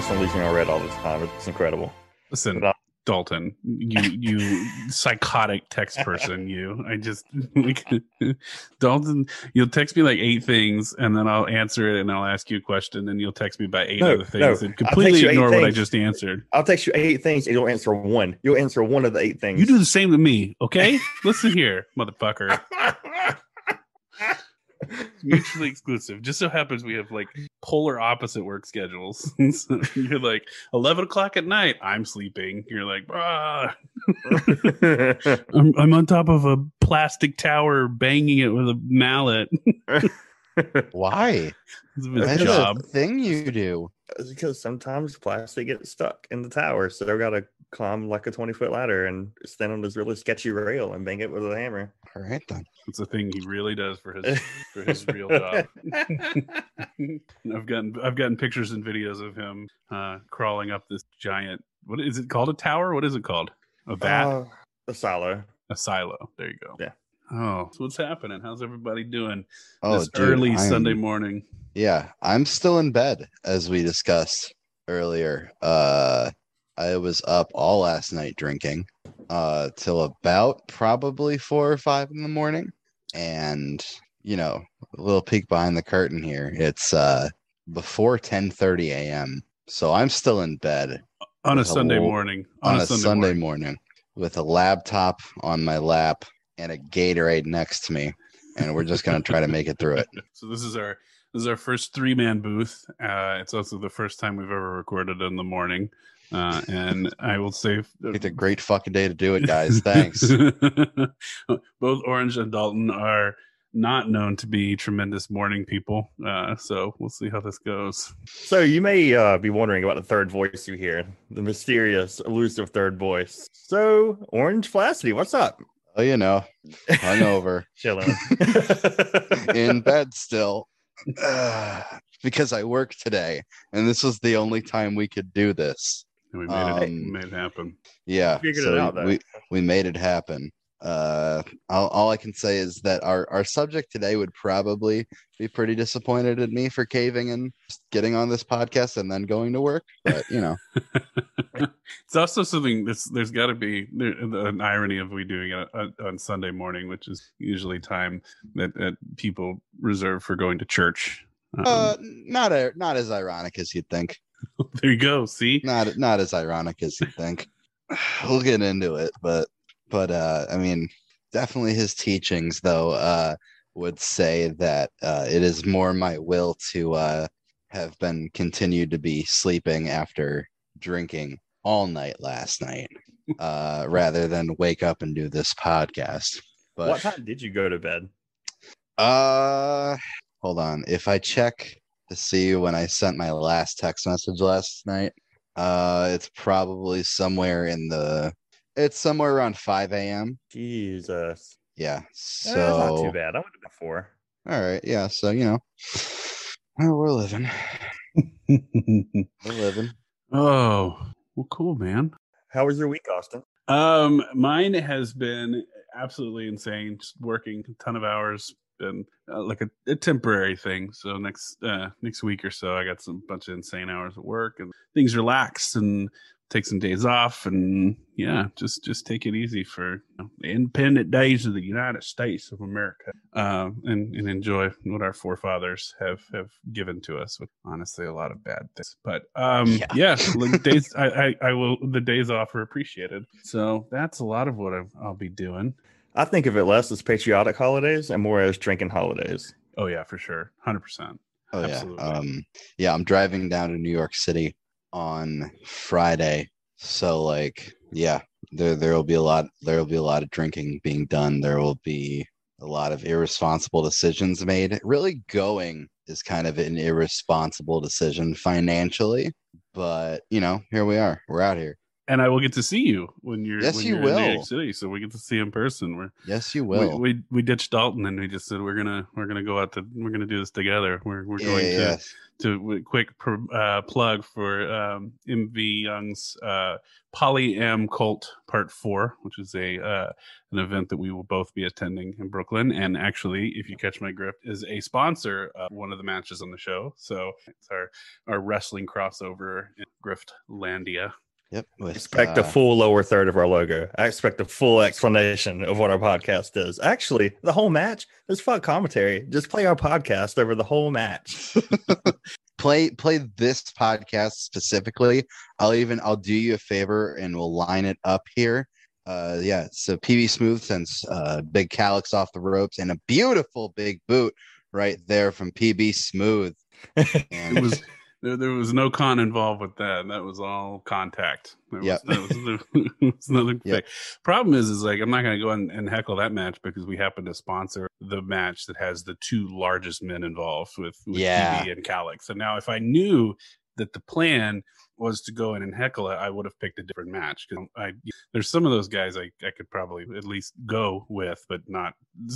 Austin losing our red all the time. It's incredible. Listen, I- uh, Dalton, you you psychotic text person, you. I just Dalton, you'll text me like eight things, and then I'll answer it, and I'll ask you a question, and you'll text me by eight No, other things, no. and completely ignore what I just answered. I'll text you eight things and you'll answer one. You'll answer one of the eight things. You do the same to me, okay? Listen here, motherfucker. Mutually exclusive. Just so happens we have like polar opposite work schedules. so you're like eleven o'clock at night. I'm sleeping. You're like, ah. I'm, I'm on top of a plastic tower, banging it with a mallet. Why? It's his That's job. a thing you do. because sometimes plastic gets stuck in the tower, so they've got to climb like a twenty foot ladder and stand on this really sketchy rail and bang it with a hammer. All right then. It's a thing he really does for his for his real job. I've gotten I've gotten pictures and videos of him uh, crawling up this giant. What is it called? A tower? What is it called? A vat? Uh, a silo. a silo. There you go. Yeah. Oh, so what's happening? How's everybody doing Oh, this dude, early I'm- Sunday morning? Yeah, I'm still in bed as we discussed earlier. Uh I was up all last night drinking uh till about probably 4 or 5 in the morning and you know, a little peek behind the curtain here. It's uh before 10:30 a.m. So I'm still in bed On a With a Sunday morning. on, a Sunday, morning. morning. with a laptop on my lap and a Gatorade next to me and we're just going to try to make it through it. So this is our this is our first three man booth. Uh, it's also the first time we've ever recorded in the morning. Uh, and I will say, It's a great fucking day to do it, guys. Thanks. Both Orange and Dalton are not known to be tremendous morning people. Uh, so we'll see how this goes. So you may uh, be wondering about the third voice you hear, the mysterious, elusive third voice. So Orange Flacity, what's up? Oh, you know, hungover, Chilling. in bed still, because I work today, and this was the only time we could do this. And we made, it, Um, made it happen. Yeah, Figured it so out, though. we we made it happen. Uh, all, all I can say is that our our subject today would probably be pretty disappointed at me for caving and getting on this podcast and then going to work. But you know, it's also something that's there's got to be there, an irony of we doing it on, on Sunday morning, which is usually time that, that people reserve for going to church. Um, uh, not a not as ironic as you'd think. there you go. See, not not as ironic as you think. We'll get into it, but but uh I mean definitely his teachings though uh would say that uh it is more my will to uh have been continued to be sleeping after drinking all night last night uh rather than wake up and do this podcast. But what time did you go to bed? uh hold on. If I check to see when I sent my last text message last night, uh it's probably somewhere in the it's somewhere around 5 a.m. Jesus. Yeah. Eh, that's not too bad. I went to bed four. all right, yeah. So you know well, we're living. We're living. oh, well, cool, man. How was your week, Austin? Um, mine has been absolutely insane. Just working a ton of hours, been uh, like a, a temporary thing. So next uh next week or so, I got some bunch of insane hours at work and things relaxed and take some days off and yeah, just just take it easy for you know, the independent days of the United States of America, um, and and enjoy what our forefathers have have given to us. With honestly, a lot of bad things, but um, Yeah. yeah, like days I, I I will the days off are appreciated. So that's a lot of what I, I'll be doing. I think of it less as patriotic holidays and more as drinking holidays. Oh yeah, for sure, hundred percent. Oh Absolutely. yeah. Um yeah, I'm driving down to New York City on Friday. So like yeah, there there will be a lot there will be a lot of drinking being done. There will be a lot of irresponsible decisions made. Really going is kind of an irresponsible decision financially, but you know, here we are. We're out here. And I will get to see you when you're Yes, when you you're in New. York City, so we get to see in person. We're Yes, you will. we we ditched Dalton and we just said we're gonna we're gonna go out to we're gonna do this together. We're we're yeah, going yeah, to yeah. To quick uh, plug for um, MV Young's uh, Poly M Cult Part Four, which is a uh, an event that we will both be attending in Brooklyn. And actually, if you catch my grift, is a sponsor of one of the matches on the show. So it's our our wrestling crossover in Griftlandia. Yep. With, expect uh, a full lower third of our logo. I expect a full explanation of what our podcast is. Actually, the whole match is fuck commentary. Just play our podcast over the whole match. play play this podcast specifically. I'll even I'll do you a favor and we'll line it up here. Uh yeah, so PB Smooth sends uh big calyx off the ropes and a beautiful big boot right there from PB Smooth. And It was there, there was no con involved with that. That was all contact. There Yep. was, that was, there was nothing Yep. Problem is, is like I'm not going to go and, and heckle that match because we happen to sponsor the match that has the two largest men involved with, with Yeah. PB and Calix. So now, if I knew that the plan was to go in and heckle it, I would have picked a different match. Because I there's some of those guys I, I could probably at least go with, but not.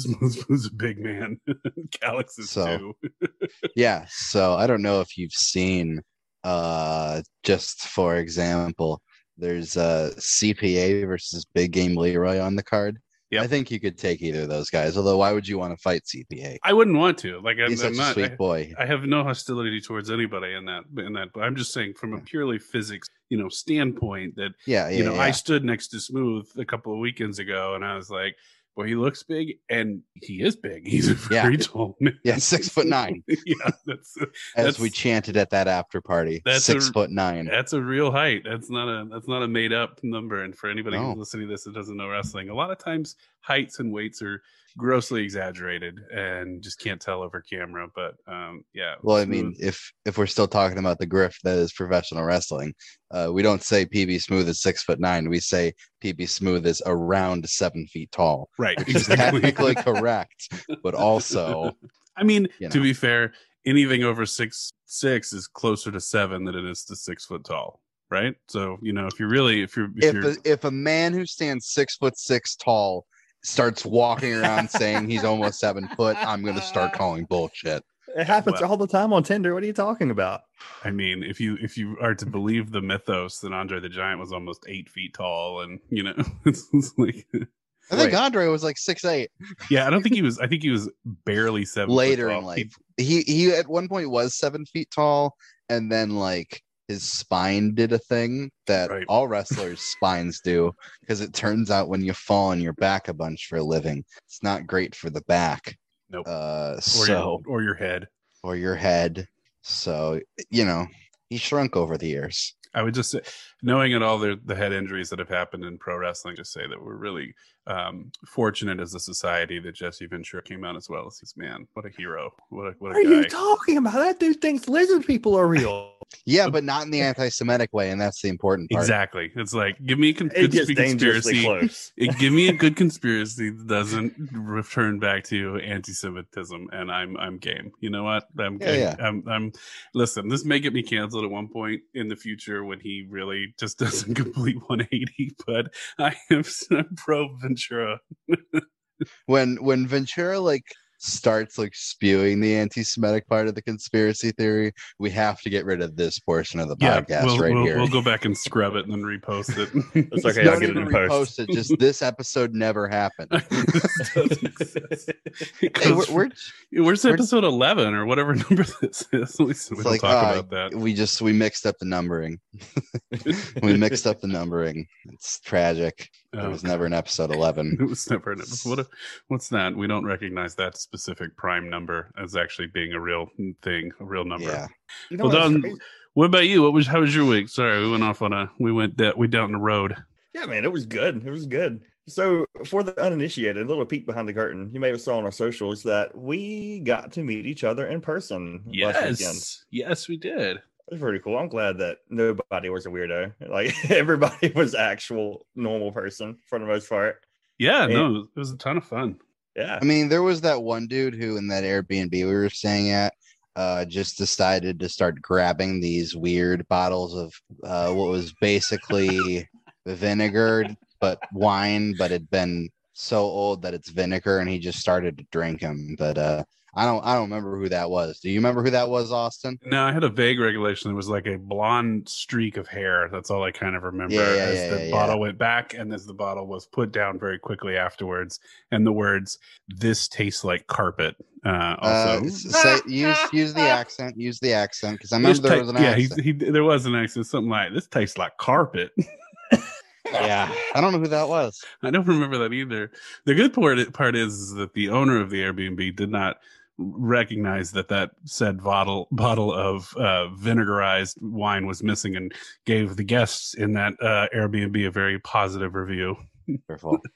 Was a big man. Calix is So, too. yeah, so I don't know if you've seen uh just for example, there's uh CPA versus Big Game Leroy on the card. I think you could take either of those guys. Although, why would you want to fight CPA? I wouldn't want to. Like I'm, He's I'm such a not. sweet I, boy. I have no hostility towards anybody in that in that. But I'm just saying from a purely physics, you know, standpoint that Yeah, yeah, you know yeah. I stood next to Smooth a couple of weekends ago, and I was like, "Well, he looks big, and he is big. He's a Yeah. very tall man. yeah, six foot nine, yeah, that's as we chanted at that after party. That's Six a- foot nine. that's a real height. That's not a that's not a made up number. And for anybody No. who's listening to this that doesn't know wrestling, a lot of times heights and weights are grossly exaggerated and just can't tell over camera. But um, yeah. Well, I mean, if if we're still talking about the grift that is professional wrestling, uh, we don't say PB Smooth is six foot nine. We say PB Smooth is around seven feet tall, right, which is exactly. technically correct, but also I mean, you to be fair, anything over six six is closer to seven than it is to six foot tall, right? So you know, if you're really if you're if, if you're a, if a man who stands six foot six tall starts walking around saying he's almost seven foot, I'm going to start calling bullshit. It happens Well- all the time on Tinder. What are you talking about? I mean, if you if you are to believe the mythos that Andre the Giant was almost eight feet tall, and you know, it's, it's like, I think Wait. Andre was like six eight. yeah, I don't think he was. I think he was barely seven. foot later tall. in life. He- He he at one point was seven feet tall, and then like his spine did a thing that Right. all wrestlers' spines do because it turns out when you fall on your back a bunch for a living, it's not great for the back. Nope. Uh, or so your, or your head. or your head. So you know he shrunk over the years. I would just say, knowing at all the the head injuries that have happened in pro wrestling, just say that we're really um, fortunate as a society that Jesse Ventura came out as well as he's man. What a hero! What a what What a are you talking about? That dude thinks lizard people are real. Yeah, but not in the anti-Semitic way, and that's the important part. Exactly. It's like give me a con- It gets consp- dangerously conspiracy. close. It, give me a good conspiracy that doesn't return back to anti-Semitism, and I'm I'm game. You know what? I'm Yeah, yeah. I'm I'm. Listen, this may get me canceled at one point in the future when he really just doesn't complete 180. But I am I'm pro Ventura. when when Ventura like starts like spewing the anti-Semitic part of the conspiracy theory, we have to get rid of this portion of the podcast we'll, right we'll, here. we'll go back and scrub it and then repost it. It's okay, Don't I'll get it even in post. repost it. Just this episode never happened. This doesn't exist. It Hey, we're, we're Where's We're- episode 11 or whatever number this is? At least we it's don't like talk uh, about that. we just we mixed up the numbering. we mixed up the numbering. It's tragic. There was never an episode eleven. It was never an episode. What, what's that? We don't recognize that specific prime number as actually being a real thing, a real number. Yeah. You know Well what's done. crazy? What about you? What was how was your week? Sorry, we went off on a we went da- we down the road. Yeah, man, it was good. It was good. So, for the uninitiated, a little peek behind the curtain. You may have saw on our socials that we got to meet each other in person last. Yes, yes, we did. It was pretty cool. I'm glad that nobody was a weirdo. Like everybody was actual normal person for the most part. Yeah, And- no, it was a ton of fun. Yeah. I mean, there was that one dude who in that Airbnb we were staying at uh just decided to start grabbing these weird bottles of uh what was basically vinegar but wine but had been so old that it's vinegar, and he just started to drink them. But uh, I don't I don't remember who that was. Do you remember who that was, Austin? No, I had a vague regulation. It was like a blonde streak of hair. That's all I kind of remember. Yeah, yeah, as yeah, the yeah, bottle yeah. went back, and as the bottle was put down very quickly afterwards, and the words "This tastes like carpet." Uh, Uh, also, s- say, use use the accent. Use the accent because I remember This there ta- was an yeah, he, accent. he, there was an accent, something like "This tastes like carpet." yeah, I don't know who that was. I don't remember that either. The good part part is, is that the owner of the Airbnb did not recognize that that said bottle bottle of uh, vinegarized wine was missing and gave the guests in that uh, Airbnb a very positive review.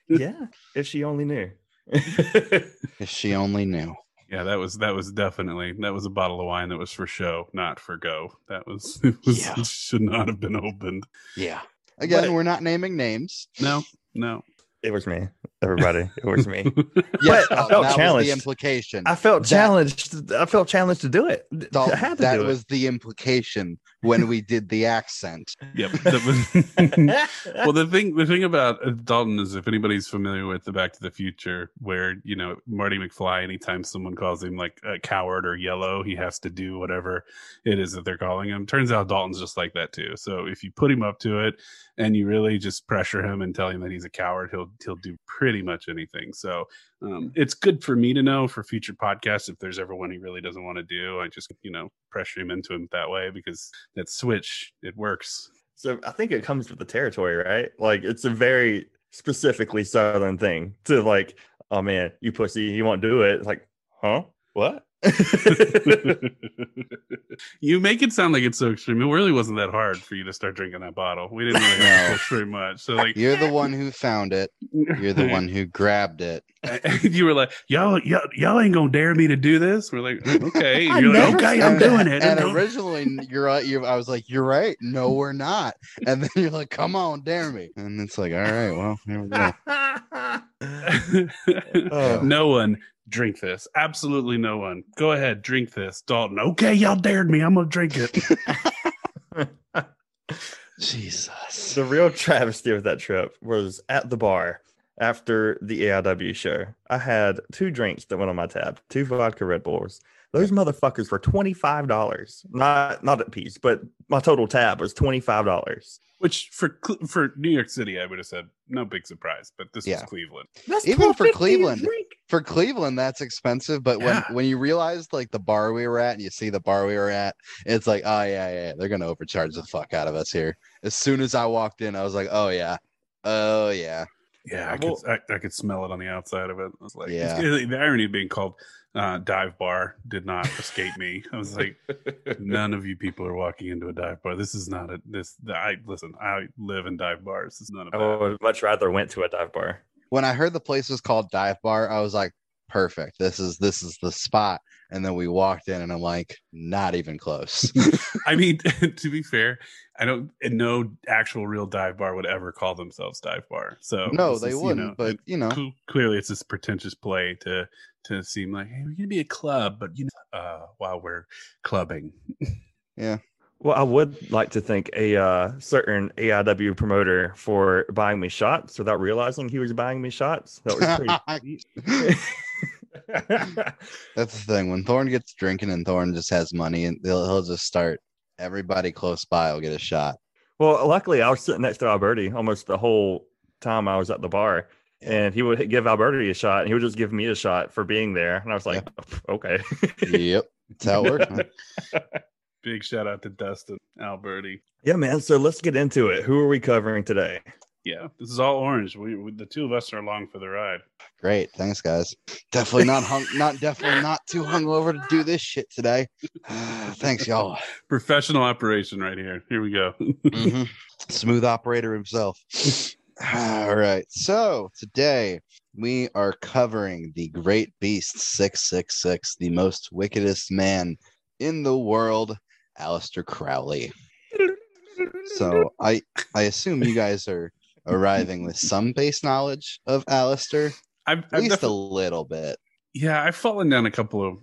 Yeah, if she only knew. If she only knew. Yeah, that was that was definitely that was a bottle of wine that was for show, not for go. That was, it was Yeah. should not have been opened. Yeah. Again, But- we're not naming names. No, no. it was me, everybody. It was me. Yes, I felt that challenged. was the implication. I felt That- challenged. I felt challenged to do it. I Dalton, had to that do was the implication when we did the accent. Yep. that was- well, the thing the thing about uh, Dalton is if anybody's familiar with the Back to the Future, where you know Marty McFly, anytime someone calls him like a coward or yellow, he has to do whatever it is that they're calling him. Turns out Dalton's just like that too. So if you put him up to it and you really just pressure him and tell him that he's a coward, he'll he'll do pretty much anything. So um, it's good for me to know for future podcasts if there's ever one he really doesn't want to do. I just you know pressure him into him that way because that switch it works. So I think it comes with the territory, right? Like it's a very specifically southern thing to like, oh man, you pussy, you won't do it. It's like, huh? What? you make it sound like it's so extreme. It really wasn't that hard for you to start drinking that bottle. We didn't really have to No. push very much. So like You're the one who found it. You're the one who grabbed it. you were like, y'all, y'all, y'all ain't gonna dare me to do this. We're like, okay. I You're like, never okay, I'm And- doing it. And No. originally, you're right. You, I was like, "You're right." No, we're not. And then you're like, "Come on, dare me." And it's like, "All right, well, here we go." Oh. no one drink this. Absolutely no one. Go ahead, drink this. Dalton. Okay, y'all dared me. I'm gonna drink it. Jesus. the real travesty of that trip was at the bar after the AIW show. I had two drinks that went on my tab, two vodka Red Bulls. Those motherfuckers were twenty five dollars. Not not at piece, but my total tab was twenty five dollars. Which for for New York City, I would have said no big surprise, but this Yeah. is Cleveland. That's Even for $12.50 Cleveland. Drink. For Cleveland, that's expensive. But when Yeah. when you realize like the bar we were at, and you see the bar we were at, it's like, oh yeah, yeah, they're gonna overcharge the fuck out of us here. As soon as I walked in, I was like, oh yeah, oh yeah. Yeah, I Well- could I, I could smell it on the outside of it. I was like, Yeah. it's- the irony of being called uh, dive bar did not escape me. I was like, none of you people are walking into a dive bar. This is not a this. I listen. I live in dive bars. This is none of I would much rather went to a dive bar. When I heard the place was called Dive Bar, I was like, perfect. This is this is the spot. And then we walked in, and I'm like, not even close. I mean, to be fair, I don't. No actual real dive bar would ever call themselves dive bar. So no, they is, wouldn't. know, but you know, clearly it's this pretentious play to to seem like hey we're gonna be a club but you know uh while we're clubbing Well, I would like to thank a uh, certain AIW promoter for buying me shots without realizing he was buying me shots. That was pretty. That's the thing. When Thorne gets drinking and Thorne just has money, and he'll he'll just start. Everybody close by will get a shot. well, luckily, I was sitting next to Alberti almost the whole time I was at the bar, and he would give Alberti a shot, and he would just give me a shot for being there, and I was like, okay. yep, that's how it works. man. big shout out to dustin alberti yeah, man. So let's get into it. Who are we covering today? yeah this is all orange we, we the two of us are along for the ride Great, thanks, guys. Definitely not hung, not definitely not too hungover to do this shit today. thanks, y'all. professional operation right here here we go Mhm. Smooth operator himself. All right, so today we are covering the Great Beast Six Six Six, the most wickedest man in the world, Aleister Crowley. So I I assume you guys are arriving with some base knowledge of Aleister, I've, at I've least a little bit. yeah i've fallen down a couple of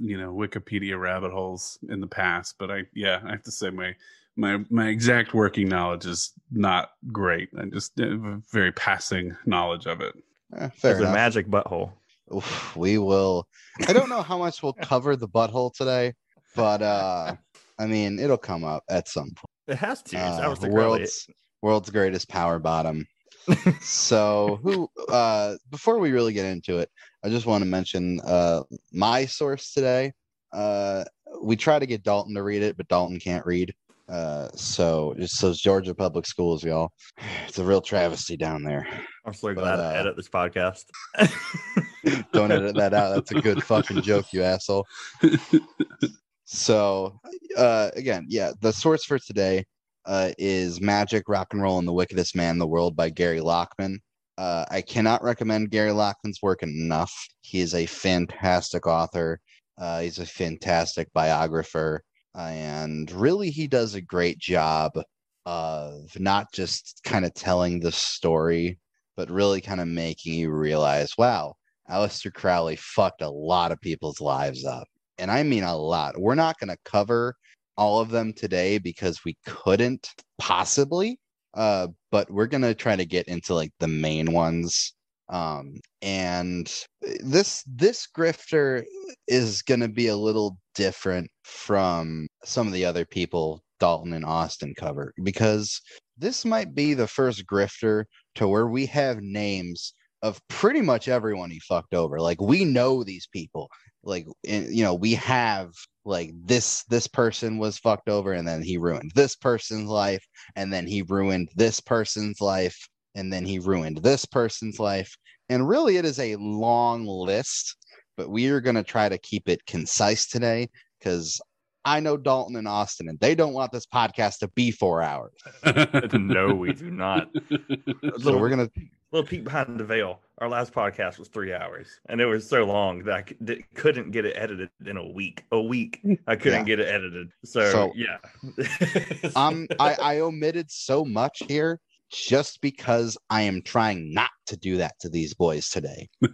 you know wikipedia rabbit holes in the past but i yeah i have to say my my my exact working knowledge is not great i just have a very passing knowledge of it Eh, fair There's a enough. magic butthole. Oof, we will. I don't know how much we'll cover the butthole today, but uh, I mean, it'll come up at some point. It has to. It's Uh, Aleister Crowley. world's world's greatest power bottom. so who uh before we really get into it i just want to mention uh my source today uh we try to get dalton to read it but dalton can't read uh so it's those georgia public schools y'all it's a real travesty down there I'm so but, glad uh, I edit this podcast. don't edit that out that's a good fucking joke you asshole so uh again yeah the source for today uh is magic rock and roll and the wickedest man in the world by Gary Lachman. Uh i cannot recommend Gary Lachman's work enough. He is a fantastic author. Uh he's a fantastic biographer. And really he does a great job of not just kind of telling the story but really kind of making you realize wow Aleister Crowley fucked a lot of people's lives up. And I mean a lot. We're not going to cover all of them today because we couldn't possibly. Uh, but we're going to try to get into like the main ones. Um, and this this grifter is going to be a little different from some of the other people Dalton and Austin cover because this might be the first grifter to where we have names of pretty much everyone he fucked over. Like we know these people. Like you know, we have like this this person was fucked over and then he ruined this person's life and then he ruined this person's life and then he ruined this person's life. And really it is a long list, but we are going to try to keep it concise today cuz I know Dalton and Austin and they don't want this podcast to be 4 hours. no, we do not. So we're going to little peek behind the veil. Our last podcast was three hours, and it was so long that I c- couldn't get it edited in a week. A week, I couldn't Yeah. get it edited. So, So- yeah, um I, I omitted so much here just because I am trying not to do that to these boys today. well,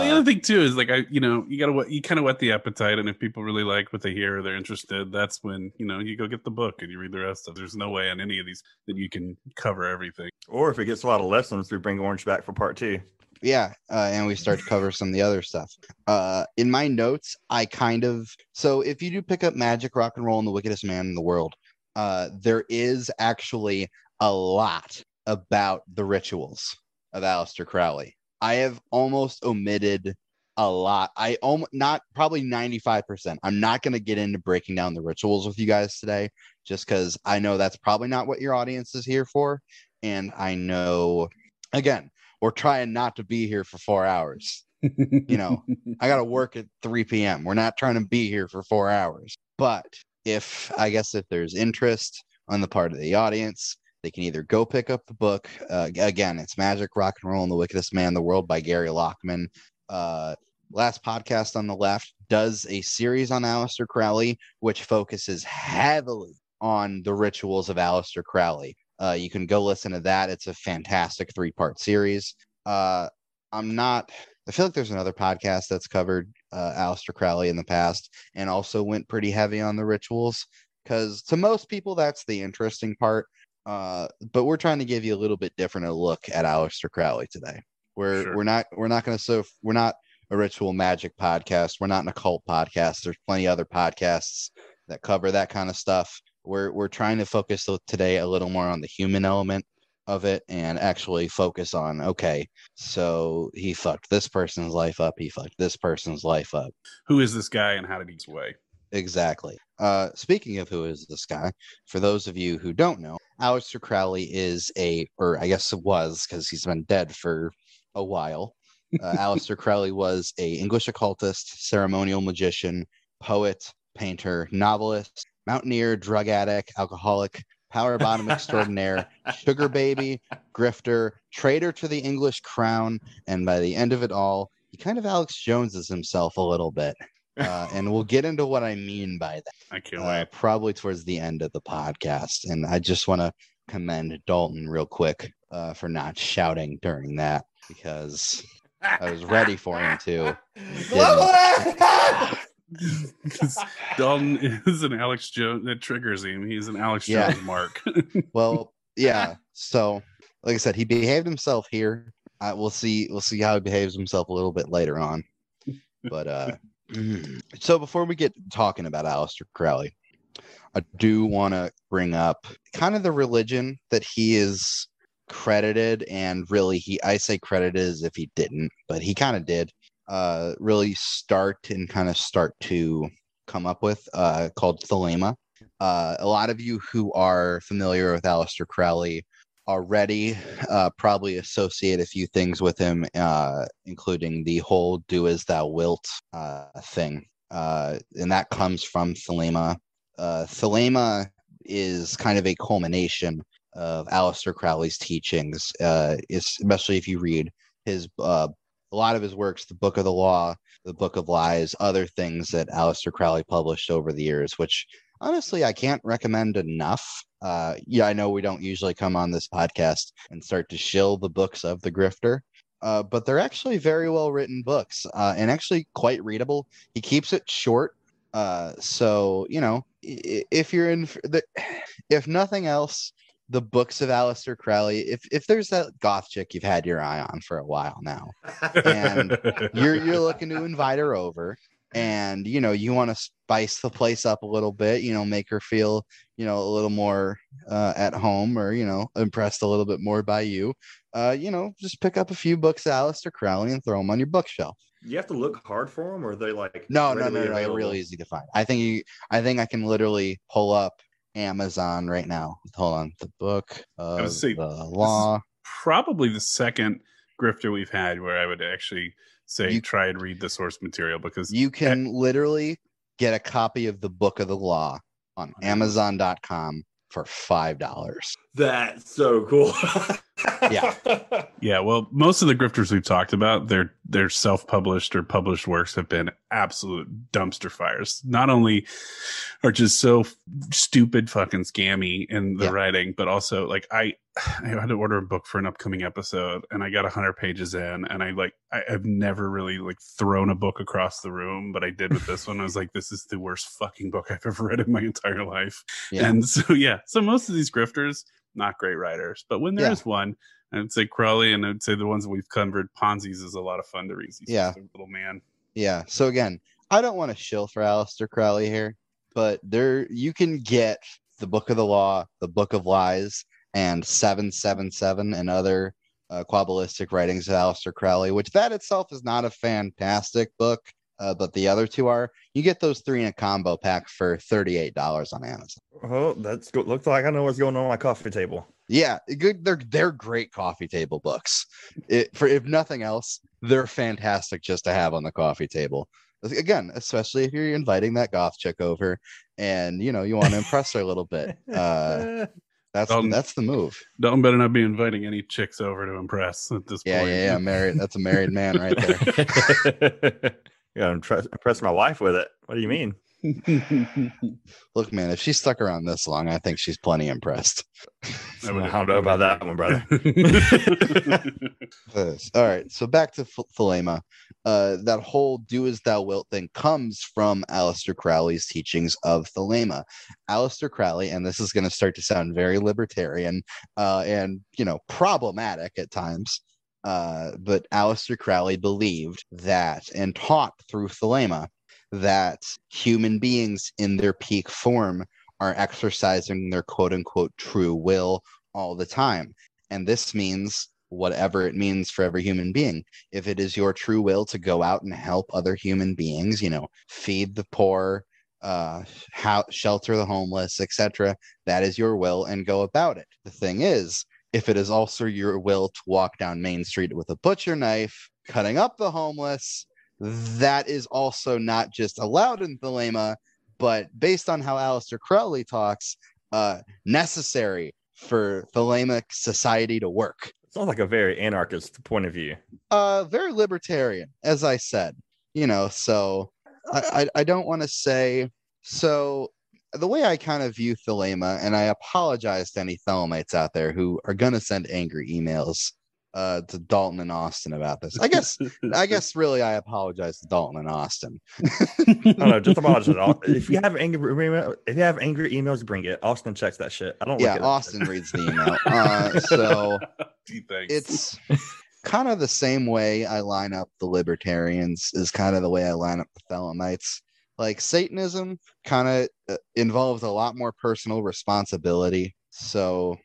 the Uh, other thing too is like I, you know, you gotta whet- you kind of whet the appetite, and if people really like what they hear, or they're interested. That's when you know you go get the book and you read the rest of. it. There's no way on any of these that you can cover everything. or if it gets a lot of lessons, we bring Orange back for part two. yeah, uh, and we start to cover some of the other stuff. Uh, in my notes, I kind of so if you do pick up Magick, Rock and Roll, and the Wickedest Man in the World, uh, there is actually a lot about the rituals of Aleister Crowley. I have almost omitted a lot. I almost not probably 95%. I'm not going to get into breaking down the rituals with you guys today just cuz I know that's probably not what your audience is here for and I know again, we're trying not to be here for 4 hours. You know, I got to work at 3 p.m. We're not trying to be here for 4 hours. But if I guess if there's interest on the part of the audience, they can either go pick up the book. Uh, again, it's Magick, Rock and Roll, and the Wickedest Man in the World by Gary Lachman. Uh, last podcast on the left does a series on Aleister Crowley, which focuses heavily on the rituals of Aleister Crowley. Uh, you can go listen to that. It's a fantastic three part series. Uh, I'm not, I feel like there's another podcast that's covered uh, Aleister Crowley in the past and also went pretty heavy on the rituals because to most people, that's the interesting part. Uh, but we're trying to give you a little bit different a look at Aleister Crowley today. We're Sure. we're not we're not going to so we're not a ritual magic podcast. We're not an occult podcast. There's plenty of other podcasts that cover that kind of stuff. We're we're trying to focus today a little more on the human element of it and actually focus on okay, so he fucked this person's life up. He fucked this person's life up. Who is this guy, and how did he get away? Exactly. Uh, speaking of who is this guy, for those of you who don't know, Aleister Crowley is a, or I guess it was because he's been dead for a while. Uh, Aleister Crowley was a English occultist, ceremonial magician, poet, painter, novelist, mountaineer, drug addict, alcoholic, power bottom extraordinaire, sugar baby, grifter, traitor to the English crown, and by the end of it all, he kind of Alex Joneses himself a little bit. Uh, and we'll get into what I mean by that I can't uh, wait. probably towards the end of the podcast. And I just want to commend Dalton real quick uh, for not shouting during that because I was ready for him to. Because Dalton is an Alex Jones that triggers him. He's an Alex Yeah. Jones mark. Well, yeah. So, like I said, he behaved himself here. I, we'll see. We'll see how he behaves himself a little bit later on. But uh, so before we get talking about Aleister Crowley, I do want to bring up kind of the religion that he is credited, and really, he I say credited as if he didn't, but he kind of did. Uh, really start and kind of start to come up with uh, called Thelema. Uh, a lot of you who are familiar with Aleister Crowley already uh, probably associate a few things with him, uh, including the whole "do as thou wilt" uh, thing, uh, and that comes from Thelema. Uh, Thelema is kind of a culmination of Aleister Crowley's teachings, uh, especially if you read his a lot of his works, the Book of the Law, the Book of Lies, other things that Aleister Crowley published over the years, which honestly I can't recommend enough. Uh, yeah, I know we don't usually come on this podcast and start to shill the books of the grifter, uh, but they're actually very well written books uh, and actually quite readable. He keeps it short. Uh, so, you know, if you're in, the, if nothing else, the books of Aleister Crowley, if if there's that goth chick you've had your eye on for a while now, and you're you're looking to invite her over, and you know you want to spice the place up a little bit you know make her feel you know a little more uh, at home or you know impressed a little bit more by you uh, you know just pick up a few books of Aleister Crowley and throw them on your bookshelf. You have to look hard for them or are they like no no no no they're real easy to find. I think you i think i can literally pull up amazon right now. Hold on. The book of say, the law. probably the second grifter we've had where i would actually say you, try and read the source material because you can literally get a copy of the book of the law on amazon.com for five dollars. That's so cool. Yeah. Yeah well most of the grifters we've talked about their their self-published or published works have been absolute dumpster fires. Not only are just so stupid fucking scammy in the yeah. writing but also like i I had to order a book for an upcoming episode, and I got hundred pages in, and I like I, have never really like thrown a book across the room, but I did with this one. I was like, this is the worst fucking book I've ever read in my entire life. Yeah. And so yeah, so most of these grifters not great writers, but when there yeah. is one, I'd say Crowley, and I'd say the ones that we've covered, Ponzi's is a lot of fun to read. He's yeah, little man. Yeah. So again, I don't want to shill for Aleister Crowley here, but there you can get the Book of the Law, the Book of Lies and 777 and other uh, qabalistic writings of Aleister Crowley, which that itself is not a fantastic book, uh, but the other two are. You get those three in a combo pack for $38 on Amazon. Oh, that's good. Looks like I know what's going on, on my coffee table. Yeah, good. They're they're great coffee table books. It, for if nothing else, they're fantastic just to have on the coffee table. Again, especially if you're inviting that goth chick over, and you know you want to impress her a little bit. Uh, that's Dalton, that's the move. Dalton better not be inviting any chicks over to impress at this yeah, point. Yeah, yeah, married. That's a married man right there. yeah, I'm try- impress my wife with it. What do you mean? Look, man, if she stuck around this long, I think she's plenty impressed. I, don't know about that one, brother. All right, so back to Thelema. Uh, that whole "do as thou wilt" thing comes from Aleister Crowley's teachings of Thelema. Aleister Crowley, and this is going to start to sound very libertarian uh, and you know problematic at times. Uh, but Aleister Crowley believed that and taught through Thelema that human beings in their peak form are exercising their quote unquote true will all the time. And this means whatever it means for every human being. If it is your true will to go out and help other human beings, you know, feed the poor, uh, how, shelter the homeless, etc., that is your will and go about it. The thing is, if it is also your will to walk down Main Street with a butcher knife, cutting up the homeless, that is also not just allowed in Thelema, but based on how Aleister Crowley talks, uh, necessary for Thelemic society to work. Sounds like a very anarchist point of view. Uh, very libertarian, as I said. You know, so I, I, I don't want to say so. The way I kind of view Thelema, and I apologize to any Thelemites out there who are going to send angry emails uh, to Dalton and Austin about this. I guess, I guess, really, I apologize to Dalton and Austin. I don't know, just apologize. If you have angry, if you have angry emails, bring it. Austin checks that shit. I don't. Yeah, Austin reads the email. Uh, so it's kind of the same way I line up the libertarians is kind of the way I line up the Thelemites. Like Satanism kind of uh, involves a lot more personal responsibility. So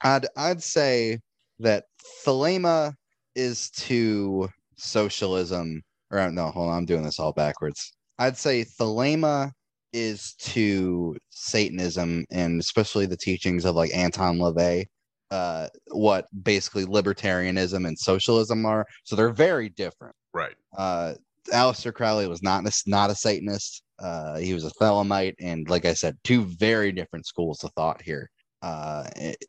I'd I'd say that Thelema is to socialism or no, hold on, I'm doing this all backwards. I'd say Thelema is to Satanism and especially the teachings of like Anton LaVey, uh, what basically libertarianism and socialism are. So they're very different. Right. Uh, Aleister Crowley was not a, not a Satanist. Uh, he was a Thelemite, and like I said, two very different schools of thought here. Uh,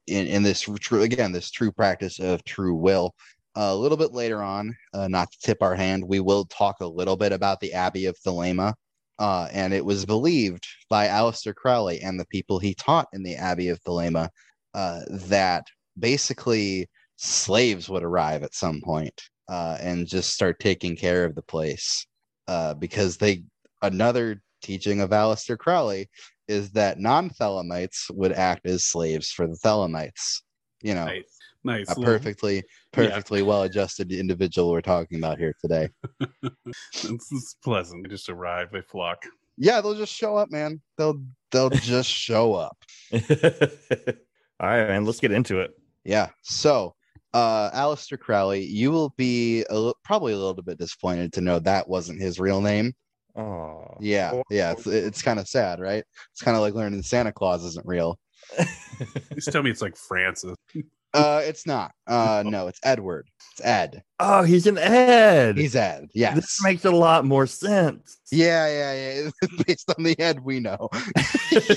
in, in this true again, this true practice of true will. a little bit later on, uh, not to tip our hand, we will talk a little bit about the Abbey of Thelema. Uh, and it was believed by Aleister Crowley and the people he taught in the Abbey of Thelema uh, that basically slaves would arrive at some point uh, and just start taking care of the place uh, because they another teaching of Aleister Crowley is that non-Thelemites would act as slaves for the Thelemites. You know, Nice. Nice. a perfectly perfectly well-adjusted individual we're talking about here today. It's, it's pleasant. They just arrive, they flock. Yeah, they'll just show up, man. They'll they'll just show up. All right, man. Let's get into it. Yeah. So, uh, Aleister Crowley, you will be a, probably a little bit disappointed to know that wasn't his real name. Oh, Yeah, yeah. It's, it's kind of sad, right? It's kind of like learning Santa Claus isn't real. Just tell me it's like Francis. Uh, it's not. Uh, no, it's Edward. It's Ed. oh, he's an Ed. He's Ed. Yeah. This makes a lot more sense. yeah, yeah, yeah. Based on the Ed we know.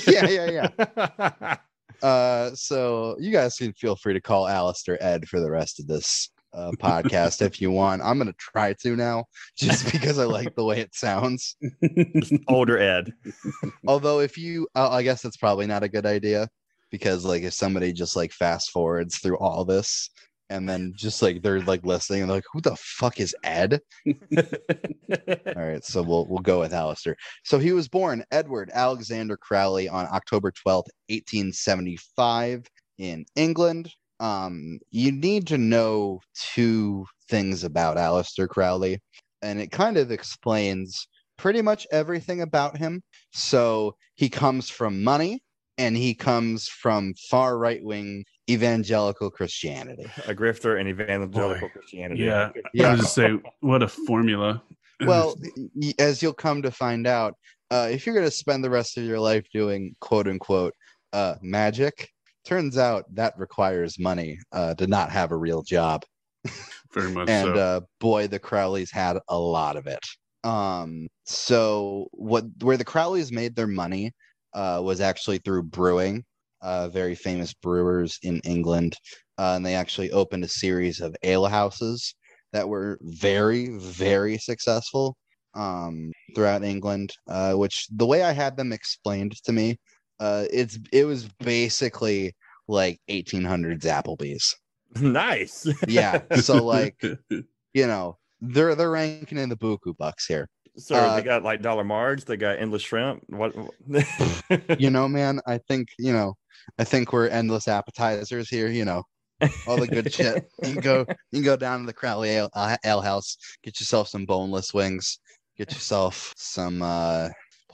yeah, yeah, yeah. Uh, so you guys can feel free to call Aleister Ed for the rest of this uh, podcast if you want. I'm gonna try to now, just because I like the way it sounds. Older Ed. Although, if you, uh, I guess that's probably not a good idea because, like, if somebody just like fast forwards through all this and then just like they're like listening and like, "Who the fuck is Ed?" All right, so we'll we'll go with Aleister. So he was born Edward Alexander Crowley on October twelfth, eighteen seventy five, in England. Um, you need to know two things about Aleister Crowley, and it kind of explains pretty much everything about him. So he comes from money, and he comes from far right wing evangelical Christianity. a grifter in evangelical Boy. Christianity. Yeah. Yeah. I was just say, what a formula. well as you'll come to find out uh, if you're going to spend the rest of your life doing quote unquote uh, magic turns out that requires money uh, to not have a real job. Very much and so. uh, boy the crowleys had a lot of it. Um, so what where the crowleys made their money uh, was actually through brewing uh, very famous brewers in england. Uh, and they actually opened a series of ale houses that were very very successful um, throughout england uh, which the way i had them explained to me uh, it's it was basically like 1800s applebee's nice. yeah so like you know they're they're ranking in the buku bucks here So Uh, they got like dollar margs. They got endless shrimp. What? you know man i think you know i think we're endless appetizers here you know all the good shit you can go you can go down to the crowley ale, uh, ale house get yourself some boneless wings get yourself some uh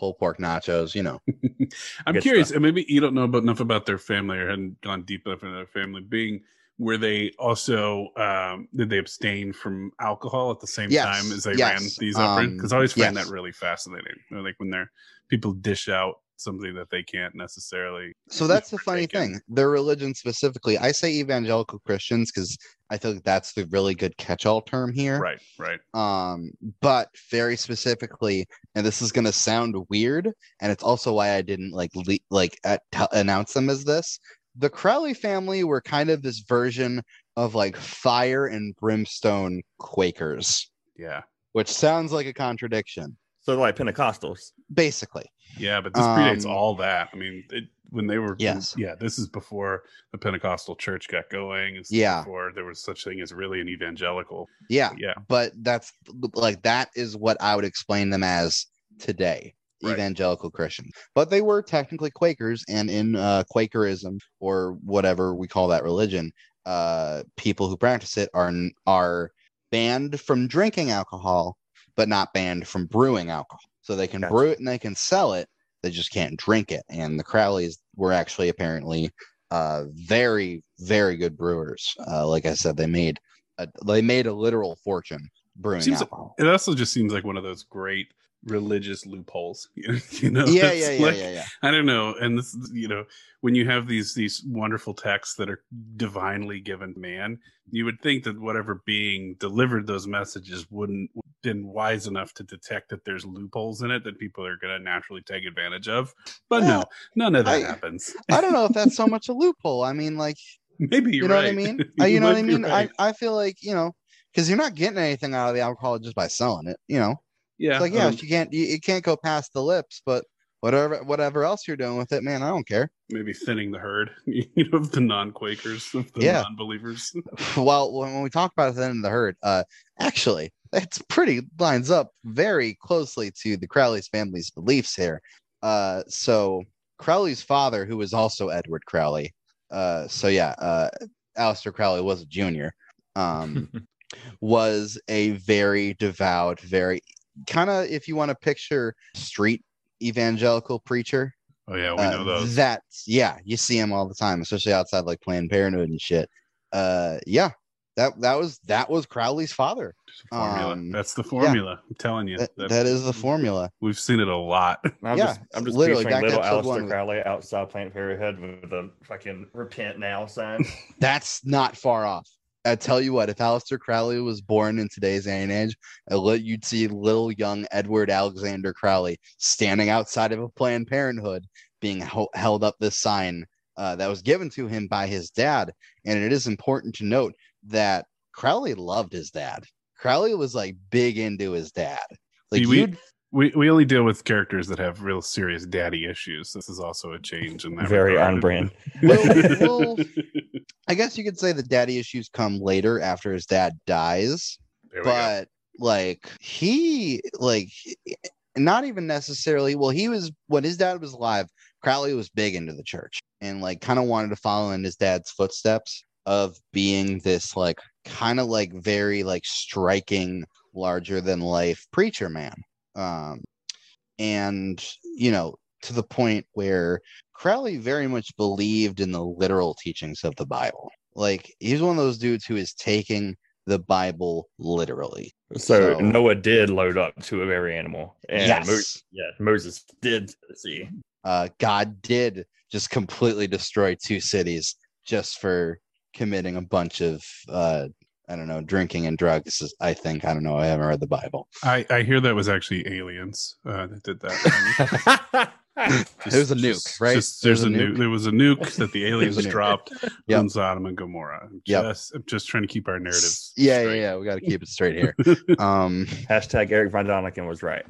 pulled pork nachos you know I'm Good curious, stuff. and maybe you don't know about enough about their family or hadn't gone deep enough into their family. Being were they also um, did they abstain from alcohol at the same Yes, time as they yes, ran these operations? um, Because I always find yes. that really fascinating. Like when they're people dish out something that they can't necessarily. so that's the funny partake in. thing their religion specifically i say evangelical christians because i feel like that's the really good catch-all term here Right, right. um but very specifically and this is going to sound weird and it's also why i didn't like le- like at- t- announce them as this the crowley family were kind of this version of like fire and brimstone quakers Yeah, which sounds like a contradiction so like Pentecostals. basically yeah. But this predates Um, all that. I mean, it, when they were Yes. yeah. This is before the Pentecostal church got going. Yeah. before there was such thing as really an evangelical. yeah Yeah, but that's like that is what I would explain them as today. Right. Evangelical Christians, but they were technically Quakers, and in uh, Quakerism or whatever we call that religion, uh, people who practice it are are banned from drinking alcohol, but not banned from brewing alcohol. So they can Gotcha. brew it and they can sell it. They just can't drink it. And the Crowleys were actually apparently uh, very, very good brewers. Uh, like I said, they made a, they made a literal fortune brewing Seems- alcohol. It also just seems like one of those great religious loopholes. you know, yeah, yeah, yeah, like- yeah, yeah. I don't know, and this, you know, when you have these these wonderful texts that are divinely given man, you would think that whatever being delivered those messages wouldn't been wise enough to detect that there's loopholes in it that people are going to naturally take advantage of. But no, none of that I- happens. I don't know if that's so much a loophole. I mean, like Maybe you know right. what I mean? Uh, you know what I mean? right. I, I feel like, you know, because you're not getting anything out of the alcohol just by selling it, you know. Yeah, It's like, yeah, um, you can't you, it can't go past the lips, but whatever whatever else you're doing with it, man, I don't care. maybe thinning the herd, you know, of the non-Quakers, of the Yeah. non-believers. well, when, when we talk about thinning the herd, uh actually it's pretty lines up very closely to the Crowley's family's beliefs here. Uh so Crowley's father, who was also Edward Crowley, uh so yeah, uh Aleister Crowley was a junior. Um was a very devout, very kind of if you want to picture street evangelical preacher. Oh yeah, we uh, know those. That's yeah, you see him all the time, especially outside like Planned Parenthood and shit. Uh, yeah, that that was that was Crowley's father. formula. um, That's the formula. I'm telling you. That, That- that is the formula. We've seen it a lot. I'm Yeah, just, I'm just literally, picturing back little episode Aleister one. Crowley outside Plant Parenthood with a fucking repent now sign. That's not far off. I tell you what, if Aleister Crowley was born in today's day and age, I let you'd see little young Edward Alexander Crowley standing outside of a Planned Parenthood, being ho- held up this sign uh, that was given to him by his dad. And it is important to note that Crowley loved his dad. Crowley was like big into his dad. Like we- We we only deal with characters that have real serious daddy issues. This is also a change in that. Very regard. on brand. Well- well- I guess you could say the daddy issues come later after his dad dies. There we go. but like he like not even necessarily well he was when his dad was alive crowley was big into the church and like kind of wanted to follow in his dad's footsteps of being this like kind of like very like striking larger than life preacher man um and you know to the point where crowley very much believed in the literal teachings of the bible like he's one of those dudes who is taking the bible literally So, So- Noah did load up to a very animal. And yes Mo- yeah, Moses did see. uh, God did just completely destroy two cities just for committing a bunch of uh, I don't know drinking and drugs. I think I don't know. I haven't read the Bible. I I hear that was actually aliens uh, that did that. There's a nuke, right? just- there's, There's a a nuke. nuke. There was a nuke that the aliens There's a nuke. dropped Yep. on Sodom and Gomorrah. I'm Yep. Just, I'm just trying to keep our narratives. Yeah, straight. yeah, yeah. We got to keep it straight here. Um, Hashtag Erich von Däniken was right.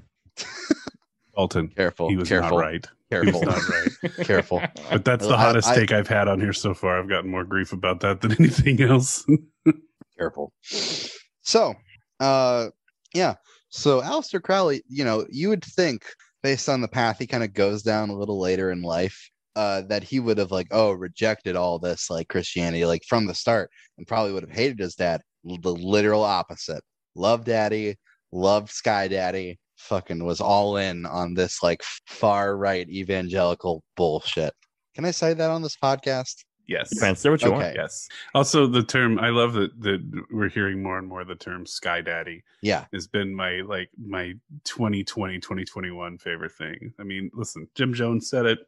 Alton. careful, He was careful, not right. He careful, was not right. careful. But that's the I- hottest I- take I've had on here so far. I've gotten more grief about that than anything else. Careful. So, uh, yeah. So Aleister Crowley, you know, you would think based on the path he kind of goes down a little later in life, uh, that he would have like, oh, rejected all this like Christianity like from the start, and probably would have hated his dad. The literal opposite. Love Daddy, loved Sky Daddy. Fucking was all in on this like far right evangelical bullshit. Can I say that on this podcast? Yes. Depends. Say what you want. Yes. Also, the term I love that that we're hearing more and more the term "sky daddy" Yeah, has been my like my 2020 2021 favorite thing. I mean, listen, Jim Jones said it.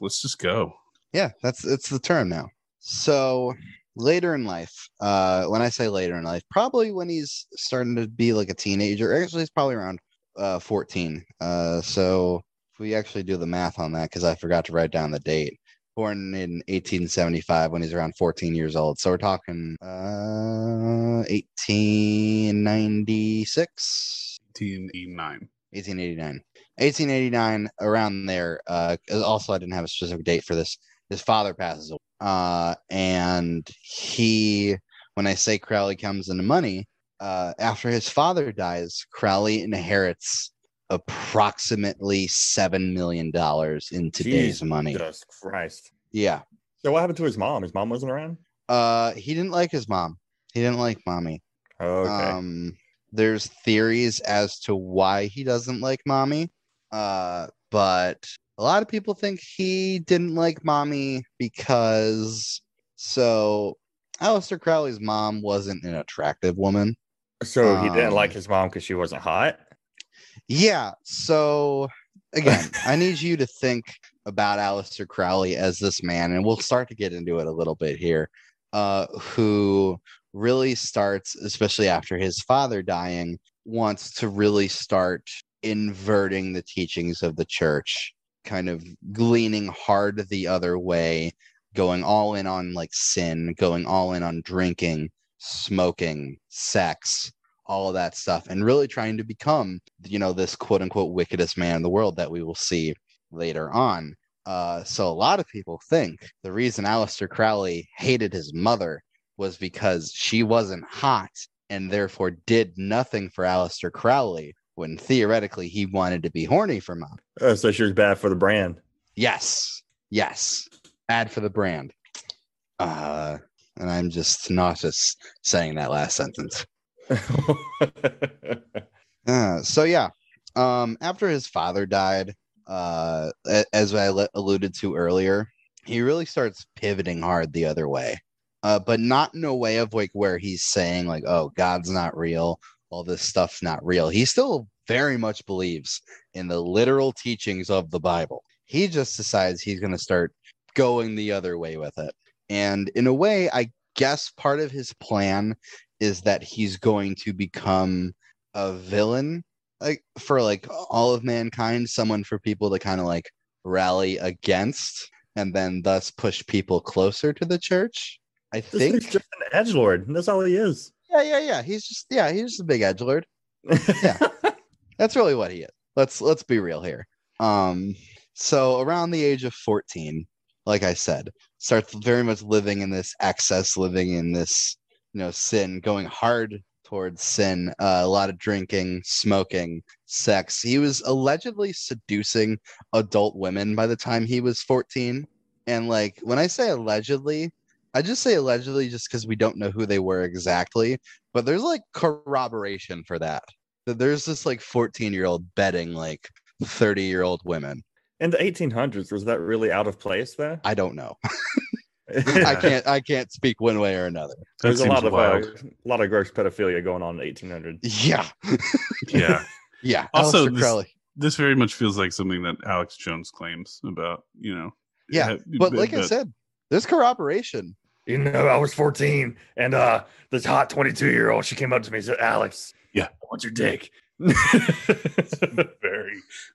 Let's just go. yeah that's it's the term now so later in life uh when i say later in life probably when he's starting to be like a teenager actually he's probably around uh 14 uh so if we actually do the math on that because i forgot to write down the date born in 1875 when he's around 14 years old. So we're talking uh 1896 1889. 1889 1889 around there uh also i didn't have a specific date for this. His father passes away. Uh and he when i say crowley comes into money uh after his father dies crowley inherits approximately seven million dollars in today's money Jesus Christ. yeah So what happened to his mom? His mom wasn't around. Uh, he didn't like his mom. He didn't like mommy. Okay. Um, there's theories as to why he doesn't like mommy. Uh, but a lot of people think he didn't like mommy because so Aleister Crowley's mom wasn't an attractive woman. so he didn't um, like his mom because she wasn't hot. Yeah. So again, I need you to think about Aleister Crowley as this man, and we'll start to get into it a little bit here. Uh, who really starts, especially after his father dying, wants to really start inverting the teachings of the church, kind of leaning hard the other way, going all in on like sin, going all in on drinking, smoking, sex, all of that stuff, and really trying to become, you know, this quote unquote wickedest man in the world that we will see later on. Uh, so a lot of people think the reason Aleister Crowley hated his mother was because she wasn't hot and therefore did nothing for Aleister Crowley when theoretically he wanted to be horny for mom. Uh, so she was bad for the brand. Yes. Yes. Bad for the brand. Uh and I'm just nauseous saying that last sentence. Uh, so yeah, um, after his father died, uh, as I alluded to earlier, he really starts pivoting hard the other way, uh, but not in a way of like where he's saying like, "Oh, God's not real, all this stuff's not real." He still very much believes in the literal teachings of the Bible. He just decides he's going to start going the other way with it, and in a way, I guess part of his plan is that he's going to become a villain like for like all of mankind someone for people to kind of like rally against and then thus push people closer to the church? I This think just an edge lord. That's all he is. yeah yeah yeah. He's just yeah he's just a big edge lord. Yeah, that's really what he is. Let's let's be real here. Um so around the age of 14 like i said starts very much living in this excess living in this you know sin going hard towards sin uh, a lot of drinking smoking sex. He was allegedly seducing adult women by the time he was 14 and like when i say allegedly i just say allegedly just because we don't know who they were exactly but there's like corroboration for that. That there's this like 14 year old betting like 30 year old women. In the 1800s, was that really out of place though? i don't know i can't i can't speak one way or another That There's a lot of uh, a lot of gross pedophilia going on in the 1800s. yeah yeah. yeah Also, Aleister this- Crowley. This very much feels like something that Alex Jones claims about, you know. yeah ha- but like i said there's corroboration You know, I was 14, and uh, this hot 22 year old, she came up to me and said, "Alex, Yeah. I want your dick." very,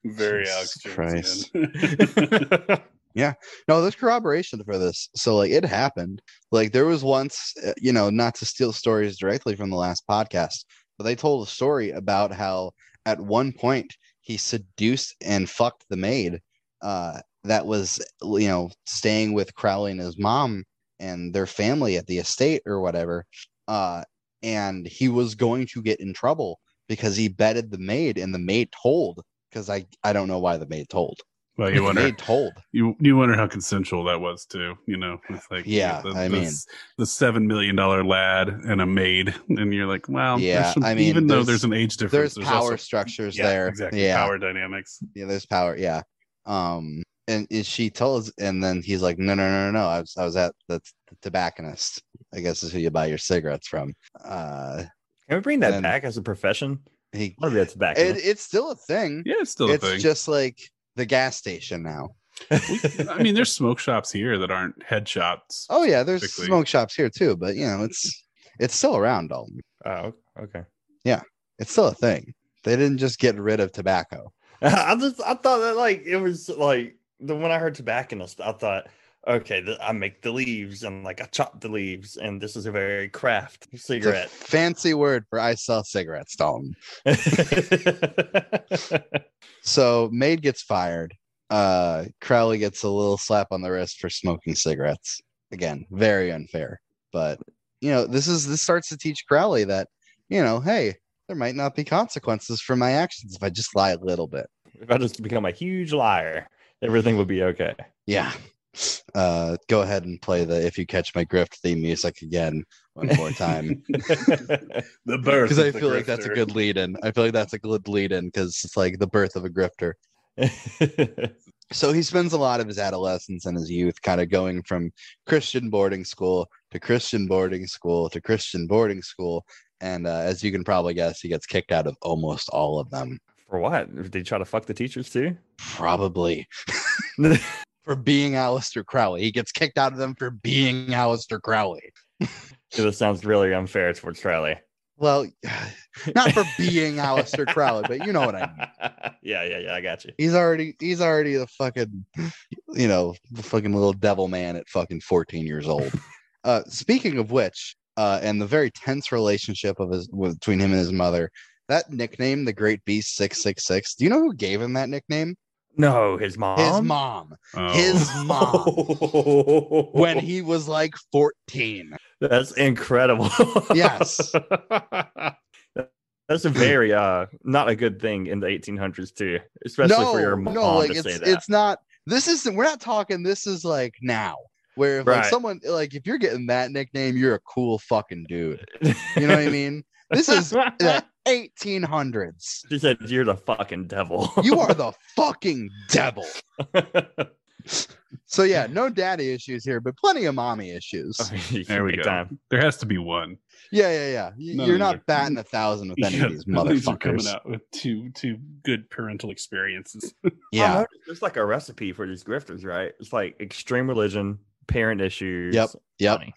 very Alex Jesus Jones. Man. no there's corroboration for this so like it happened like there was once uh, you know not to steal stories directly from the last podcast but they told a story about how at one point he seduced and fucked the maid uh that was you know staying with crowley and his mom and their family at the estate or whatever uh and he was going to get in trouble because he betted the maid and the maid told because i i don't know why the maid told Well, you the wonder, maid told you you wonder how consensual that was too. You know, with like Yeah, the, I the, mean- the seven million dollar lad and a maid, and you're like, well, Yeah, some- I mean, even though there's- there's an age difference, there's power also- structures yeah, there. exactly, Yeah. power dynamics. Yeah, there's power. Yeah. Um, and, and she tells, and then he's like, no, no, no, no, no. I was, I was at the, the tobacconist. I guess is who you buy your cigarettes from. Uh, Can we bring that Then- back as a profession? he, I want be a tobacco. it, it's still a thing. Yeah, it's still a thing. It's just like the gas station now. I mean, there's smoke shops here that aren't head shops. Oh yeah, there's Typically. smoke shops here too, but you know, it's it's still around, Dalton. oh, okay. Yeah, it's still a thing. They didn't just get rid of tobacco. I just I thought that like it was like the when I heard tobacconist, I thought, okay, the, I make the leaves and like I chop the leaves, and this is a very craft cigarette. fancy word for I sell cigarettes, Dalton. So Maid gets fired. Uh Crowley gets a little slap on the wrist for smoking cigarettes. Again, very unfair. But you know, this is this starts to teach Crowley that, you know, hey, there might not be consequences for my actions if I just lie a little bit. if I just become a huge liar, everything would be okay. Yeah. Uh, go ahead and play the "If You Catch My Grift" theme music again one more time The birth. because I of the feel like that's a good lead-in. I feel like that's a good lead-in because it's like the birth of a grifter. So he spends a lot of his adolescence and his youth kind of going from Christian boarding school to Christian boarding school to Christian boarding school, and uh, as you can probably guess, he gets kicked out of almost all of them. For what? Did he try to fuck the teachers too? Probably for being Aleister Crowley. He gets kicked out of them for being Aleister Crowley. this sounds really unfair towards Crowley. Well, not for being Aleister Crowley, but you know what I mean. yeah, yeah, yeah. I got you. He's already he's already the fucking you know the fucking little devil man at fucking 14 years old. Uh, speaking of which, uh, and the very tense relationship of his between him and his mother, that nickname, the Great Beast Six Six Six. Do you know who gave him that nickname? No, his mom. His mom. Oh. His mom. When he was like 14. That's incredible. Yes. That's a very uh not a good thing in the 1800s too, especially no, for your mom no, like to it's say that. it's not. This isn't. We're not talking. This is like now, where if Right. like someone like if you're getting that nickname, you're a cool fucking dude. You know what I mean? This is the 1800s. she said you're the fucking devil. You are the fucking devil. So yeah, no daddy issues here, but plenty of mommy issues. There we go. Time. There has to be one. Yeah, yeah, yeah. Y- None You're of not these batting a thousand with any Yeah, of these none of these are coming motherfuckers. out with two two good parental experiences. Yeah, It's like a recipe for these grifters, right? It's like extreme religion, parent issues. Yep, yep. money.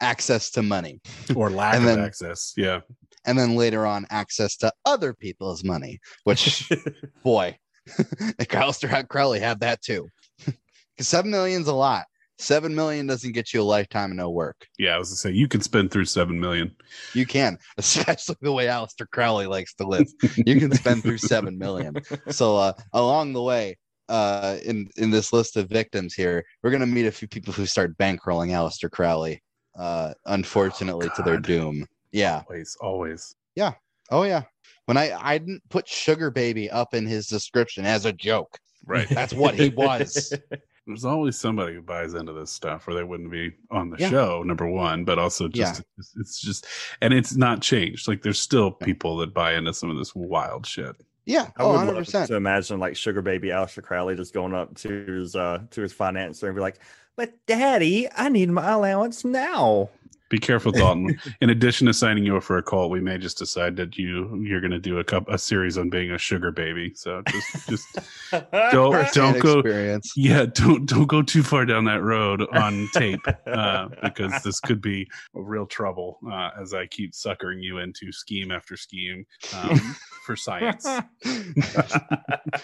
access to money, or lack And of then- access. Yeah. And then later on, access to other people's money. Which, boy, Aleister Crowley had that too. Because seven million's a lot. Seven million doesn't get you a lifetime of no work. Yeah, I was gonna say you can spend through seven million. You can, especially the way Aleister Crowley likes to live. You can spend through seven million. So uh, along the way, uh, in in this list of victims here, we're gonna meet a few people who start bankrolling Aleister Crowley. Uh, unfortunately, to their doom. Yeah. Always, always. Yeah. Oh yeah. When I I didn't put Sugar Baby up in his description as a joke. Right. That's what he was. There's always somebody who buys into this stuff, or they wouldn't be on the Yeah. show. Number one, but also just it's, it's just, and it's not changed. Like there's still people that buy into some of this wild shit. Yeah. I Oh, would 100 love to imagine like Sugar Baby Aleister Crowley just going up to his uh to his financer and be like, "But Daddy, I need my allowance now." Be careful, Dalton. In addition to signing you up for a cult, we may just decide that you you're going to do a cup a series on being a sugar baby. So just just don't Firsthand don't go. experience. Yeah, don't don't go too far down that road on tape uh, because this could be a real trouble uh, as I keep suckering you into scheme after scheme um, for science.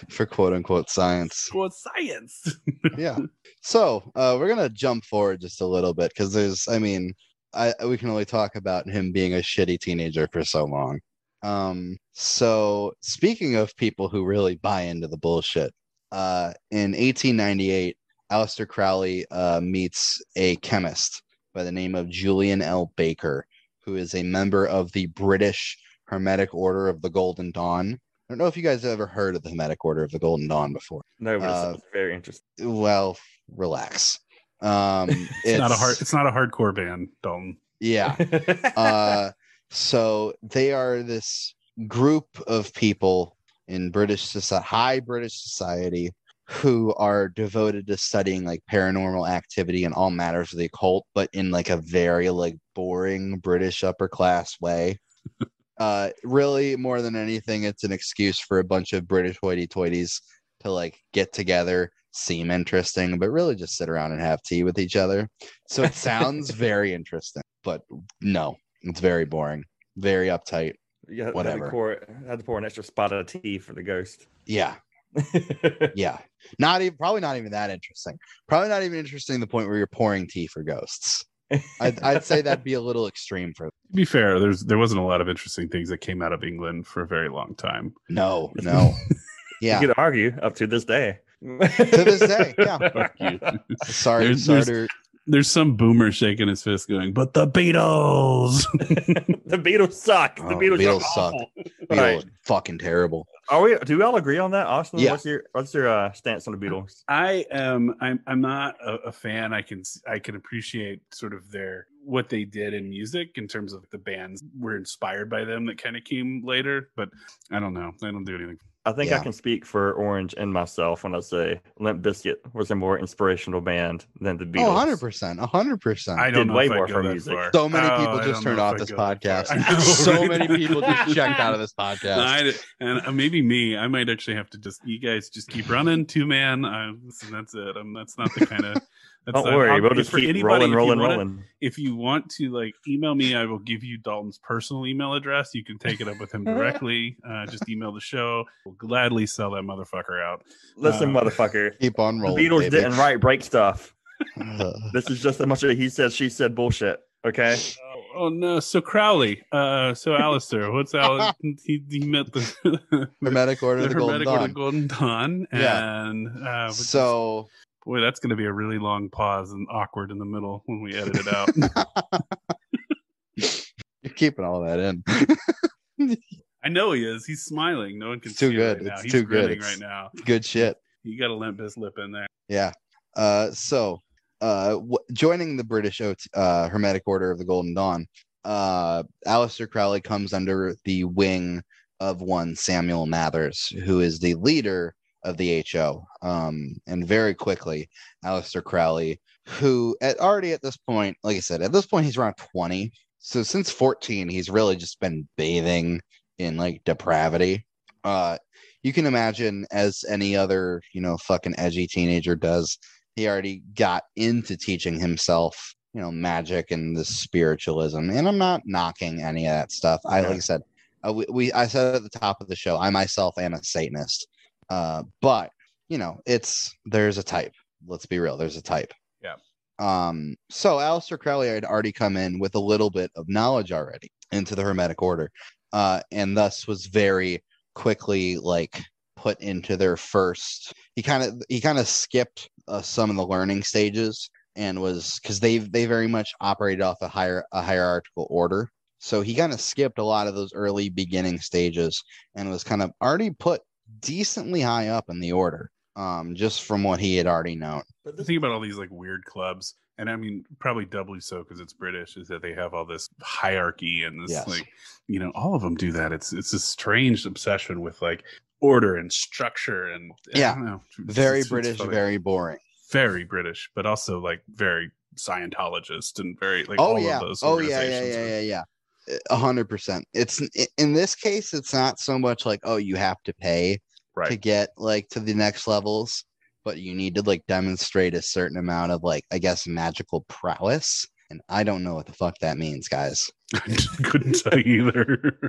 For quote unquote science. What science? Yeah. So uh we're gonna jump forward just a little bit because there's I mean, I we can only talk about him being a shitty teenager for so long. Um so speaking of people who really buy into the bullshit, uh in 1898, Aleister Crowley uh meets a chemist by the name of Julian L. Baker, who is a member of the British Hermetic Order of the Golden Dawn. I don't know if you guys have ever heard of the Hermetic Order of the Golden Dawn before. no, but Uh, very interesting. Well, relax. Um, It's, not a hard. It's not a hardcore band, Dalton. yeah. Uh, so they are this group of people in British society, high British society, who are devoted to studying like paranormal activity and all matters of the occult, but in like a very like boring British upper class way. uh, really, more than anything, it's an excuse for a bunch of British hoity-toities to like get together, seem interesting, but really just sit around and have tea with each other. So it sounds very interesting, but no, it's very boring, very uptight. yeah, had to whatever. pour, had to pour an extra spot of tea for the ghost. Yeah, yeah. Not even probably not even that interesting. Probably not even interesting to the point where you're pouring tea for ghosts. I'd, I'd say that'd be a little extreme for To be fair, there's there wasn't a lot of interesting things that came out of England for a very long time. no, no. Yeah, You could argue up to this day. To this day. Yeah. Fuck you. Sorry, There's- sorry. there's- to- there's some boomer shaking his fist, going, "But the Beatles." the Beatles suck. The Oh, Beatles, Beatles are suck. awful. Beatles Right. are fucking terrible. Are we? Do we all agree on that, Austin? Yeah. What's your What's your uh, stance on the Beatles? I am. I'm. I'm not a, a fan. I can. s- I can appreciate sort of their what they did in music in terms of the bands were inspired by them that kind of came later. But I don't know. I don't do anything. I think I can speak for Orange and myself when I say Limp Bizkit was a more inspirational band than the Beatles. Oh, 100 percent, hundred percent. I don't Did know way more go for music. far. So many Oh, people just turned off this I'd go that far. podcast. Know, so right? many people just checked out of this podcast. I, and uh, maybe me. I might actually have to just. You guys just keep running two man. Uh, and that's it. I'm. That's not the kind of. That's Don't worry, I'll- we'll if just for keep anybody, rolling, you rolling, wanna- rolling. if you want to like email me i will give you dalton's personal email address you can take it up with him directly uh, just email the show we'll gladly sell that motherfucker out Listen, Uh, motherfucker. Keep on The rolling. Beatles baby. didn't write break stuff. Uh, This is just a bunch of he said, she said bullshit. Okay. oh, oh, no so crowley uh so Aleister, what's Al? he, he met the Hermetic Order the of the Golden hermetic order Dawn. Golden Dawn, Yeah. and uh, which is- So boy, that's going to be a really long pause and awkward in the middle when we edit it out. you're keeping all that in. I know he is. He's smiling. No one can It's too see good. it right now. It's He's too good. It's- right now. Good shit. You got to limp his lip in there. Yeah. Uh, so, uh, w- joining the British OT, uh, Hermetic Order of the Golden Dawn, uh, Aleister Crowley comes under the wing of one Samuel Mathers, who is the leader of the HO. Um, and very quickly, Aleister Crowley, who at already at this point, like I said, at this point he's around 20. So since 14, he's really just been bathing in like depravity. Uh, you can imagine as any other, you know, fucking edgy teenager does, he already got into teaching himself, you know, magic and the spiritualism. And I'm not knocking any of that stuff. I like I said, uh, we, we I said at the top of the show, I myself am a Satanist. Uh, but you know, it's there's a type. Let's be real, there's a type. Yeah. Um, so Aleister Crowley had already come in with a little bit of knowledge already into the Hermetic Order, uh, and thus was very quickly like put into their first. He kind of he kind of skipped uh, some of the learning stages and was because they they very much operated off a higher a hierarchical order. So he kind of skipped a lot of those early beginning stages and was kind of already put decently high up in the order, um, just from what he had already known. But The thing about all these like weird clubs, and I mean probably doubly so because it's British, is that they have all this hierarchy and this Yes. like, you know, all of them do that. It's it's a strange obsession with like order and structure and I Yeah. don't know. Very it's- it's British, funny. very boring. very British, but also like very Scientologist and very like oh all yeah of those. oh yeah yeah organizations yeah yeah yeah a hundred percent it's in this case it's not so much like oh you have to pay to get like to the next levels but you need to like demonstrate a certain amount of like i guess magical prowess and i don't know what the fuck that means guys I couldn't tell you either.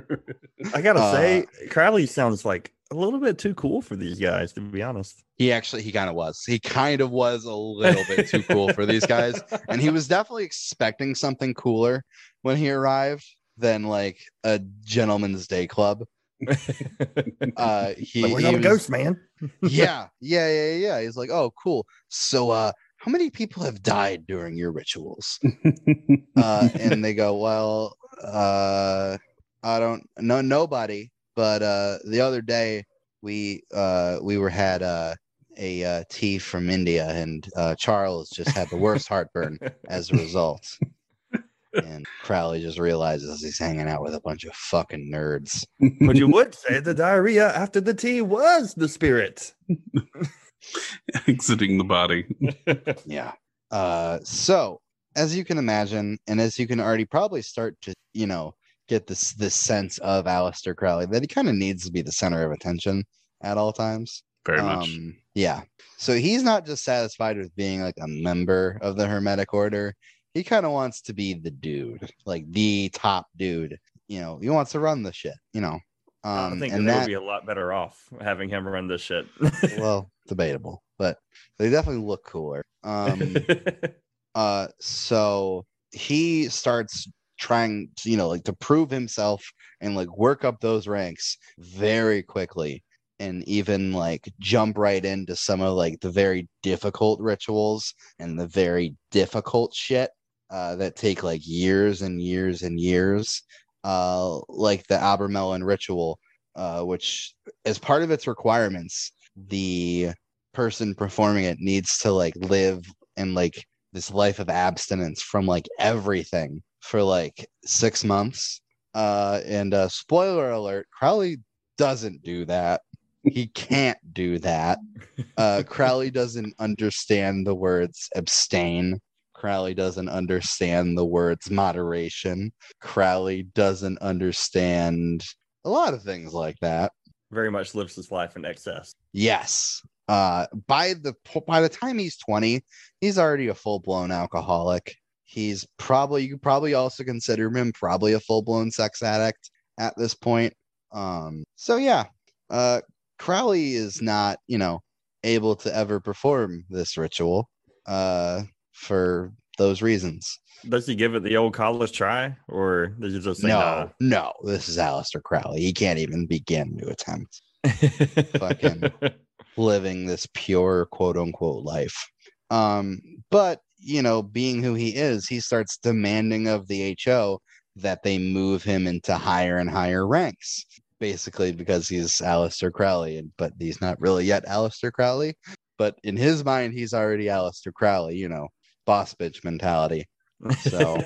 I gotta Uh, say, Crowley sounds like a little bit too cool for these guys, to be honest. he actually he kind of was he kind of was a little bit too cool for these guys and he was definitely expecting something cooler when he arrived than like a gentleman's day club uh he, Like, we're he not a ghost man. yeah, yeah, yeah, yeah. He's like, oh, cool. So, uh, how many people have died during your rituals? Uh, and they go, well, uh, I don't know nobody, but uh, the other day we uh we were had uh a uh, tea from India, and uh, Charles just had the worst heartburn as a result. And Crowley just realizes he's hanging out with a bunch of fucking nerds. but you would say the diarrhea after the tea was the spirit. exiting the body. Yeah. Uh, so as you can imagine, and as you can already probably start to, you know, get this this sense of Aleister Crowley that he kind of needs to be the center of attention at all times. Very much. Um, yeah. So he's not just satisfied with being like a member of the Hermetic Order. He kind of wants to be the dude, like the top dude. You know, he wants to run the shit. You know, um, I think and that that would be a lot better off having him run this shit. well, debatable, but they definitely look cooler. Um, uh so he starts trying to you know like to prove himself and like work up those ranks very quickly and even like jump right into some of like the very difficult rituals and the very difficult shit uh, that take like years and years and years, uh, like the Abramelin ritual, uh, which as part of its requirements, the person performing it needs to like live in like this life of abstinence from like everything for like six months. Uh, and uh, spoiler alert, Crowley doesn't do that. He can't do that. Uh, Crowley doesn't understand the words abstain. Crowley doesn't understand the words moderation. Crowley doesn't understand a lot of things like that. Very much lives his life in excess. Yes. Uh, by the by the time he's 20, he's already a full-blown alcoholic. He's probably you could probably also consider him probably a full-blown sex addict at this point. Um, so yeah, uh Crowley is not, you know, able to ever perform this ritual uh for those reasons. Does he give it the old college try, or does he just say No, no, this is Aleister Crowley. He can't even begin to attempt? Fucking- living this pure quote unquote life. Um, but you know, being who he is, he starts demanding of the HO that they move him into higher and higher ranks, basically because he's Aleister Crowley, and but he's not really yet Aleister Crowley. But in his mind, he's already Aleister Crowley, you know, boss bitch mentality. So-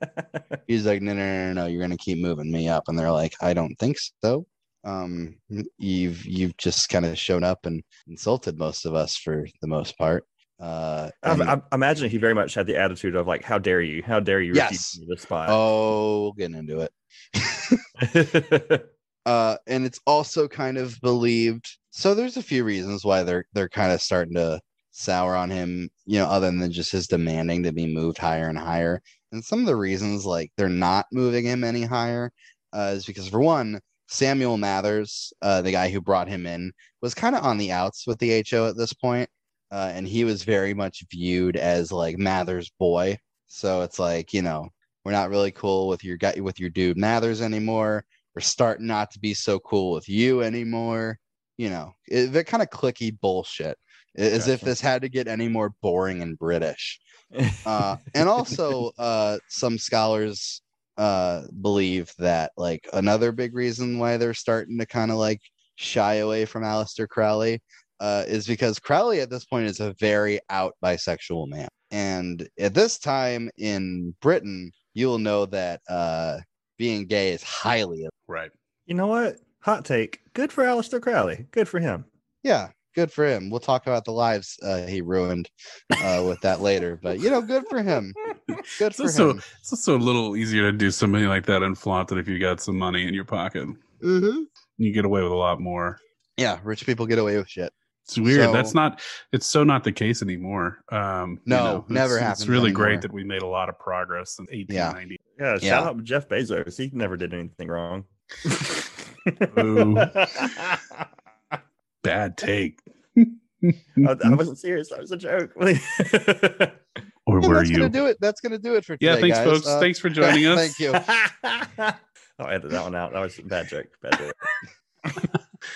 He's like, no, no, no, no, no, you're gonna keep moving me up, and they're like, I don't think so. Um, you've you've just kind of shown up and insulted most of us for the most part. Uh, I, and- I imagine he very much had the attitude of like, "How dare you? How dare you Yes. this spot?" oh, we'll get into it. uh and it's also kind of believed so there's a few reasons why they're they're kind of starting to sour on him you know other than just his demanding to be moved higher and higher and some of the reasons like they're not moving him any higher uh, is because for one samuel mathers uh, the guy who brought him in was kind of on the outs with the ho at this point uh, and he was very much viewed as like mathers boy so it's like you know we're not really cool with your guy with your dude mathers anymore we're starting not to be so cool with you anymore. You know, it, they're kind of clicky bullshit. As if this had to get any more boring and British. Uh, and also, uh, some scholars uh, believe that like another big reason why they're starting to kind of like shy away from Aleister Crowley uh, is because Crowley at this point is a very out bisexual man. And at this time in Britain, you'll know that uh, being gay is highly Right. you know what? Hot take. Good for Aleister Crowley. Good for him. yeah good for him we'll talk about the lives uh, he ruined uh, with that later but you know good for him good It's for also, him it's also a little easier to do something like that and flaunt it if you got some money in your pocket. mm-hmm. You get away with a lot more. yeah rich people get away with shit It's weird. So- That's not. It's so not the case anymore. Um, you No, know, never it's, happens It's really anymore. great that we made a lot of progress in 1890. Yeah, Yeah. shout out to Jeff Bezos. He never did anything wrong. Boo. Bad take. I, I wasn't serious. That was a joke. or And were that's you? gonna do it that's gonna do it for today. yeah. Thanks, guys. folks. Uh, thanks for joining us. thank you I'll edit that one out. That was a bad joke. Bad joke.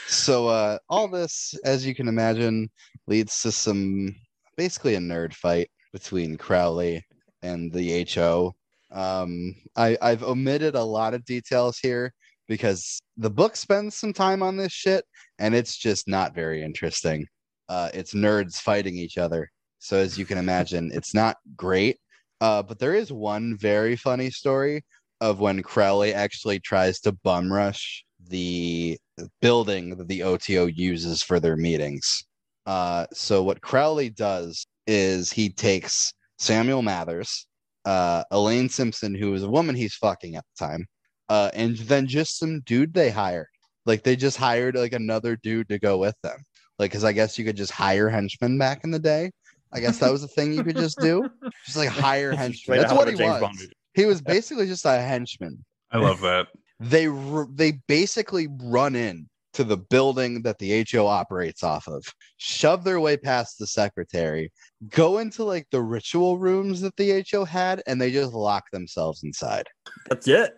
so uh all this as you can imagine leads to some basically a nerd fight between crowley and the ho um i i've omitted a lot of details here because the book spends some time on this shit and it's just not very interesting. Uh it's nerds fighting each other. So as you can imagine it's not great. Uh but there is one very funny story of when crowley actually tries to bum rush the building that the OTO uses for their meetings. Uh, so what Crowley does is he takes Samuel Mathers, uh, Elaine Simpson, who is a woman he's fucking at the time, uh, and then just some dude they hire. Like they just hired like another dude to go with them. Like, because I guess you could just hire henchmen back in the day. I guess that was a thing you could just do. Just like hire henchmen. That's what he James was. Bond. He was basically just a henchman I love that. they r- they basically run in to the building that the HO operates off of, shove their way past the secretary, go into like the ritual rooms that the HO had, and they just lock themselves inside That's it.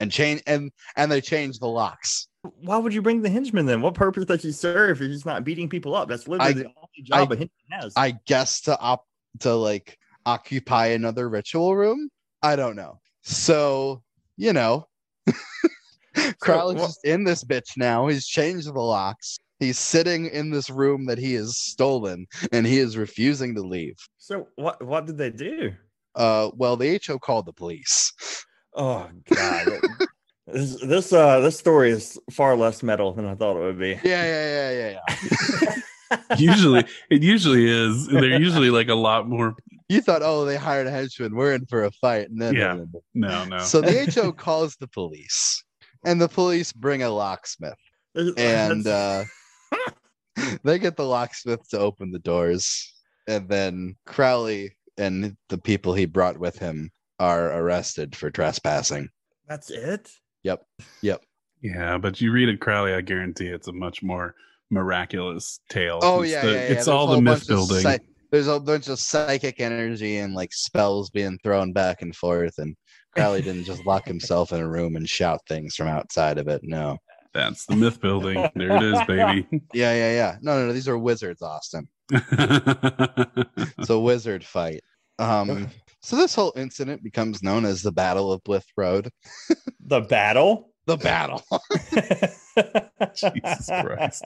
And change and and they change the locks. Why would you bring the henchman then? What purpose does he serve if he's not beating people up? That's literally I- the only job I- a henchman has. I guess to op to like occupy another ritual room. I don't know. So you know, Crowley's what- just in this bitch now. He's changed the locks. He's sitting in this room that he has stolen, and he is refusing to leave. so what? What did they do? Uh, well, the HO called the police. Oh God. This, this uh this story is far less metal than I thought it would be. Yeah, yeah, yeah, yeah, yeah. usually, it usually is. They're usually like a lot more. You thought, oh, they hired a henchman. We're in for a fight, and then Yeah. No, no. So the HO calls the police, and the police bring a locksmith, and uh, they get the locksmith to open the doors, and then Crowley and the people he brought with him are arrested for trespassing. that's it. Yep. Yep. Yeah, but you read it, Crowley. I guarantee it's a much more miraculous tale. Oh It's yeah, the- yeah, yeah. It's There's all the myth building. psy- there's a bunch of psychic energy and like spells being thrown back and forth, and Crowley didn't just lock himself in a room and shout things from outside of it. No. That's the myth building. There it is, baby. Yeah, yeah, yeah. No, no, no. These are wizards, Austin. It's a wizard fight. Um, so this whole incident becomes known as the Battle of Blythe Road. The battle. The battle. Jesus Christ.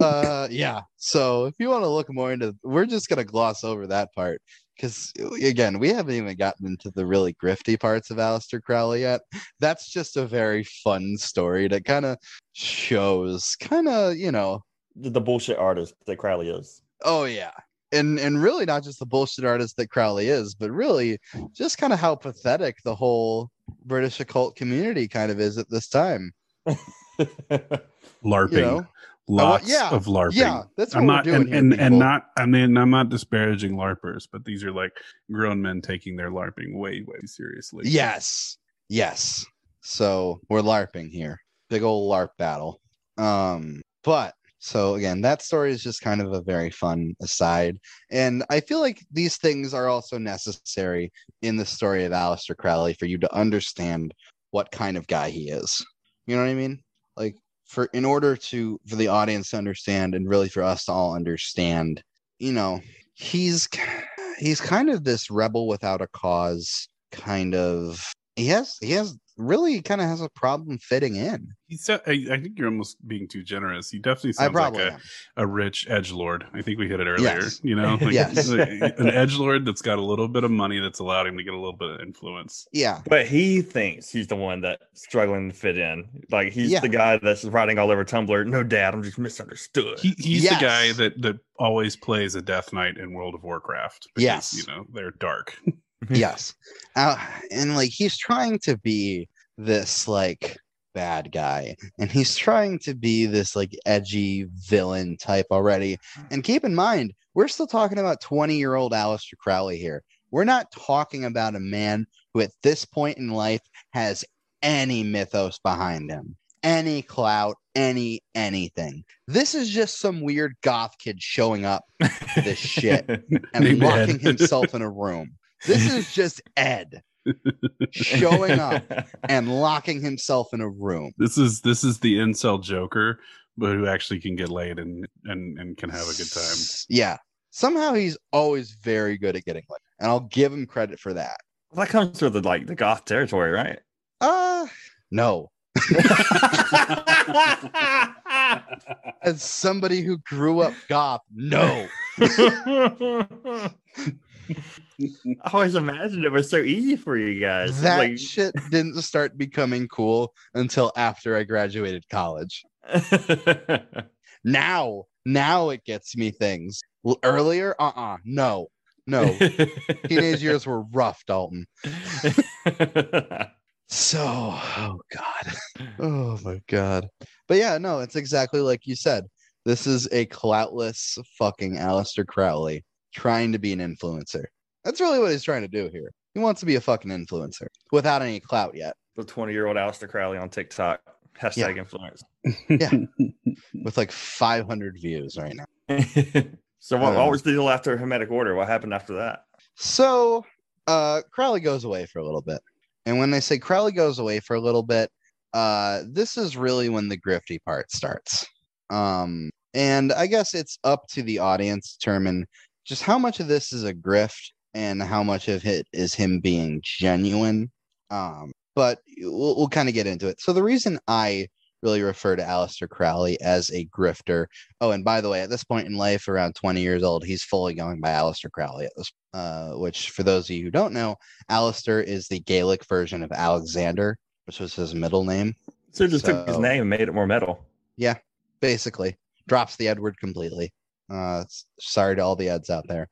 uh, yeah. So if you want to look more into, we're just gonna gloss over that part because again, we haven't even gotten into the really grifty parts of Aleister Crowley yet. That's just a very fun story that kind of shows, kind of, you know, the, the bullshit artist that Crowley is. Oh yeah. And and really not just the bullshit artist that Crowley is, but really just kind of how pathetic the whole British occult community kind of is at this time. LARPing. You know? Lots yeah, of LARPing. Yeah, that's what I'm we're not doing and, here, and, and not I mean I'm not disparaging LARPers, but these are like grown men taking their LARPing way, way seriously. Yes. Yes. So we're LARPing here. Big old LARP battle. Um, but so again, that story is just kind of a very fun aside. And I feel like these things are also necessary in the story of Aleister Crowley for you to understand what kind of guy he is. You know what I mean? Like for in order to for the audience to understand and really for us to all understand, you know, he's he's kind of this rebel without a cause kind of he has he has really kind of has a problem fitting in. He's, I, I think you're almost being too generous. He definitely I sounds probably like am. a, a rich edge lord. I think we hit it earlier. Yes. You know, like Yes. an edge lord that's got a little bit of money that's allowed him to get a little bit of influence. Yeah. But he thinks he's the one that's struggling to fit in. Like he's Yeah. the guy that's writing all over Tumblr. No, Dad, I'm just misunderstood. He, he's Yes. the guy that that always plays a Death Knight in World of Warcraft. because, Yes. you know they're dark. yes. Uh, and like he's trying to be this like bad guy and he's trying to be this like edgy villain type already. And keep in mind, we're still talking about 20 year old Aleister Crowley here. We're not talking about a man who at this point in life has any mythos behind him, any clout, any anything. This is just some weird goth kid showing up this shit and locking himself in a room. This is just Ed showing up and locking himself in a room. This is this is the incel Joker, but who actually can get laid and and and can have a good time. Yeah. Somehow he's always very good at getting laid. And I'll give him credit for that. that comes through the like the goth territory, right? Uh no. As somebody who grew up goth, no. I always imagined it was so easy for you guys. That Like- shit didn't start becoming cool until after I graduated college. Now, now it gets me things. Earlier, uh-uh, no. No. Teenage years were rough, Dalton. So, oh god. Oh my god. But yeah, no, it's exactly like you said. This is a cloutless fucking Aleister Crowley trying to be an influencer. That's really what he's trying to do here. He wants to be a fucking influencer without any clout yet. the 20 year old Aleister Crowley on TikTok. Hashtag influence. Yeah. With like 500 views right now. so what, Uh. what was the deal after Hermetic Order? What happened after that? So, uh, Crowley goes away for a little bit. And when they say Crowley goes away for a little bit, uh, this is really when the grifty part starts. Um, and I guess it's up to the audience to determine just how much of this is a grift and how much of it is him being genuine. Um, but we'll, we'll kind of get into it. So the reason I really refer to Aleister Crowley as a grifter. Oh, and by the way, at this point in life, around 20 years old, he's fully going by Aleister Crowley at this. Uh, which, for those of you who don't know, Aleister is the Gaelic version of Alexander, which was his middle name. So just took his name and made it more metal. Yeah, basically, drops the Edward completely. Uh, sorry to all the ads out there.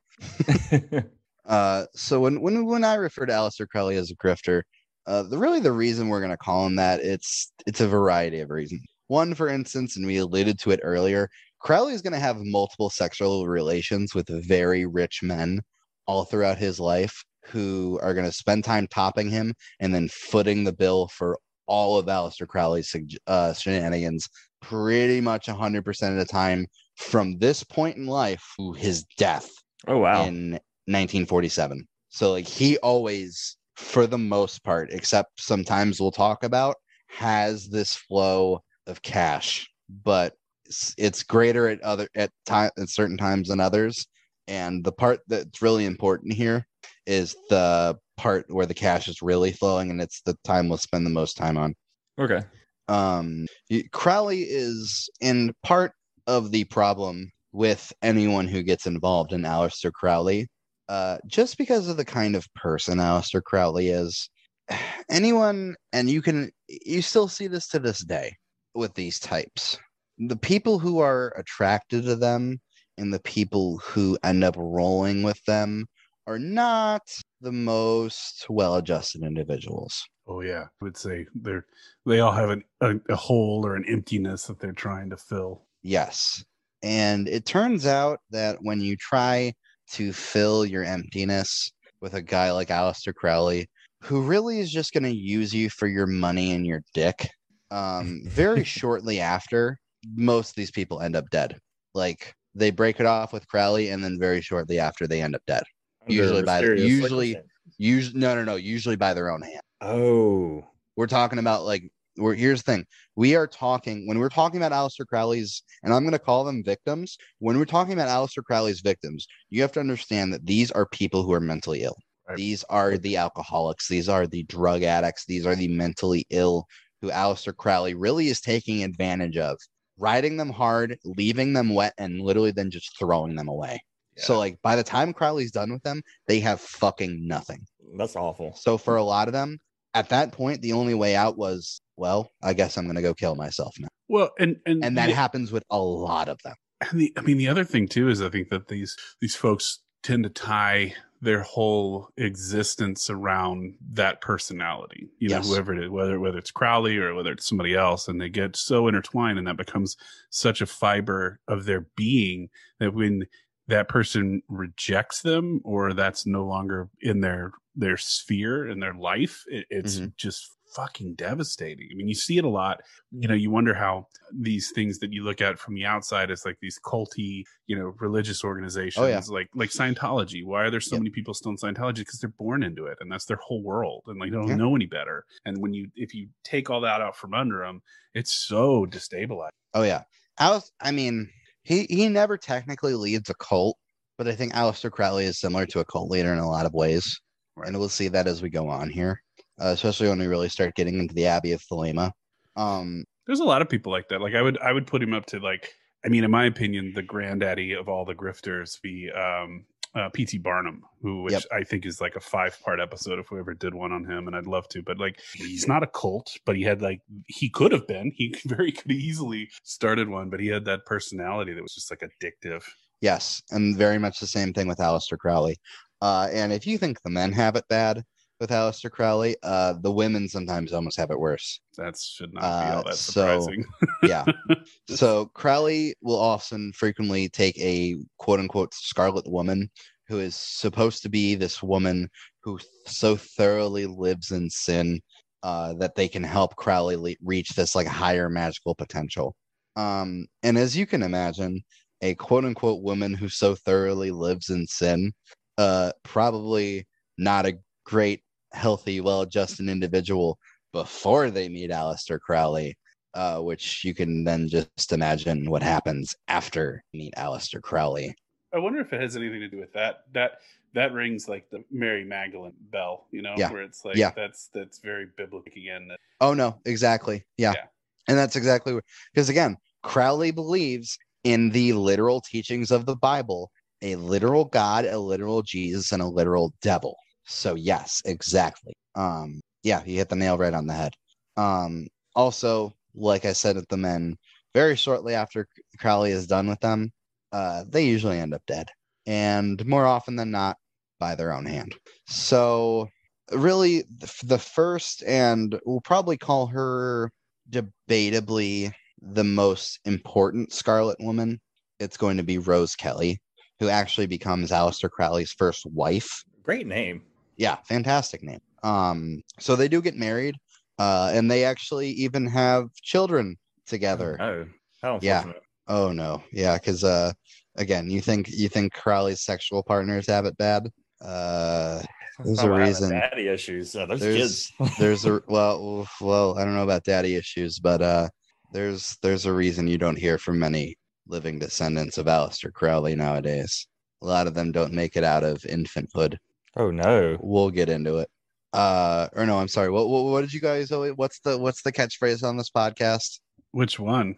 Uh, so when when when I refer to Aleister Crowley as a grifter, uh, the really the reason we're gonna call him that it's it's a variety of reasons. One, for instance, and we alluded to it earlier, Crowley is gonna have multiple sexual relations with very rich men all throughout his life who are gonna spend time topping him and then footing the bill for all of Aleister Crowley's uh, shenanigans pretty much 100% of the time from this point in life to his death oh wow. in 1947. So like he always, for the most part, except sometimes we'll talk about, has this flow of cash, but it's, it's greater at other at time at certain times than others. And the part that's really important here is the part where the cash is really flowing, and it's the time we'll spend the most time on okay. um crowley is in part of the problem with anyone who gets involved in Aleister Crowley uh just because of the kind of person Aleister Crowley is anyone and you can you still see this to this day with these types. The people who are attracted to them and the people who end up rolling with them are not the most well-adjusted individuals. Oh yeah, I would say they're they all have an, a, a hole or an emptiness that they're trying to fill. Yes. And it turns out that when you try to fill your emptiness with a guy like Aleister Crowley, who really is just going to use you for your money and your dick, um, very shortly after, most of these people end up dead. Like they break it off with Crowley, and then very shortly after, they end up dead. Usually by- usually- Usually, no, no, no. Usually by their own hand. Oh. We're talking about like we're here's the thing. We are talking when we're talking about Aleister Crowley's, and I'm gonna call them victims. When we're talking about Aleister Crowley's victims, you have to understand that these are people who are mentally ill. Right. These are the alcoholics, these are the drug addicts, these are the mentally ill who Aleister Crowley really is taking advantage of, riding them hard, leaving them wet, and literally then just throwing them away. So like by the time Crowley's done with them, they have fucking nothing. That's awful. So for a lot of them, at that point, the only way out was, well, I guess I'm gonna go kill myself now. Well, and and And that the- happens with a lot of them. and the, I mean, the other thing too is I think that these these folks tend to tie their whole existence around that personality. You Yes. know, whoever it is, whether whether it's Crowley or whether it's somebody else, and they get so intertwined, and that becomes such a fiber of their being that when that person rejects them or that's no longer in their their sphere in their life, it, it's Mhm. just fucking devastating. I mean, you see it a lot. You know, you wonder how these things that you look at from the outside as like these culty, you know, religious oh, organizations, like like Scientology. Why are there so Yep. many people still in Scientology? Because they're born into it, and that's their whole world, and like they don't Yeah. know any better. And when you if you take all that out from under them, it's so destabilizing. Oh yeah. Alice I mean, he he never technically leads a cult, but I think Aleister Crowley is similar to a cult leader in a lot of ways. Right. And we'll see that as we go on here. Uh, especially when we really start getting into the Abbey of Thelema. Um There's a lot of people like that. Like I would I would put him up to like I mean, in my opinion, the granddaddy of all the grifters be um uh, P.T. Barnum, who which Yep. I think is like a five part episode if we ever did one on him, and I'd love to. But like, he's not a cult, but he had like he could have been. He very could easily started one, but he had that personality that was just like addictive. Yes, and very much the same thing with Aleister Crowley. Uh, and if you think the men have it bad with Aleister Crowley, uh, the women sometimes almost have it worse. That should not be Uh, all that so- surprising. Yeah. so Crowley will often frequently take a quote unquote scarlet woman who is supposed to be this woman who so thoroughly lives in sin uh, that they can help Crowley le- reach this like higher magical potential. Um, and as you can imagine, a quote unquote woman who so thoroughly lives in sin, uh, probably not a great, healthy, well adjusted individual before they meet Aleister Crowley, uh, which you can then just imagine what happens after you meet Aleister Crowley. I wonder if it has anything to do with that. That that rings like the Mary Magdalene bell, you know, Yeah. where it's like Yeah. that's that's very biblical again. Oh no, exactly. Yeah. Yeah. And that's exactly because again, Crowley believes in the literal teachings of the Bible, a literal God, a literal Jesus, and a literal devil. So yes, exactly. Um, yeah, he hit the nail right on the head. Um, also, like I said at the men, very shortly after Crowley is done with them, uh, they usually end up dead. And more often than not, by their own hand. So really the, first and we'll probably call her debatably the most important Scarlet Woman. It's going to be Rose Kelly, who actually becomes Aleister Crowley's first wife. Great name. Yeah, fantastic name. Um, so they do get married, uh, and they actually even have children together. Oh, how Yeah. Oh no, yeah, because uh, again, you think you think Crowley's sexual partners have it bad? Uh, There's a Oh, reason. Daddy issues. Uh, those There's- kids. there's a well well i don't know about daddy issues but uh there's there's a reason you don't hear from many living descendants of Aleister Crowley nowadays a lot of them don't make it out of infanthood oh no. we'll get into it uh or no i'm sorry what what, what did you guys what's the what's the catchphrase on this podcast which one?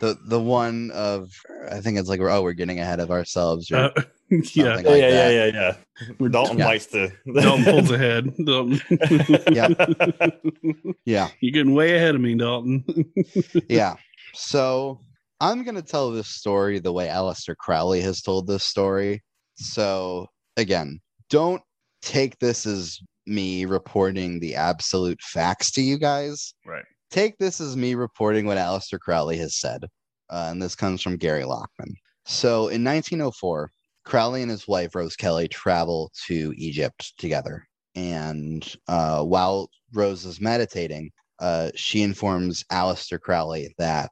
the the one of i think it's like oh we're getting ahead of ourselves or Uh, yeah, Something Yeah, like yeah, yeah, that. yeah, yeah. We're- Dalton Yeah. likes to. Dalton pulls ahead. Dalton. Yeah. yeah You're getting way ahead of me, Dalton. yeah. So I'm going to tell this story the way Aleister Crowley has told this story. So again, don't take this as me reporting the absolute facts to you guys. Right. Take this as me reporting what Aleister Crowley has said. Uh, and this comes from Gary Lachman. So in 1904, Crowley and his wife, Rose Kelly, travel to Egypt together. And uh, while Rose is meditating, uh, she informs Aleister Crowley that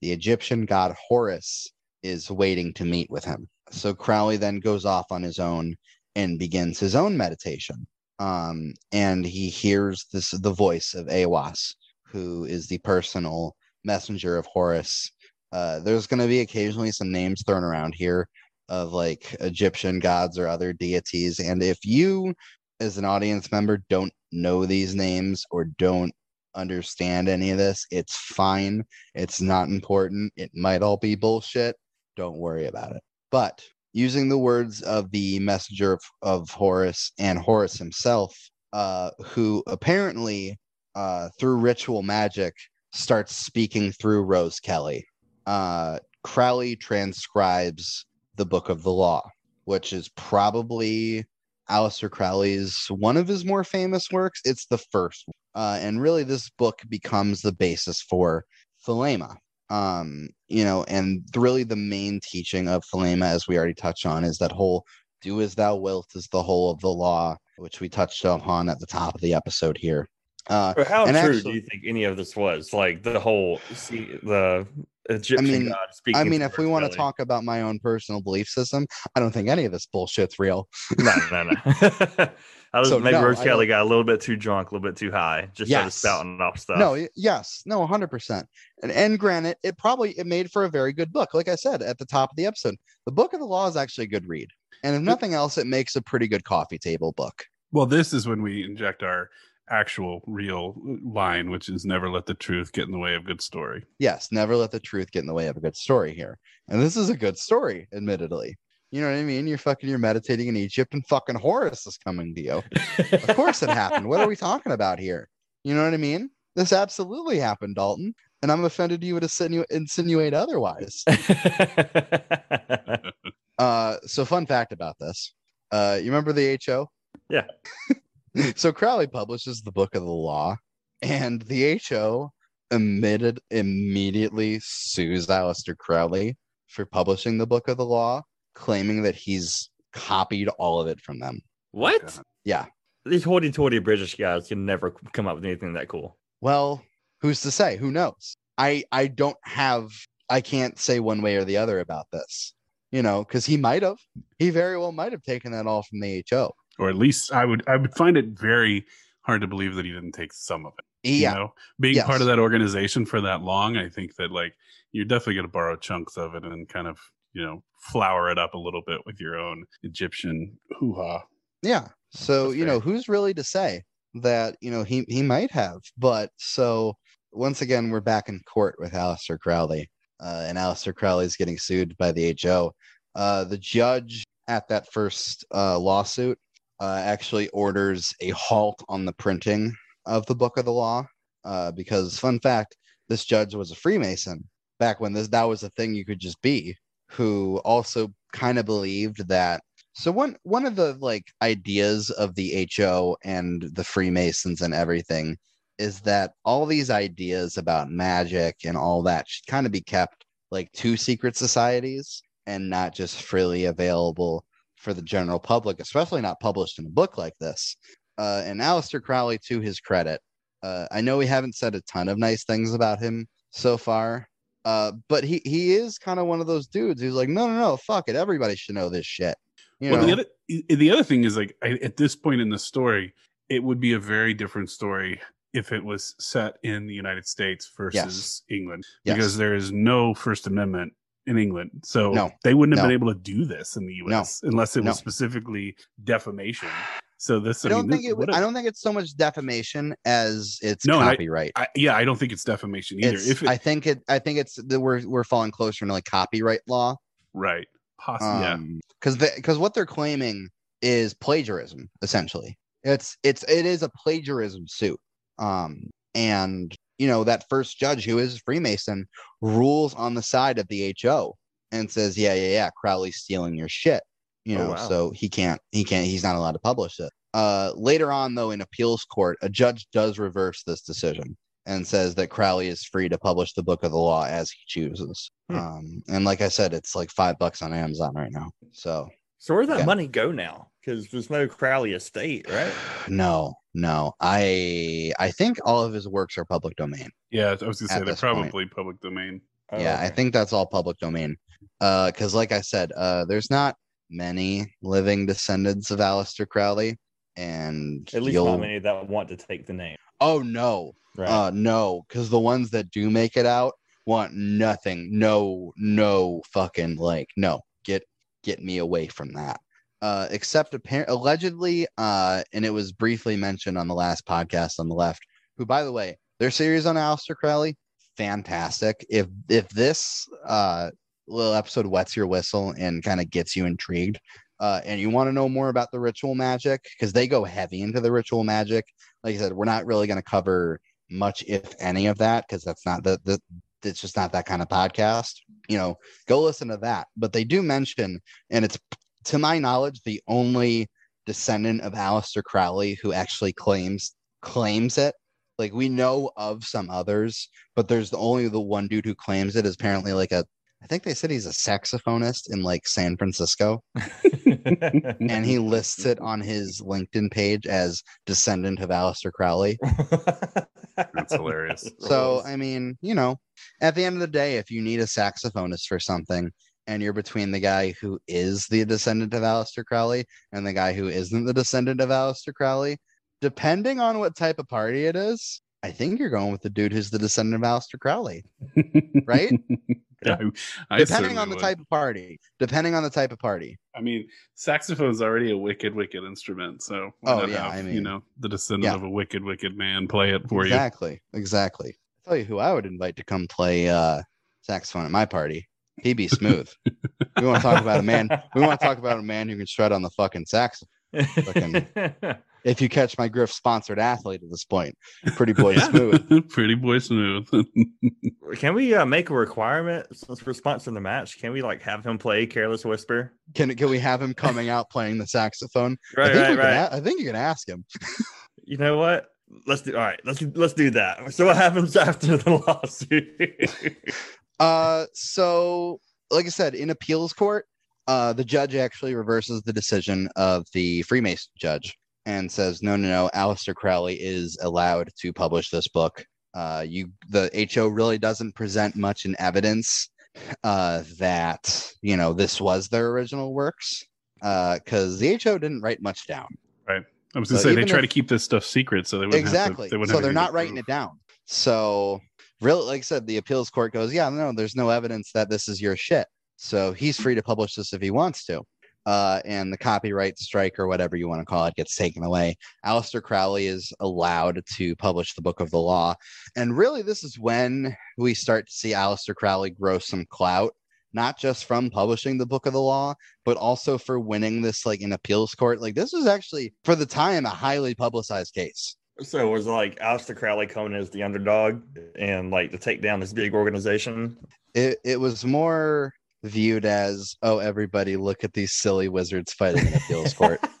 the Egyptian god Horus is waiting to meet with him. So Crowley then goes off on his own and begins his own meditation. Um, and he hears this the voice of Aiwass, who is the personal messenger of Horus. Uh, there's going to be occasionally some names thrown around here of like Egyptian gods or other deities. And if you, as an audience member, don't know these names or don't understand any of this, it's fine. It's not important. It might all be bullshit. Don't worry about it. But using the words of the messenger of, of Horus and Horus himself, uh, who apparently, uh, through ritual magic, starts speaking through Rose Kelly. Uh, Crowley transcribes the Book of the Law, which is probably Aleister Crowley's one of his more famous works. It's the first, uh, and really this book becomes the basis for Thelema. Um, you know, and really the main teaching of Thelema, as we already touched on, is that whole "do as thou wilt" is the whole of the law, which we touched upon at the top of the episode here. Uh, But how And true actually- do you think any of this was? Like the whole see the Egyptian mean- god speaking. I mean, if we want to talk about my own personal belief system, I don't think any of this bullshit's real. no, no, no. I was So, maybe no, Rose Kelly got a little bit too drunk, a little bit too high, just started Yes. spouting off stuff. No, yes, no, hundred percent. And and granted, it probably it made for a very good book. Like I said at the top of the episode, the Book of the Law is actually a good read, and if nothing else, it makes a pretty good coffee table book. well, this is when we inject our actual real line, which is never let the truth get in the way of good story. Yes, never let the truth get in the way of a good story here. And this is a good story, admittedly. You know what I mean? You're fucking you're meditating in Egypt and fucking Horus is coming to you. Of course it happened. What are we talking about here? You know what I mean? This absolutely happened, Dalton. And I'm offended you would insinu- insinuate otherwise. Uh, so fun fact about this. Uh, you remember the HO? Yeah. so Crowley publishes the Book of the Law, and the HO admitted immediately sues Aleister Crowley for publishing the Book of the Law, claiming that he's copied all of it from them. what? Yeah. These hoity-toity British guys can never come up with anything that cool. Well, who's to say? Who knows? I I don't have I can't say one way or the other about this. You know, because he might have. He very well might have taken that all from the HO. Or at least I would I would find it very hard to believe that he didn't take some of it. Yeah. You know, being Yes. part of that organization for that long, I think that like you're definitely going to borrow chunks of it and kind of you know flower it up a little bit with your own Egyptian hoo ha. Yeah. So, That's you know, who's really to say that, you know, he he might have. But so once again, we're back in court with Aleister Crowley. Uh, and Aleister Crowley is getting sued by the HO. Uh, the judge at that first uh, lawsuit uh, actually orders a halt on the printing of the Book of the Law. Uh, because, fun fact, this judge was a Freemason back when this that was a thing you could just be, who also kind of believed that so one one of the like ideas of the HO and the Freemasons and everything is that all these ideas about magic and all that should kind of be kept like to secret societies and not just freely available for the general public, especially not published in a book like this. Uh, and Aleister Crowley, to his credit, uh, I know we haven't said a ton of nice things about him so far, uh, but he he is kind of one of those dudes who's like, no, no, no, fuck it, everybody should know this shit. You well, know? the other the other thing is like I, at this point in the story, it would be a very different story if it was set in the United States versus England, Yes. because there is no First Amendment in England, so No. they wouldn't have No. been able to do this in the U.S. unless it No. was specifically defamation. So this, I I, don't mean, think this it. I don't think it's so much defamation as it's No, and I- copyright. I, yeah, I don't think it's defamation either. It's, if it, I think it. I think it's that we're we're falling closer to like copyright law. right, possibly, yeah. Um, because because what they're claiming is plagiarism essentially. It's it's it is a plagiarism suit. Um, and you know that first judge who is Freemason rules on the side of the HO and says, yeah, yeah, yeah, Crowley's stealing your shit. You Oh, know, wow. so he can't he can't he's not allowed to publish it. Uh, later on though, in appeals court, a judge does reverse this decision and says that Crowley is free to publish the book of the law as he chooses. Hmm. Um, and like I said, it's like five bucks on Amazon right now. So So where's that Yeah. money go now? Because there's no Crowley estate, right? no, no, I I think all of his works are public domain. yeah, I was gonna at say they're this point. probably public domain. Oh, yeah, I think that's all public domain. Uh, because like I said, uh, there's not many living descendants of Aleister Crowley, and at least you'll- not many that want to take the name. Oh no, Right. uh, no, because the ones that do make it out want nothing. No, no, fucking like no. Get get me away from that. Uh, except apparently, allegedly, uh, and it was briefly mentioned on the last podcast on the left. Who, by the way, their series on Aleister Crowley, fantastic. If if this uh little episode wets your whistle and kind of gets you intrigued, uh, and you want to know more about the ritual magic because they go heavy into the ritual magic. Like I said, we're not really going to cover much, if any, of that because that's not the the. It's just not that kind of podcast. You know, go listen to that. But they do mention, and it's to my knowledge, the only descendant of Aleister Crowley who actually claims claims it. Like we know of some others, but there's the only the one dude who claims it is apparently like a I think they said he's a saxophonist in like San Francisco, and he lists it on his LinkedIn page as descendant of Aleister Crowley. That's hilarious. So I mean, you know, at the end of the day, if you need a saxophonist for something, and you're between the guy who is the descendant of Aleister Crowley and the guy who isn't the descendant of Aleister Crowley, depending on what type of party it is, I think you're going with the dude who's the descendant of Aleister Crowley. Right? yeah, I, I depending on the would. type of party. Depending on the type of party. I mean, saxophone's already a wicked, wicked instrument. So Oh, yeah, have, I you know, the descendant Yeah. of a wicked, wicked man play it for you. exactly. Exactly. I'll tell you who I would invite to come play uh saxophone at my party. He'd be smooth. we want to talk about a man. We want to talk about a man who can shred on the fucking saxophone. Fucking- If you catch my Griff sponsored athlete at this point, pretty boy smooth. Pretty boy smooth. Can we uh, make a requirement since we're sponsoring the match? Can we like have him play Careless Whisper? Can can we have him coming out playing the saxophone? I Right, think right, right. a- I think you can ask him. You know what? Let's do. All right, let's let's do that. So what happens after the lawsuit? Uh, so like I said, in appeals court, uh, the judge actually reverses the decision of the Freemason judge and says, no, no, no, Aleister Crowley is allowed to publish this book. Uh, you, the HO really doesn't present much in evidence uh, that you know this was their original works because the HO didn't write much down. Right. I was gonna So say they try if- to keep this stuff secret, so they wouldn't exactly. Have to, they wouldn't so they're not writing it down. So really, like I said, the appeals court goes, yeah, no, there's no evidence that this is your shit. So he's free to publish this if he wants to. Uh, and the copyright strike or whatever you want to call it gets taken away. Aleister Crowley is allowed to publish the Book of the Law. And really, this is when we start to see Aleister Crowley grow some clout, not just from publishing the Book of the Law, but also for winning this like in appeals court. Like this was actually for the time a highly publicized case. So it was like Aleister Crowley coming as the underdog and like to take down this big organization. It it was more viewed as oh everybody look at these silly wizards fighting in appeals court.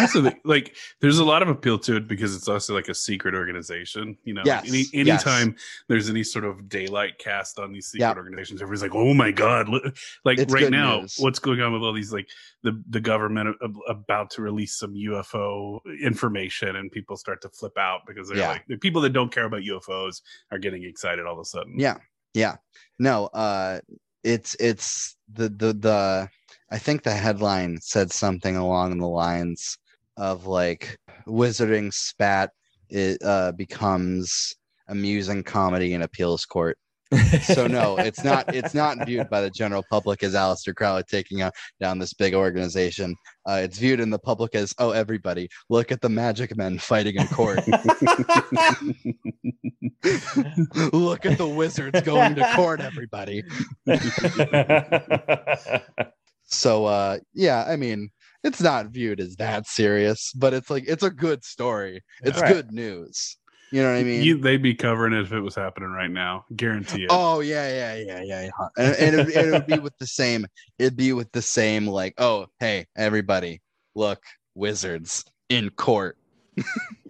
also the- like there's a lot of appeal to it because it's also like a secret organization you know Yes, any yes. anytime there's any sort of daylight cast on these secret Yeah. organizations everybody's like oh my god like It's right now news. what's going on with all these like the the government a- a- about to release some ufo information and people start to flip out because they're Yeah. like the people that don't care about ufos are getting excited all of a sudden Yeah. Yeah. No, uh it's it's the the the I think the headline said something along the lines of like wizarding spat it uh becomes amusing comedy in appeals court. So no, it's not it's not viewed by the general public as Aleister Crowley taking out down this big organization. Uh, it's viewed in the public as oh everybody look at the magic men fighting in court. look at the wizards going to court everybody. So uh yeah, I mean, it's not viewed as that serious, but it's like it's a good story. It's Right. good news. You know what I mean? you, they'd be covering it if it was happening right now guarantee it Oh yeah, yeah, yeah, yeah, yeah. And, and it, it would be with the same. It'd be with the same like, oh, hey, everybody, look, wizards in court. yeah,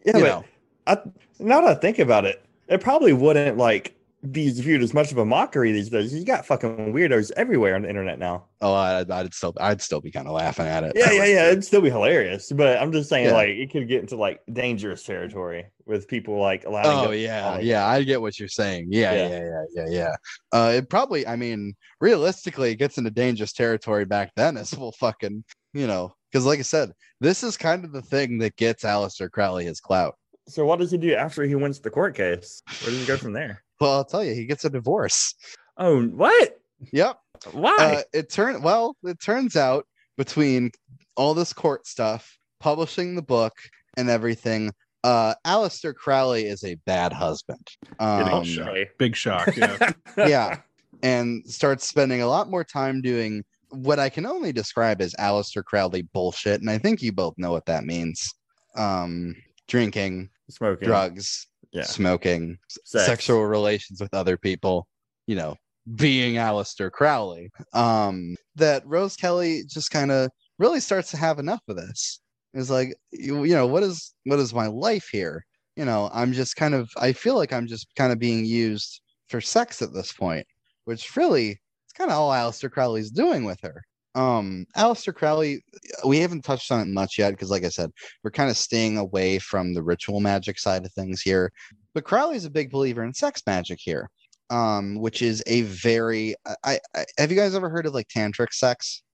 you but know, I, now that I think about it, it probably wouldn't like be viewed as much of a mockery these days. You got fucking weirdos everywhere on the internet now. oh, I'd, I'd still, I'd still be kind of laughing at it. Yeah, yeah, yeah. It'd still be hilarious, but I'm just saying, Yeah. like, it could get into like dangerous territory with people like allowing. Oh yeah, yeah, I get what you're saying. Yeah, Yeah. yeah, yeah, yeah, yeah. Uh, it probably, I mean, realistically, it gets into dangerous territory back then. As well, fucking, you know, because like I said, this is kind of the thing that gets Aleister Crowley his clout. So what does he do after he wins the court case? Where does he go from there? Well, I'll tell you, he gets a divorce. Oh, what? Yep. Why? Uh, it turn well, it turns out between all this court stuff, publishing the book, and everything, uh, Aleister Crowley is a bad husband. Getting Um, shock. big shock yeah yeah, and starts spending a lot more time doing what I can only describe as Aleister Crowley bullshit, and I think you both know what that means. Um, drinking, Smoking. drugs, Yeah. smoking, Sex. sexual relations with other people, you know, being Aleister Crowley. Um, that Rose Kelly just kind of really starts to have enough of this. It's like, you, you know, what is what is my life here? You know, I'm just kind of I feel like I'm just kind of being used for sex at this point, which really it's kind of all Aleister Crowley's doing with her. Um, Aleister Crowley, we haven't touched on it much yet because, like I said, we're kind of staying away from the ritual magic side of things here. But Crowley's a big believer in sex magic here, um, which is a very. I, I have you guys ever heard of like tantric sex?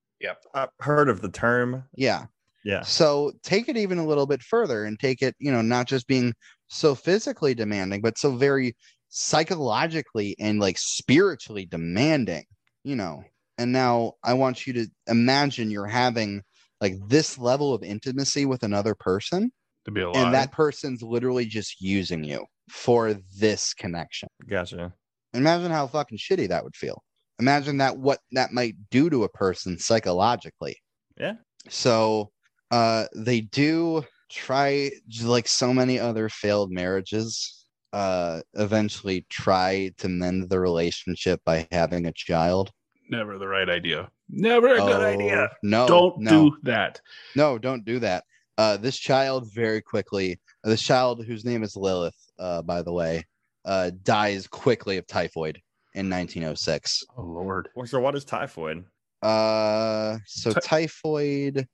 I've heard of the term. Yeah. Yeah. So take it even a little bit further and take it, you know, not just being so physically demanding, but so very psychologically and like spiritually demanding, you know. And now I want you to imagine you're having like this level of intimacy with another person, to be alive and that person's literally just using you for this connection. Gotcha. Imagine how fucking shitty that would feel. Imagine that what that might do to a person psychologically. Yeah. So uh they do try like so many other failed marriages uh eventually try to mend the relationship by having a child. Never the right idea never a good idea Oh, No. don't no. do that No, don't do that. Uh, this child very quickly, this child whose name is Lilith, uh, by the way, uh, dies quickly of typhoid in 1906. oh lord So what is typhoid? Uh, so Ty- typhoid,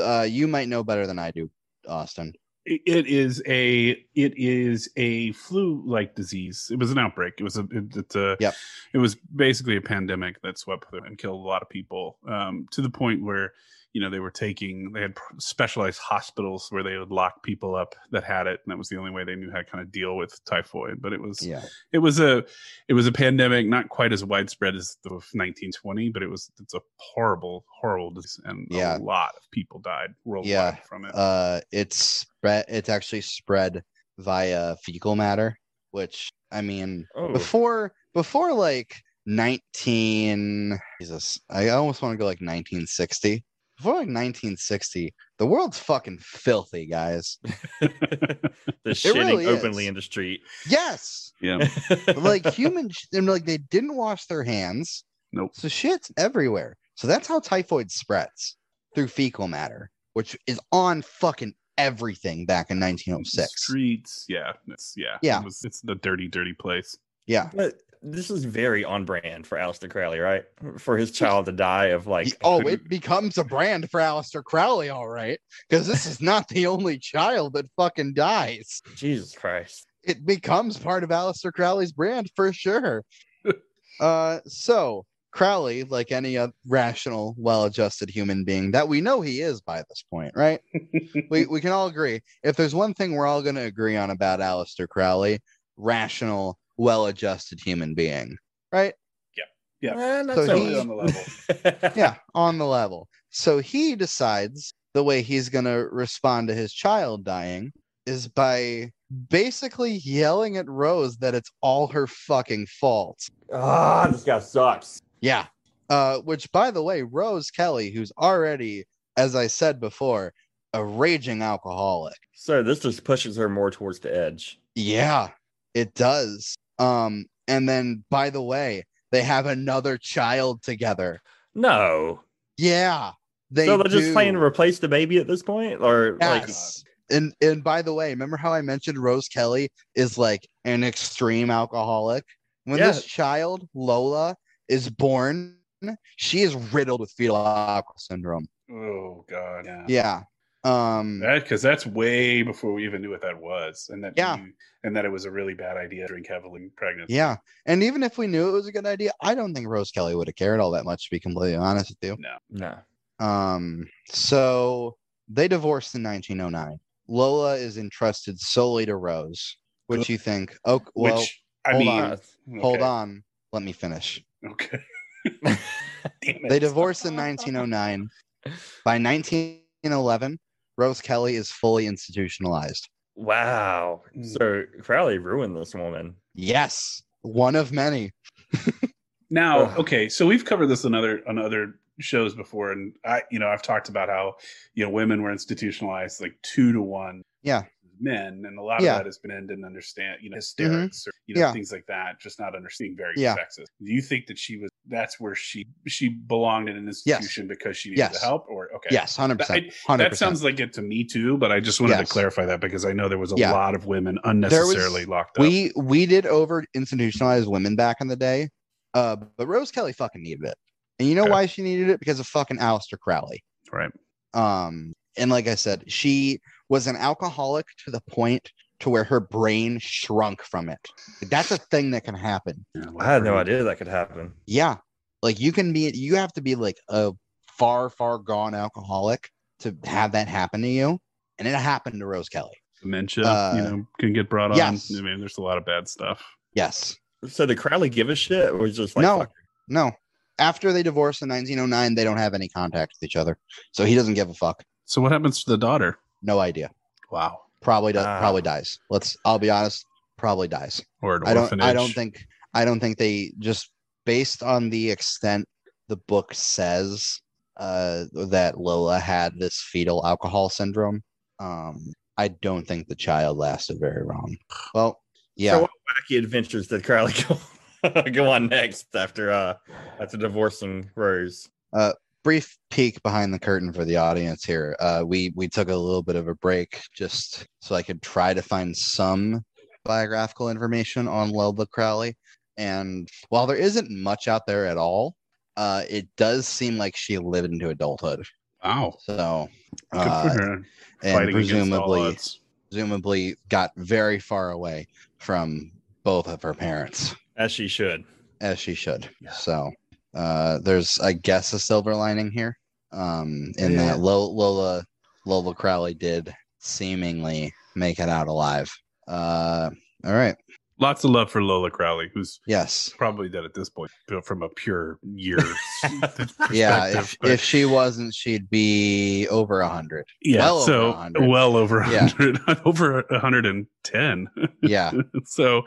uh, you might know better than I do, Austin. It is a it is a flu like disease it was an outbreak it was a it, it's a Yep. it was basically a pandemic that swept through and killed a lot of people um to the point where you know they were taking they had specialized hospitals where they would lock people up that had it, and that was the only way they knew how to kind of deal with typhoid. But it was Yeah. it was a it was a pandemic, not quite as widespread as the 1920, but it was it's a horrible horrible disease, and Yeah. a lot of people died worldwide Yeah. from it. Uh, it's spread. It's actually spread via fecal matter, which I mean, Oh, before before like 19 Jesus, I almost want to go like 1960. Before like 1960, the world's fucking filthy, guys. the shitting really openly is. in the street. Yes, yeah, like human, sh- and like they didn't wash their hands, nope. so shit's everywhere. So that's how typhoid spreads through fecal matter, which is on fucking everything back in 1906. Streets, yeah, it's yeah, Yeah. It was, it's the dirty, dirty place. Yeah. But this is very on brand for Aleister Crowley, right? For his child to die of like oh, it becomes a brand for Aleister Crowley, all right, because this is not the only child that fucking dies. Jesus Christ. It becomes part of Aleister Crowley's brand for sure. uh, so Crowley, like any uh, rational, well-adjusted human being that we know he is by this point, right? we we can all agree. If there's one thing we're all going to agree on about Aleister Crowley, rational, well-adjusted human being, right? Yeah. Eh, not So so he- on the level. yeah, on the level. So he decides the way he's going to respond to his child dying is by basically yelling at Rose that it's all her fucking fault. Ah, this guy sucks. Yeah. Uh, which, by the way, Rose Kelly, who's already, as I said before, a raging alcoholic. So this just pushes her more towards the edge. Yeah, it does. Um, and then, by the way, they have another child together. No. Yeah, they so they're just playing replace the baby at this point? Or like Yes. and and by the way, remember how I mentioned Rose Kelly is like an extreme alcoholic? When Yeah. this child, Lola, is born, she is riddled with fetal alcohol syndrome. Oh god, yeah. Yeah. Um That because that's way before we even knew what that was, and that Yeah. you- and that it was a really bad idea to drink heavily in pregnancy. yeah. And even if we knew it was a good idea, I don't think Rose Kelly would have cared all that much to be completely honest with you. No. no. Um so they divorced in 1909. Lola is entrusted solely to Rose. Which you think? Oh, well, Which I hold mean, on. okay, hold on. Let me finish. Okay. Damn it. They divorced in 1909. By 1911, Rose Kelly is fully institutionalized. Wow. Mm. So Crowley ruined this woman. Yes, one of many. Now, Ugh. okay, so we've covered this on other on other shows before, and I, you know, I've talked about how you know women were institutionalized like two to one. Yeah. Men, and a lot Yeah. of that has been men didn't understand, you know, hysterics or you know Yeah. things like that, just not understanding very Yeah. sexist. Do you think that she was? That's where she she belonged in an institution because she needed Yes. the help, or okay, Yes, hundred percent. That sounds like it to me too, but I just wanted Yes. to clarify that because I know there was a lot of women was- unnecessarily locked up. We we did over institutionalize women back in the day, uh, but Rose Kelly fucking needed it, and you know Okay. why she needed it? Because of fucking Aleister Crowley. right. Um, and like I said, she was an alcoholic to the point to where her brain shrunk from it. That's a thing that can happen. Yeah, I had no idea that could happen. Yeah. Like you can be you have to be like a far, far gone alcoholic to have that happen to you. And it happened to Rose Kelly. Dementia, Uh, you know, can get brought on. yes. I mean, there's a lot of bad stuff. Yes. So did Crowley give a shit or was just like No. fuck? No. After they divorce in 1909, they don't have any contact with each other. So he doesn't give a fuck. So what happens to the daughter? No idea. Wow. Probably does Ah. probably dies. Let's I'll be honest, probably dies. Or an I don't orphanage. I don't think I don't think they just based on the extent the book says uh that Lola had this fetal alcohol syndrome. Um I don't think the child lasted very long. Well, yeah. So what wacky adventures did Crowley go, go on next after uh after divorcing Rose? Brief peek behind the curtain for the audience here. Uh, we we took a little bit of a break just so I could try to find some biographical information on Lola Crowley. And while there isn't much out there at all, uh, it does seem like she lived into adulthood. Wow. So, uh, and Fighting presumably, presumably got very far away from both of her parents, As she should. as she should. Yeah. So, uh, there's, I guess, a silver lining here. Um, in Yeah. that Lo- Lola Lola Crowley did seemingly make it out alive. Uh, all right. Lots of love for Lola Crowley, who's Yes. probably dead at this point, built from a pure year. Yeah. If but- if she wasn't, she'd be over a hundred. yeah, well over so 100. well over Yeah. 100, over 110. Yeah. so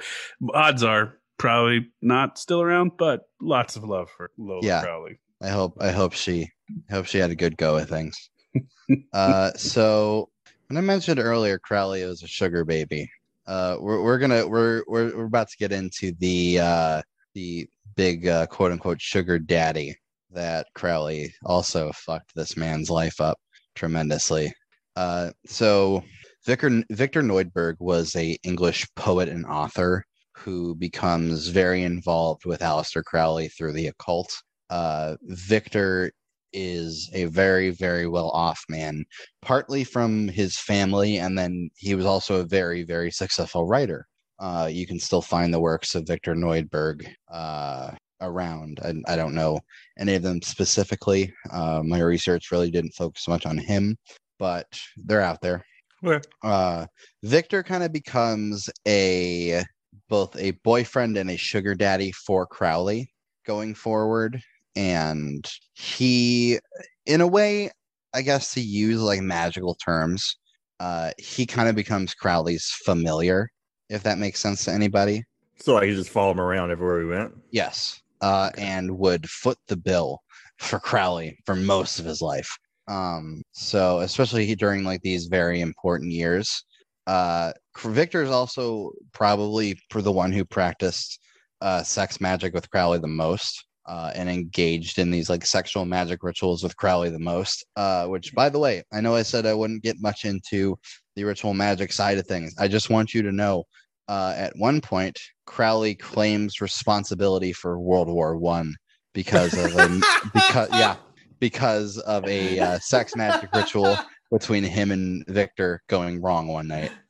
odds are probably not still around, but lots of love for Lola Yeah. Crowley. I hope I hope she I hope she had a good go at things. uh, so when I mentioned earlier, Crowley was a sugar baby. Uh, we're we're gonna we're we're we're about to get into the uh the big uh, quote unquote sugar daddy that Crowley also fucked this man's life up tremendously. Uh, so Victor Victor Neuburg was a English poet and author who becomes very involved with Aleister Crowley through the occult. Uh, Victor is a very, very well off man, partly from his family, and then he was also a very, very successful writer. Uh, you can still find the works of Victor Neuburg uh, around. I, I don't know any of them specifically. Uh, my research really didn't focus much on him, but they're out there. Okay. Uh, Victor kind of becomes a both a boyfriend and a sugar daddy for Crowley going forward. And he, in a way, I guess to use like magical terms, uh, he kind of becomes Crowley's familiar, if that makes sense to anybody. So like you just follow him around everywhere we went. Yes. Uh, and would foot the bill for Crowley for most of his life. Um, so especially during like these very important years. Uh, Victor is also probably for the one who practiced uh, sex magic with Crowley the most. Uh, and engaged in these like sexual magic rituals with Crowley the most. Uh, which, by the way, I know I said I wouldn't get much into the ritual magic side of things. I just want you to know uh, at one point, Crowley claims responsibility for World War One because of a because yeah because of a uh, sex magic ritual between him and Victor going wrong one night.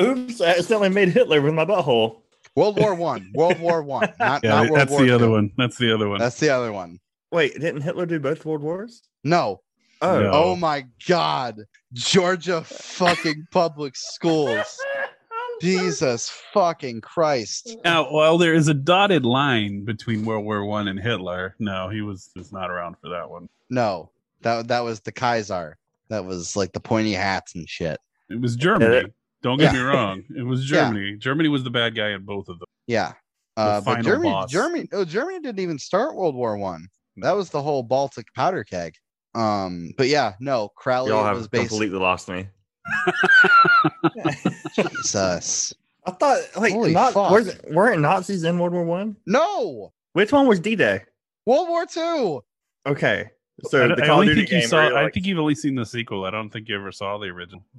Oops! I accidentally made Hitler with my butthole. World War One, World War One, not Yeah, not World that's War the other one. That's the other one. That's the other one. Wait, didn't Hitler do both world wars? No. Oh, No. Oh my God, Georgia fucking public schools. Jesus fucking Christ. Now, while there is a dotted line between World War One and Hitler, no, he was was not around for that one. No, that that was the Kaiser. That was like the pointy hats and shit. It was Germany. Don't get Yeah. me wrong. It was Yeah. Germany. Germany was the bad guy in both of them. Yeah. Uh, but Germany, boss. Germany, oh, Germany didn't even start World War One. That was the whole Baltic powder keg. Um, but yeah, no, Crowley y'all was have basically completely lost me. Jesus. I thought like Holy not was, weren't Nazis in World War One? No, Which one was D Day? World War Two. Okay, so I, the I of only Duty think you game. saw. where you're I think you've only seen the sequel. I don't think you ever saw the original.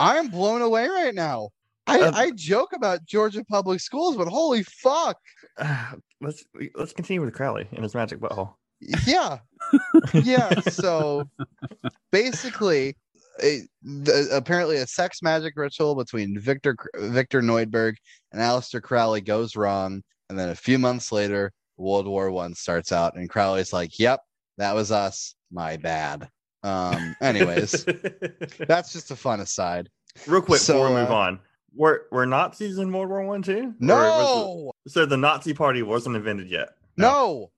I am blown away right now. I, Um, I joke about Georgia public schools, but holy fuck. let's let's continue with Crowley and his magic butthole. Yeah. yeah. So basically, a, the, apparently a sex magic ritual between Victor Victor Neuburg and Aleister Crowley goes wrong, and then a few months later, World War One starts out, and Crowley's like, "Yep, that was us. My bad." Um. Anyways, that's just a fun aside. real quick So, before we move uh, on, were were Nazis in World War One too? No. it- so the Nazi Party wasn't invented yet. No. no,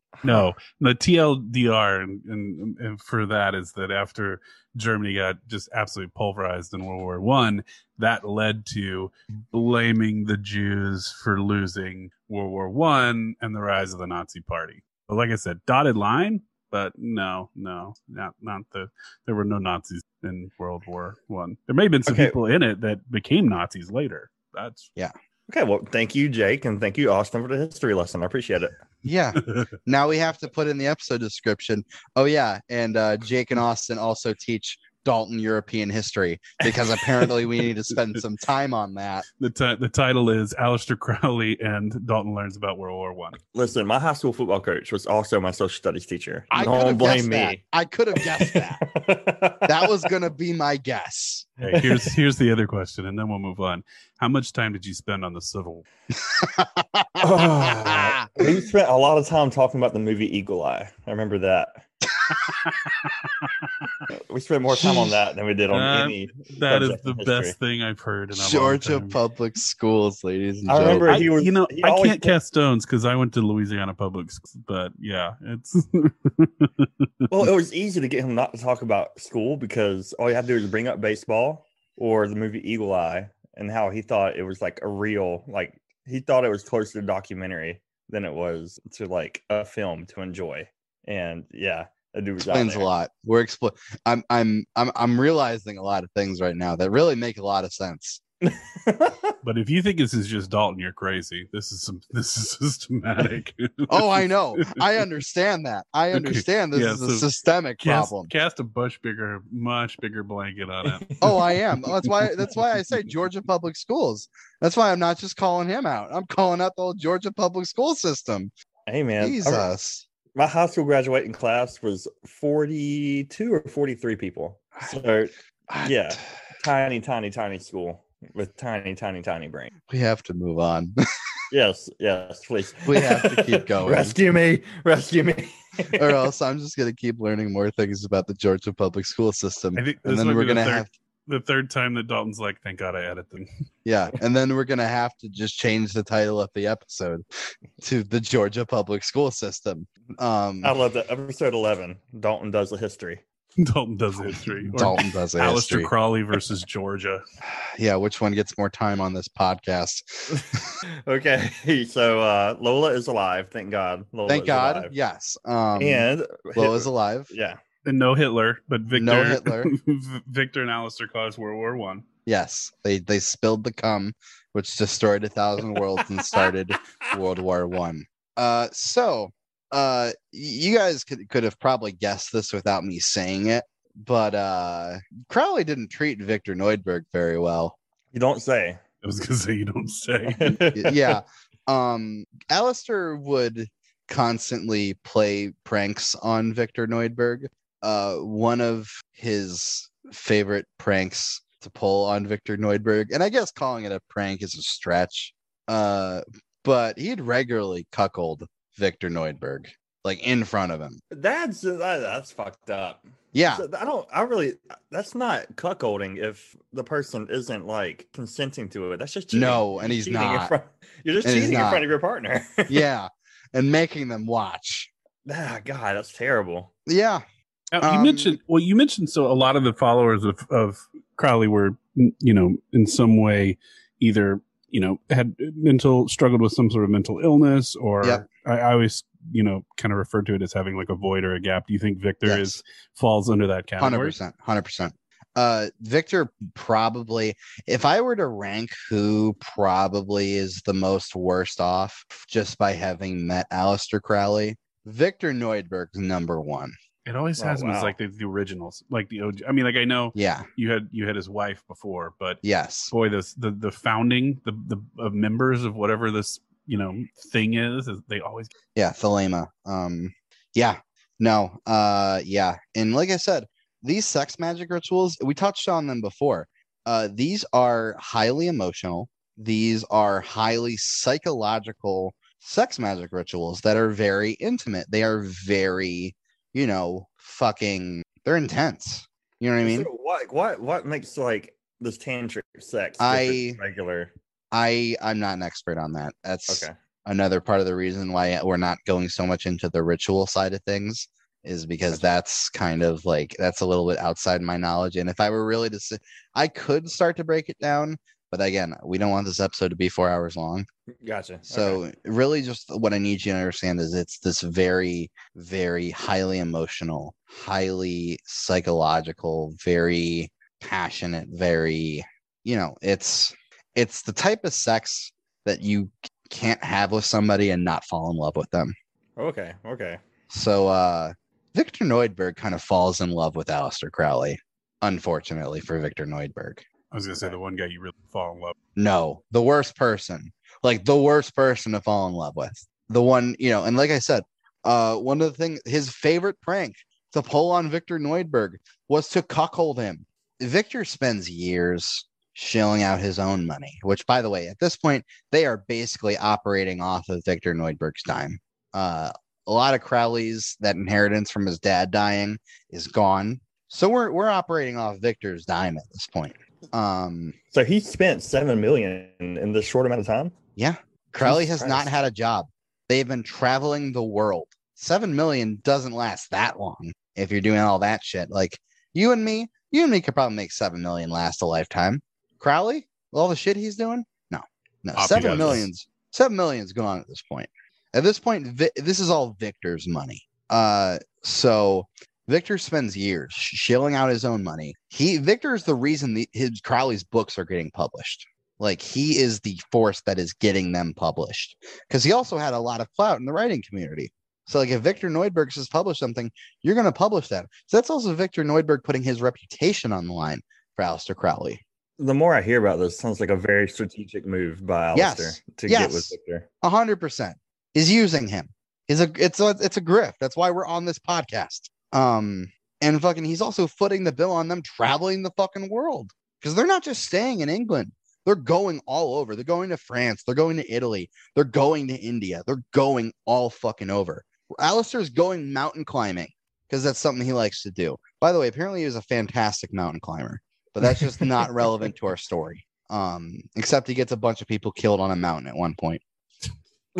the TLDR and, and, and for that is that after Germany got just absolutely pulverized in World War One, that led to blaming the Jews for losing World War One and the rise of the Nazi Party. But like I said, dotted line, but no, no, not not the. There were no Nazis in World War One. There may have been some Okay. people in it that became Nazis later. That's Okay, well, thank you, Jake, and thank you, Austin, for the history lesson. I appreciate it. Yeah. now we have to put in the episode description. Oh yeah, and uh, Jake and Austin also teach Dalton European history because apparently we need to spend some time on that. The ti- the title is Aleister Crowley and Dalton learns about World War One. Listen, my high school football coach was also my social studies teacher. I could Don't have blame guessed that. me. I could have guessed that. that was gonna be my guess. Okay, here's here's the other question, and then we'll move on. How much time did you spend on the Civil? Oh, we spent a lot of time talking about the movie Eagle Eye. I remember that. we spent more time on that than we did on Uh, any. That is the history. best thing I've heard in a Georgia long time. Public Schools, ladies and I remember gentlemen. he was- you know, he I can't cast stones because I went to Louisiana Public, Schools, but yeah, it's Well, it was easy to get him not to talk about school because all you had to do was bring up baseball or the movie Eagle Eye and how he thought it was like a real, like he thought it was closer to documentary than it was to like a film to enjoy. And yeah, that dude was out explains a lot. We're expl- I'm I'm I'm I'm realizing a lot of things right now that really make a lot of sense. But if you think this is just Dalton, you're crazy. This is some. This is systematic. Oh, I know. I understand that. I Okay. understand this Yeah, is a systemic cast, problem. cast a much bigger, much bigger blanket on it. Oh, I am. That's why. That's why I say Georgia Public Schools. That's why I'm not just calling him out. I'm calling out the whole Georgia Public School system. hey man, I re- Jesus. My high school graduating class was 42 or 43 people. So Yeah. tiny, tiny, tiny school with tiny, tiny, tiny brain. We have to move on. Yes, yes, please. We have to keep going. rescue me, rescue me. or else I'm just gonna keep learning more things about the Georgia public school system. And then we're gonna third, have the third time that Dalton's like, "Thank God I edit them." yeah, and then we're gonna have to just change the title of the episode to the Georgia public school system. Um I love that. Episode 11, Dalton does the history. Dalton does the history. Dalton does a Aleister history. Crowley versus Georgia. Yeah, which one gets more time on this podcast? okay, so uh Lola is alive. Thank God. Lola Thank is God. alive. Yes. Um And Lola's alive. yeah. And no Hitler, but Victor. No Hitler. Victor and Aleister caused World War One. Yes. They they spilled the cum, which destroyed a thousand worlds and started World War One. Uh, so uh, you guys could could have probably guessed this without me saying it, but uh, Crowley didn't treat Victor Neuburg very well. You don't say. I was gonna say you don't say. Yeah, um, Aleister would constantly play pranks on Victor Neuburg. Uh, one of his favorite pranks to pull on Victor Neuburg, and I guess calling it a prank is a stretch. Uh, but he'd regularly cuckold Victor Neuburg, like in front of him. That's that's fucked up. Yeah, So I don't. I really. That's not cuckolding if the person isn't like consenting to it. That's just cheating. No, and he's cheating in not. front- you're just And cheating in front of your partner. yeah, and making them watch. ah, God, that's terrible. Yeah, Now, you Um, mentioned well, you mentioned so a lot of the followers of of Crowley were you know in some way either you know had mental struggled with some sort of mental illness or Yep. I, I always you know kind of refer to it as having like a void or a gap. Do you think Victor Yes. is falls under that category? Hundred percent, hundred percent. Uh, Victor probably, if I were to rank who probably is the most worst off, just by having met Aleister Crowley, Victor Neuburg's number one. It always Oh, has him as like the, the originals, like the OG. I mean, like I know Yeah. you had you had his wife before, but Yes. boy, this the the founding the the of members of whatever this you know thing is, is they always Yeah. Thelema. Um. Yeah. No. Uh. Yeah. And like I said, these sex magic rituals, we touched on them before. Uh. These are highly emotional. These are highly psychological sex magic rituals that are very intimate. They are very, you know, fucking. They're intense. You know what I mean? So what what what makes like this tantric sex I- regular? I I'm not an expert on that. That's Okay. another part of the reason why we're not going so much into the ritual side of things is because that's kind of like that's a little bit outside my knowledge and if i were really to i could start to break it down but again we don't want this episode to be four hours long Gotcha. so Okay. really just what i need you to understand is it's this very very highly emotional highly psychological very passionate very you know it's it's the type of sex that you can't have with somebody and not fall in love with them okay. Okay. so uh victor neuburg kind of falls in love with Aleister crowley unfortunately for Victor Neuburg. I was gonna say the one guy you really fall in love. With. No, the worst person, like the worst person to fall in love with. The one, you know, and like I said, uh, one of the things, his favorite prank to pull on Victor Neuburg was to cuckold him. Victor spends years shelling out his own money, which, by the way, at this point, they are basically operating off of Victor Neuburg's dime. Uh, a lot of Crowley's that inheritance from his dad dying is gone. So we're we're operating off Victor's dime at this point. Um, So he spent seven million in, in this short amount of time. yeah, Crowley Jesus has not had a job. They've been traveling the world. Seven million doesn't last that long if you're doing all that shit. Like you and me, you and me could probably make seven million last a lifetime. Crowley, with all the shit he's doing, no, no, Off he seven goes. millions, seven millions gone at this point. At this point, Vi- this is all Victor's money. Uh, so Victor spends years shilling out his own money. He Victor is the reason the, his Crowley's books are getting published. Like he is the force that is getting them published because he also had a lot of clout in the writing community. So like if Victor Neuburg says publish something, you're going to publish that. So that's also Victor Neuburg putting his reputation on the line for Aleister Crowley. The more I hear about this, it sounds like a very strategic move by Yes. Aleister to get with Victor. A hundred percent is using him. Is a it's a it's a grift. That's why we're on this podcast. Um and fucking he's also footing the bill on them traveling the fucking world because they're not just staying in England. They're going all over. They're going to France. They're going to Italy. They're going to India. They're going all fucking over. Aleister's going mountain climbing because that's something he likes to do. By the way, apparently he was a fantastic mountain climber, but that's just not relevant to our story. Um, except he gets a bunch of people killed on a mountain at one point.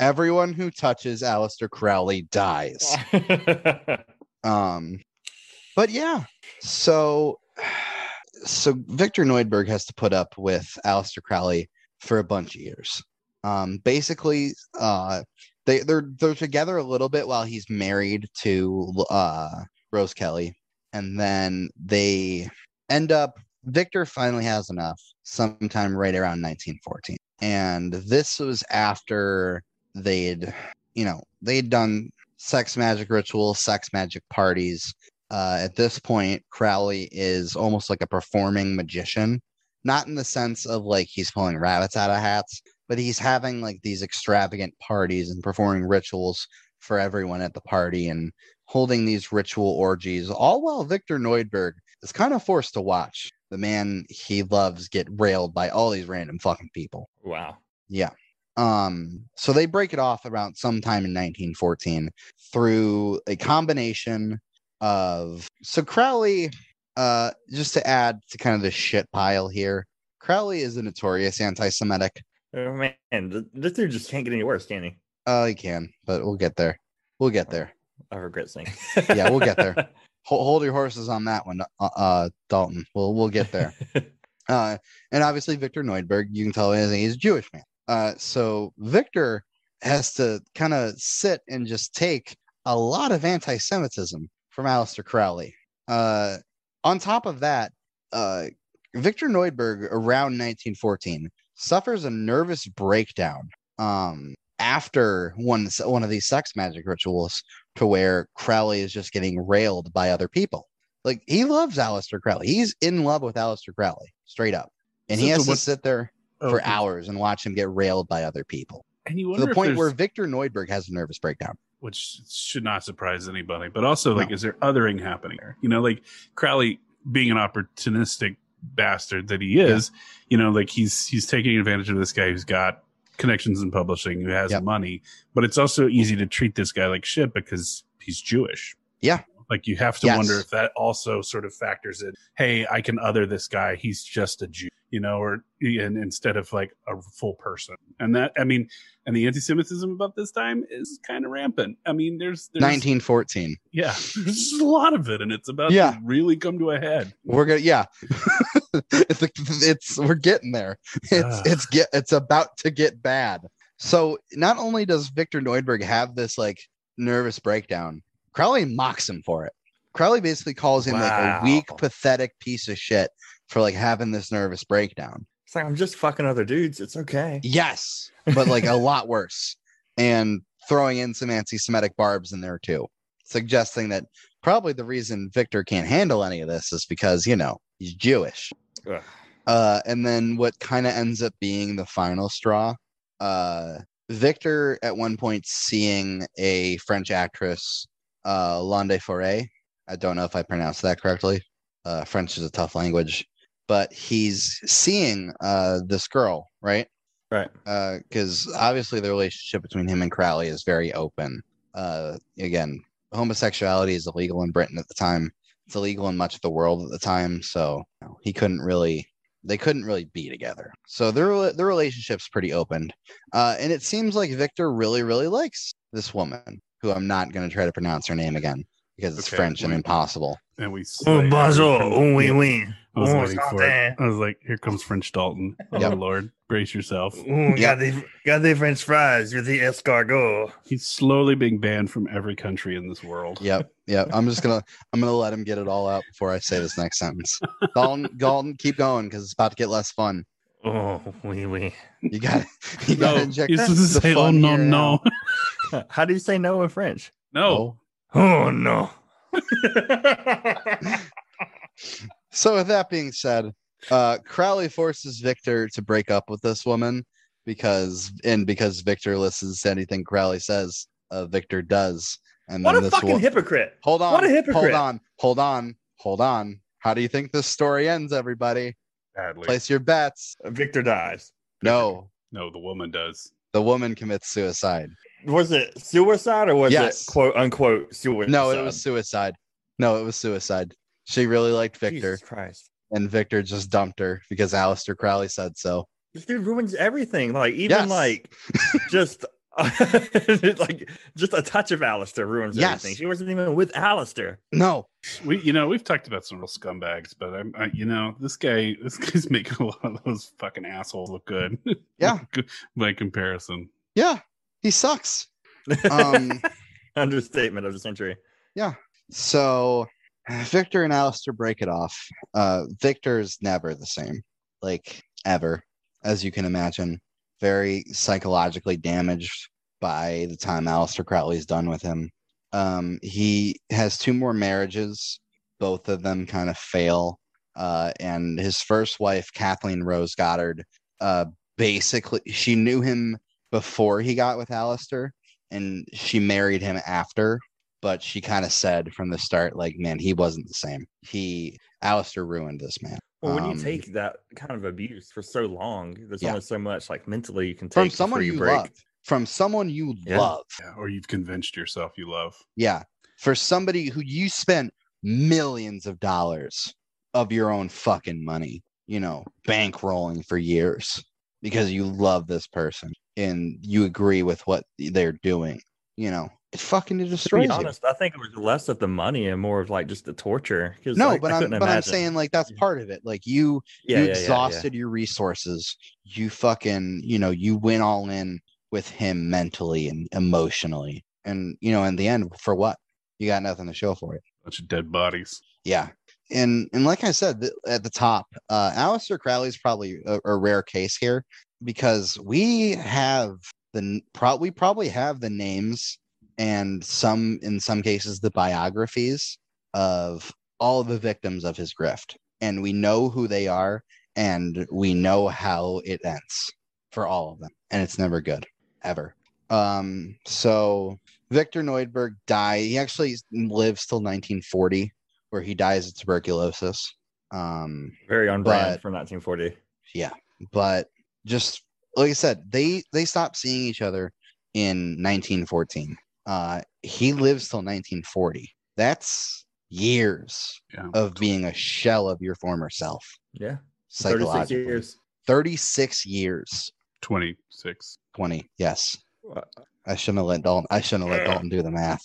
Everyone who touches Aleister Crowley dies. Um, but yeah, so so Victor Neuburg has to put up with Aleister Crowley for a bunch of years. Um, basically, uh, they they're they're together a little bit while he's married to uh Rose Kelly, and then they end up. Victor finally has enough sometime right around 1914, and this was after they'd you know they'd done sex magic rituals, sex magic parties. Uh, at this point, Crowley is almost like a performing magician, not in the sense of like he's pulling rabbits out of hats, but he's having like these extravagant parties and performing rituals for everyone at the party and holding these ritual orgies, all while Victor Neuburg is kind of forced to watch the man he loves get railed by all these random fucking people. wow. Yeah. Um, so they break it off around sometime in 1914 through a combination of so Crowley, uh, just to add to kind of the shit pile here, Crowley is a notorious anti-Semitic. Oh, man, this dude just can't get any worse, can he? Uh, he can, but we'll get there. We'll get there. I regret saying. Yeah, we'll get there. Hold, hold your horses on that one, uh, uh, Dalton. We'll we'll get there. Uh, and obviously Victor Neuburg, you can tell he's he's a Jewish man. Uh, so Victor has to kind of sit and just take a lot of anti-Semitism from Aleister Crowley. Uh, on top of that, uh, Victor Neuburg around 1914 suffers a nervous breakdown um, after one one of these sex magic rituals, to where Crowley is just getting railed by other people. Like he loves Aleister Crowley. He's in love with Aleister Crowley, straight up. And he So- so has to what- sit there for Okay. hours and watch him get railed by other people. And you To wonder the point where Victor Neuburg has a nervous breakdown. which should not surprise anybody. But also, like, No. is there othering happening here? You know, like Crowley being an opportunistic bastard that he is, you know, like he's he's taking advantage of this guy who's got connections in publishing, who has Yep. money. But it's also easy to treat this guy like shit because he's Jewish. Yeah. Like you have to Yes. wonder if that also sort of factors in. Hey, I can other this guy. He's just a Jew, you know, or and instead of like a full person. And that, I mean, and the anti-Semitism about this time is kind of rampant. I mean, there's, there's 1914. yeah, there's a lot of it, and it's about Yeah. to really come to a head. We're gonna yeah. it's it's we're getting there. It's it's get it's about to get bad. So not only does Victor Neuburg have this like nervous breakdown, Crowley mocks him for it. Crowley basically calls him like a weak, pathetic piece of shit for like having this nervous breakdown. It's like I'm just fucking other dudes. It's okay. Yes, but like a lot worse, and throwing in some anti-Semitic barbs in there too. suggesting that probably the reason Victor can't handle any of this is because you know he's Jewish. Ugh. Uh, and then what kind of ends up being the final straw? Uh, Victor at one point seeing a French actress, uh, Londe Foray. I don't know if I pronounced that correctly. Uh, French is a tough language, but he's seeing uh, this girl, right? Right. because obviously the relationship between him and Crowley is very open. Uh, again, homosexuality is illegal in Britain at the time. It's illegal in much of the world at the time, so you know, he couldn't really. They couldn't really be together. So their their relationship's pretty open, uh, and it seems like Victor really really likes this woman, who I'm not going to try to pronounce her name again because it's Okay, French and impossible. And we. Oh, slay bonjour. Oh, oui, Yeah, oui. I was Oh, waiting for it. I was like, "Here comes French Dalton." Oh Yep. Lord, brace yourself. Ooh, Yeah. got the got the French fries with the escargot. He's slowly being banned from every country in this world. Yep, yep. I'm just gonna I'm gonna let him get it all out before I say this next sentence. Dalton, Dalton, keep going because it's about to get less fun. Oh, oui, oui. You got you got to No, inject he's supposed to the say, "Oh no, here no. How do you say no in French? no." Oh no. So with that being said, uh, Crowley forces Victor to break up with this woman because and because Victor listens to anything Crowley says, uh, Victor does. And what then a fucking wo- hypocrite. Hold on. What a hypocrite. Hold on. Hold on. Hold on. How do you think this story ends, everybody? Badly. Place your bets. Victor dies. No, No, the woman does. the woman commits suicide. Was it suicide or was Yes. it quote unquote suicide? No, it was suicide. No, it was suicide. She really liked Victor, Jesus Christ. and Victor just dumped her because Aleister Crowley said so. This dude ruins everything. Like even Yes. like just like just a touch of Aleister ruins Yes. everything. She wasn't even with Aleister. No, We, you know, we've talked about some real scumbags, but I'm, I, you know, this guy, this guy's making a lot of those fucking assholes look good. Yeah. by comparison. yeah, he sucks. Um, Understatement of the century. Yeah. So Victor and Aleister break it off. Uh, Victor's never the same, like ever, as you can imagine. Very psychologically damaged by the time Aleister Crowley's done with him. Um, he has two more marriages. Both of them kind of fail. Uh, and his first wife, Kathleen Rose Goddard, uh, basically, she knew him before he got with Aleister, and she married him after but she kind of said from the start, like, man, he wasn't the same. He Aleister ruined this man. Well, when Um, you take that kind of abuse for so long, there's Yeah. only so much like mentally you can take From before someone you break. love. From someone you Yeah. love. Yeah, or you've convinced yourself you love. Yeah. For somebody who you spent millions of dollars of your own fucking money, you know, bankrolling for years because you love this person and you agree with what they're doing, you know, it fucking To destroys be you. honest, I think it was less of the money and more of like just the torture. 'cause, No, like, but I I'm couldn't but I'm saying like that's part of it. Like you yeah, you yeah, yeah, yeah. exhausted your resources. You fucking, you know, you went all in with him mentally and emotionally. And, you know, in the end, for what? You got nothing to show for it. Bunch of dead bodies. Yeah. And and like I said th- at the top, uh Aleister Crowley's probably a, a rare case here because we have the pro- we probably have the names and some in some cases the biographies of all of the victims of his grift. And we know who they are and we know how it ends for all of them. And it's never good ever. Um so victor neuburg died. He actually lives till 1940 where he dies of tuberculosis. Um Very on brand for 1940. but just like I said, they they stopped seeing each other in 1914. Uh, he lives till 1940. That's years Yeah. of being a shell of your former self, Yeah, 36 psychologically. years. 36 years. 26. 20. Yes, I shouldn't have let Dalton. I shouldn't have let Dalton do the math.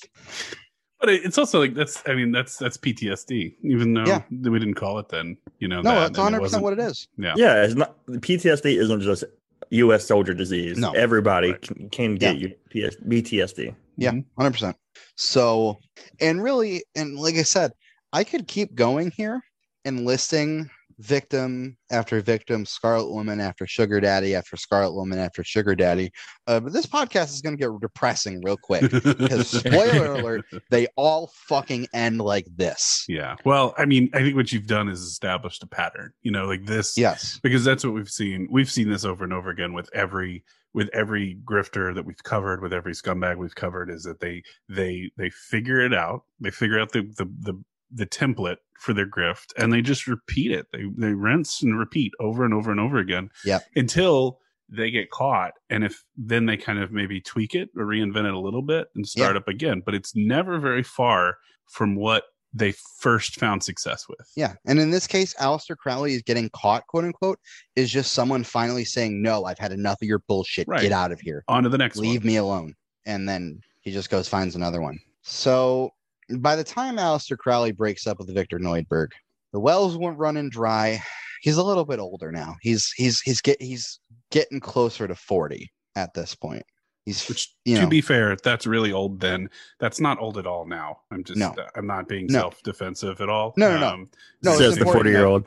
But it's also like that's I mean that's that's PTSD even though Yeah. we didn't call it then, you know. No, that, that's 100 percent what it is. Yeah. Yeah, it's not PTSD isn't just U.S. soldier disease. No. everybody Right. can, can get you PS, BTSD. Yeah, Mhm. hundred percent. So, and really, and like I said, I could keep going here and listing victim after victim, Scarlet Woman after Sugar Daddy after Scarlet Woman after Sugar Daddy. Uh, but this podcast is going to get depressing real quick because spoiler alert, they all fucking end like this. Yeah. Well, I mean, I think what you've done is established a pattern. You know, like this. Yes. Because that's what we've seen. We've seen this over and over again with every with every grifter that we've covered, with every scumbag we've covered, is that they they they figure it out. They figure out the the the, the template for their grift and they just repeat it. They they rinse and repeat over and over and over again. Yeah. Until they get caught and if then they kind of maybe tweak it or reinvent it a little bit and start Yeah. up again but it's never very far from what they first found success with Yeah. And in this case, Aleister Crowley is getting caught, quote unquote, is just someone finally saying, No, I've had enough of your bullshit. Right. Get out of here. on to the next Leave one. me alone. And then he just goes, finds another one. So by the time Aleister Crowley breaks up with Victor Neuburg, the wells weren't running dry. He's a little bit older now. He's he's he's get he's getting closer to 40 at this point. He's which you to be fair that's really old then that's not old at all now i'm just No. i'm not being No. self-defensive at all No, no, no. Um, No, it's Says the important 40 year old.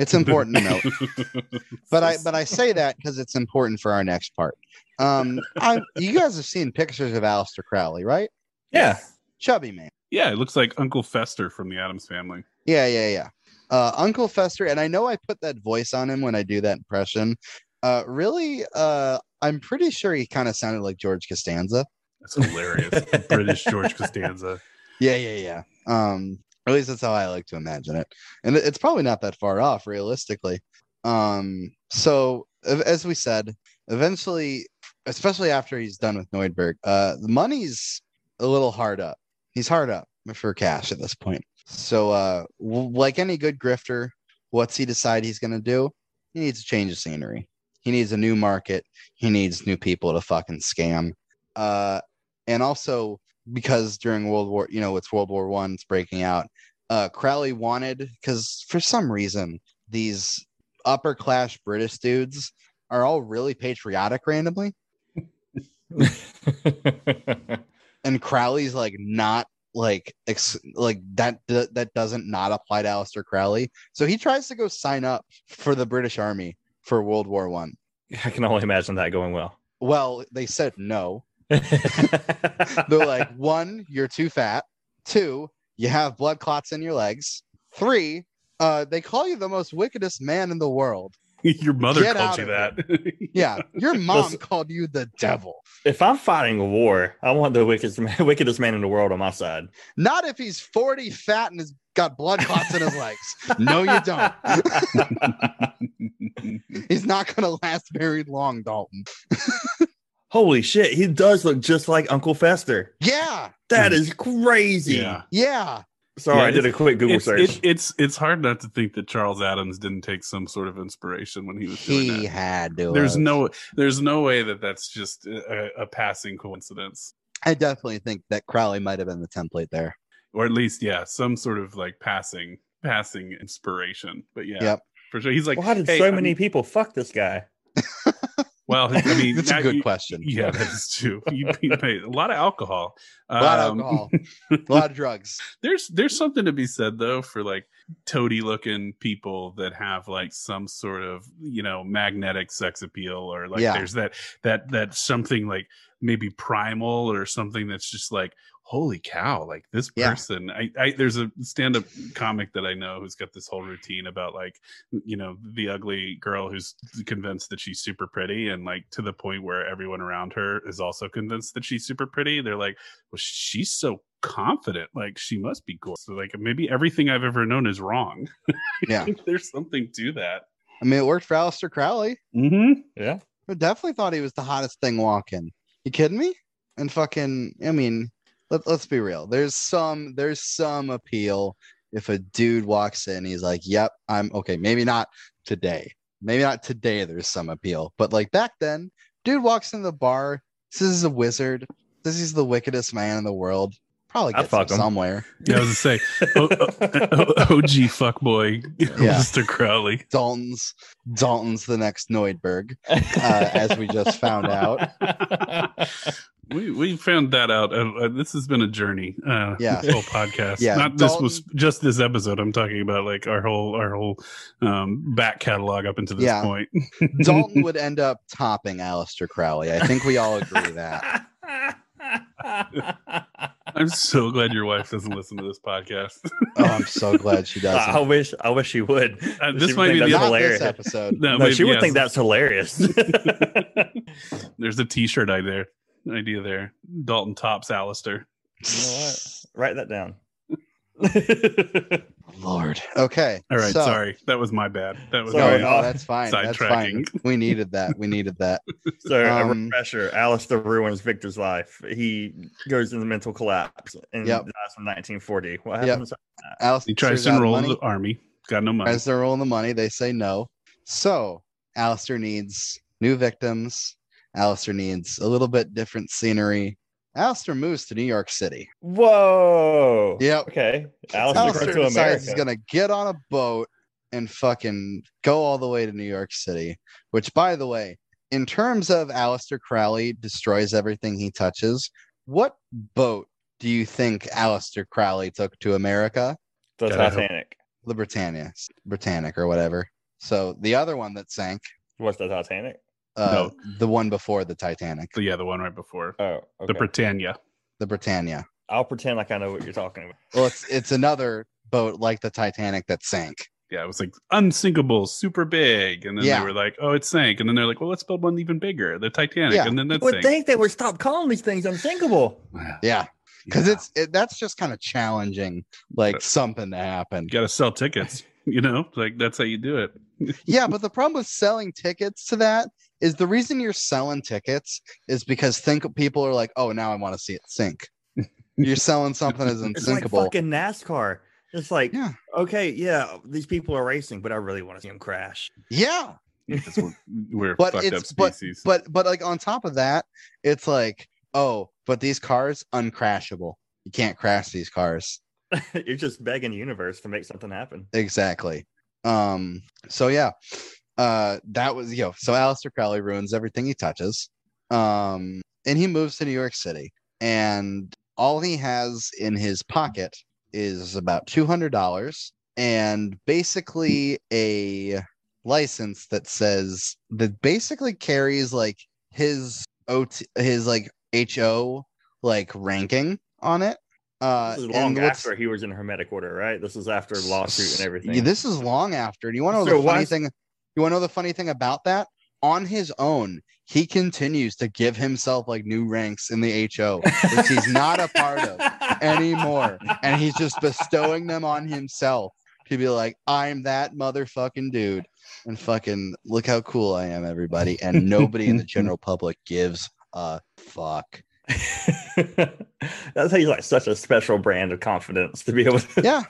it's important to note. but I but I say that because it's important for our next part. Um, I you guys have seen pictures of Aleister Crowley, right? Yeah. Chubby man. Yeah it looks like uncle fester from the addams family Yeah, yeah, yeah. Uh, Uncle Fester, and I know I put that voice on him when I do that impression. Uh, really, uh, I'm pretty sure he kind of sounded like George Costanza. that's hilarious british george costanza Yeah, yeah, yeah. Um, at least that's how I like to imagine it, and it's probably not that far off, realistically. Um, so as we said, eventually, especially after he's done with Neuburg, uh, the money's a little hard up. He's hard up for cash at this point. So, uh, w- like any good grifter, what's he decide he's gonna do? He needs to change the scenery. He needs a new market. He needs new people to fucking scam. Uh, and also because during World War, you know, it's World War One, it's breaking out. Uh, Crowley wanted because for some reason these upper class British dudes are all really patriotic randomly, and Crowley's like not like ex- like that that that doesn't not apply to Aleister Crowley. So he tries to go sign up for the British Army for World War One. I can only imagine that going well. Well, they said no. They're like, one, you're too fat. Two, you have blood clots in your legs. Three, uh, they call you the most wickedest man in the world. your mother Get called you that Yeah, your mom Listen- called you the devil. if I'm fighting a war, I want the wickedest man, wickedest man in the world on my side. Not if he's 40, fat, and has got blood clots in his legs. No, you don't. he's not going to last very long, Dalton. Holy shit, he does look just like Uncle Fester. Yeah, That is crazy. yeah yeah. Sorry, Yeah, I did a quick Google it's, search. it- it's it's hard not to think that Charles Addams didn't take some sort of inspiration when he was doing He that. had to. There's have. no there's no way that that's just a, a passing coincidence, I definitely think that Crowley might have been the template there. or at least yeah, some sort of like passing passing inspiration. But yeah, Yep. for sure. He's like, Why did hey, so I'm- many people fuck this guy? Well, I mean, That's a good you- question. Yeah, that is true. You, you pay a lot of alcohol. A lot of Um, alcohol, a lot of drugs. there's there's something to be said though for like toady looking people that have like some sort of you know magnetic sex appeal or like Yeah. there's that that that something like maybe primal or something that's just like holy cow like this Yeah. person I, I there's a stand-up comic that i know who's got this whole routine about like you know the ugly girl who's convinced that she's super pretty and like to the point where everyone around her is also convinced that she's super pretty they're like well she's so confident like she must be gorgeous so like maybe everything i've ever known is wrong Yeah. there's something to that I mean, it worked for Aleister Crowley. mm-hmm. Yeah. I definitely thought he was the hottest thing walking. You kidding me? And fucking, I mean, let, let's be real. There's some, there's some appeal if a dude walks in, he's like, "Yep, I'm okay." Maybe not today. Maybe not today. There's some appeal, but like back then, dude walks in the bar. This is a wizard. This is the wickedest man in the world. Probably I'd gets him fuck him. somewhere. yeah i was gonna say o- o- og fuckboy Yeah. mr crowley Dalton's Dalton's the next Neuburg, uh, as we just found out. We we found that out. Uh, uh, this has been a journey. Uh, Yeah. this whole podcast. Yeah, not this was just this episode. I'm talking about like our whole our whole um, back catalog up until this Yeah. point. Dalton would end up topping Aleister Crowley. I think we all agree that. I'm so glad your wife doesn't listen to this podcast. Oh, I'm so glad she doesn't. I wish I wish she would. Uh, this would might think be that's the hilarious. episode. No, No, but she would yes, think that's hilarious. There's a T-shirt I idea idea there. Dalton tops Aleister. You know what? Write that down. Lord. Okay. All right, so- sorry, that was my bad. That was Sorry. no, that's fine. That's fine. We needed that. We needed that. so a Um, refresher: Aleister ruins Victor's life. He goes into mental collapse and Yep. dies in 1940. What Yep. happens? Alice he tries to enroll in the army. Got no money. Tries to enroll in the money. They say no. So Aleister needs new victims. Aleister needs a little bit different scenery. Aleister moves to New York City. Whoa. Yep. Okay. Aleister Aleister to decides America. he's gonna get on a boat and fucking go all the way to New York City. Which, by the way, in terms of Aleister Crowley destroys everything he touches, what boat do you think Aleister Crowley took to America? the Titanic. The Britannia, Britannic or whatever. So the other one that sank, What's the Titanic? Uh, the one before the Titanic, So yeah, the one right before Oh, okay. the Britannia. the Britannia. I'll pretend like I know what you're talking about. Well, it's it's another boat like the Titanic that sank. Yeah, it was like unsinkable, super big, and then Yeah. they were like, "Oh, it sank," and then they're like, "Well, let's build one even bigger, the Titanic," Yeah. and then You that would sank. think they would stop calling these things unsinkable. Yeah, because Yeah. it's it, that's just kind of challenging, like But- something to happen. you got to sell tickets. You know, like that's how you do it. yeah, but the problem with selling tickets to that is the reason you're selling tickets is because think people are like, oh, now I want to see it sink. You're selling something as It's like fucking NASCAR. It's like, Yeah. okay, yeah, these people are racing, but I really want to see them crash. yeah, Because we're, we're But fucked up it's- but- species. but but like on top of that, it's like, oh, but these cars uncrashable. You can't crash these cars. You're just begging the universe to make something happen. Exactly. Um, so yeah. Uh that was you know, so Aleister Crowley ruins everything he touches. Um, and he moves to New York City, and all he has in his pocket is about two hundred dollars and basically a license that says that basically carries like his OT his like HO like ranking on it. Uh This is long after he was in hermetic order, right? This is after lawsuit and everything. yeah, this is long after. Do you want to know So the funny thing? You want to know the funny thing about that? On his own, he continues to give himself like new ranks in the HO, which he's not a part of anymore, and he's just bestowing them on himself to be like, "I'm that motherfucking dude," and fucking look how cool I am, everybody, and nobody in the general public gives a fuck. That's how you like such a special brand of confidence to be able to. Yeah,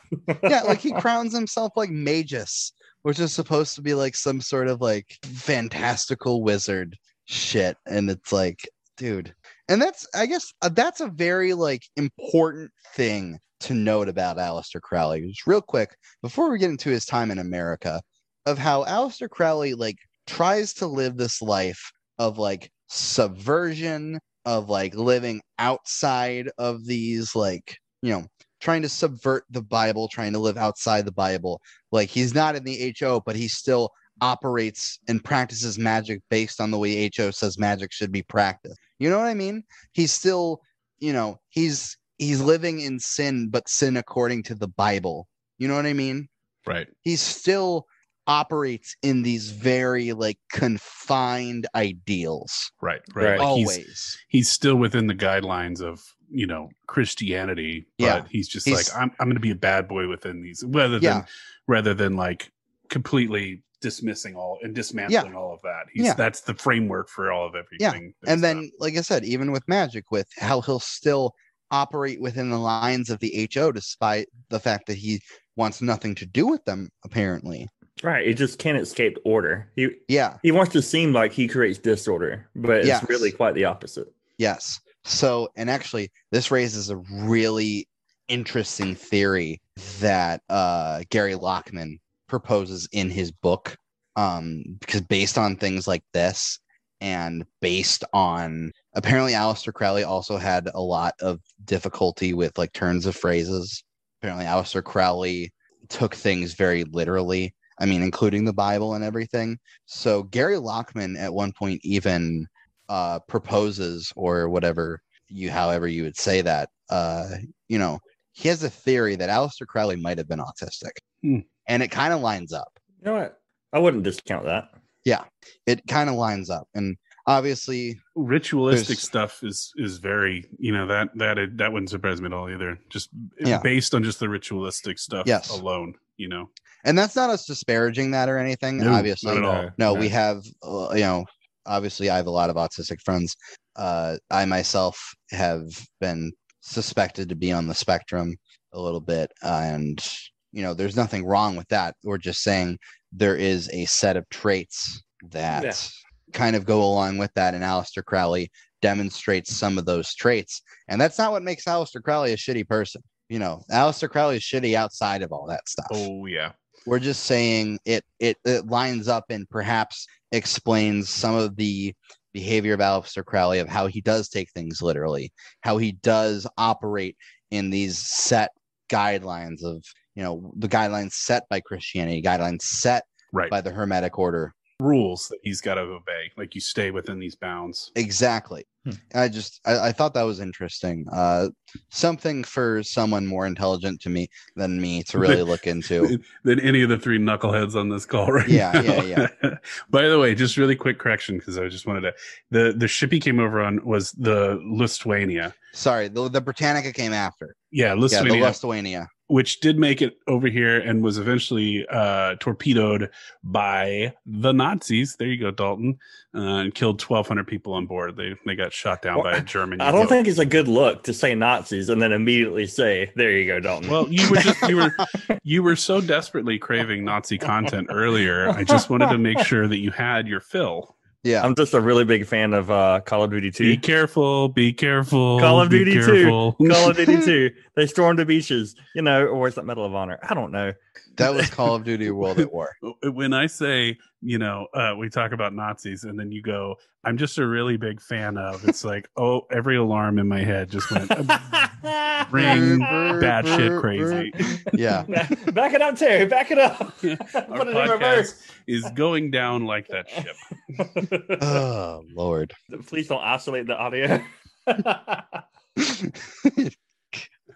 yeah, like he crowns himself like Magus, which is supposed to be like some sort of like fantastical wizard shit, and it's like, dude, and that's I guess uh, that's a very like important thing to note about Aleister Crowley. Just real quick before we get into his time in America, of how Aleister Crowley like tries to live this life of like subversion of like living outside of these like you know trying to subvert the Bible, trying to live outside the Bible. Like he's not in the HO, but he still operates and practices magic based on the way HO says magic should be practiced. You know what I mean? He's still, you know, he's he's living in sin, but sin according to the Bible. You know what I mean? right. He's still operates in these very like confined ideals. Right. Right. Right. Like he's always. he's still within the guidelines of you know Christianity, but Yeah. he's just He's- like I'm I'm going to be a bad boy within these, rather than rather than like completely dismissing all and dismantling all of that. He's Yeah. that's the framework for all of everything. that and then done. like i said even with magic with how he'll still operate within the lines of the ho despite the fact that he wants nothing to do with them apparently Right. It just can't escape order. He yeah he wants to seem like he creates disorder, but Yes. it's really quite the opposite. yes so and actually this raises a really interesting theory that uh gary lachman proposes in his book um because based on things like this and based on apparently Aleister Crowley also had a lot of difficulty with like turns of phrases. Apparently Aleister Crowley took things very literally. I mean, including the Bible and everything. So Gary Lachman at one point even uh, proposes or whatever you, however you would say that, uh, you know, he has a theory that Aleister Crowley might have been autistic, Hmm. and it kind of lines up. You know what? I wouldn't discount that. Yeah, it kind of lines up, and obviously, ritualistic stuff is is very you know that that that wouldn't surprise me at all either just Yeah. based on just the ritualistic stuff Yes. alone you know and that's not us disparaging that or anything. No, obviously, not at all. no, we have uh, you know obviously i have a lot of autistic friends uh i myself have been suspected to be on the spectrum a little bit and you know there's nothing wrong with that we're just saying there is a set of traits that Yeah. kind of go along with that and Aleister Crowley demonstrates some of those traits and that's not what makes Aleister Crowley a shitty person you know Aleister Crowley is shitty outside of all that stuff oh yeah we're just saying it it it lines up and perhaps explains some of the behavior of Aleister Crowley of how he does take things literally, how he does operate in these set guidelines of you know the guidelines set by Christianity, guidelines set right by the Hermetic Order. rules that he's got to obey like you stay within these bounds Exactly. Hmm. I just I, I thought that was interesting. Uh, something for someone more intelligent to me than me to really look into. than any of the three knuckleheads on this call right Yeah, now. yeah, by the way just really quick correction because i just wanted to the the ship he came over on was the lusitania Sorry, the, the Britannica came after. yeah Yeah, the lusitania Lusitania. which did make it over here and was eventually uh, torpedoed by the Nazis. There you go, Dalton, uh, and killed 1,200 people on board. They they got shot down by a German. I don't U-boat. think it's a good look to say Nazis and then immediately say, "There you go, Dalton." Well, you were just you were you were so desperately craving Nazi content earlier. I just wanted to make sure that you had your fill. Yeah. I'm just a really big fan of uh, Call of Duty 2. Be careful. Be careful. Call of be Duty 2. Call of Duty 2. They stormed the beaches, you know, or is that Medal of Honor? I don't know. That was Call of Duty World at War. when I say, you know, uh, we talk about Nazis, and then you go, I'm just a really big fan of. It's like, oh, every alarm in my head just went ring batshit crazy. Yeah. Back it up, Terry. Back it up. Our Put it in reverse. podcast is going down like that ship. Oh Lord. Please don't isolate the audio.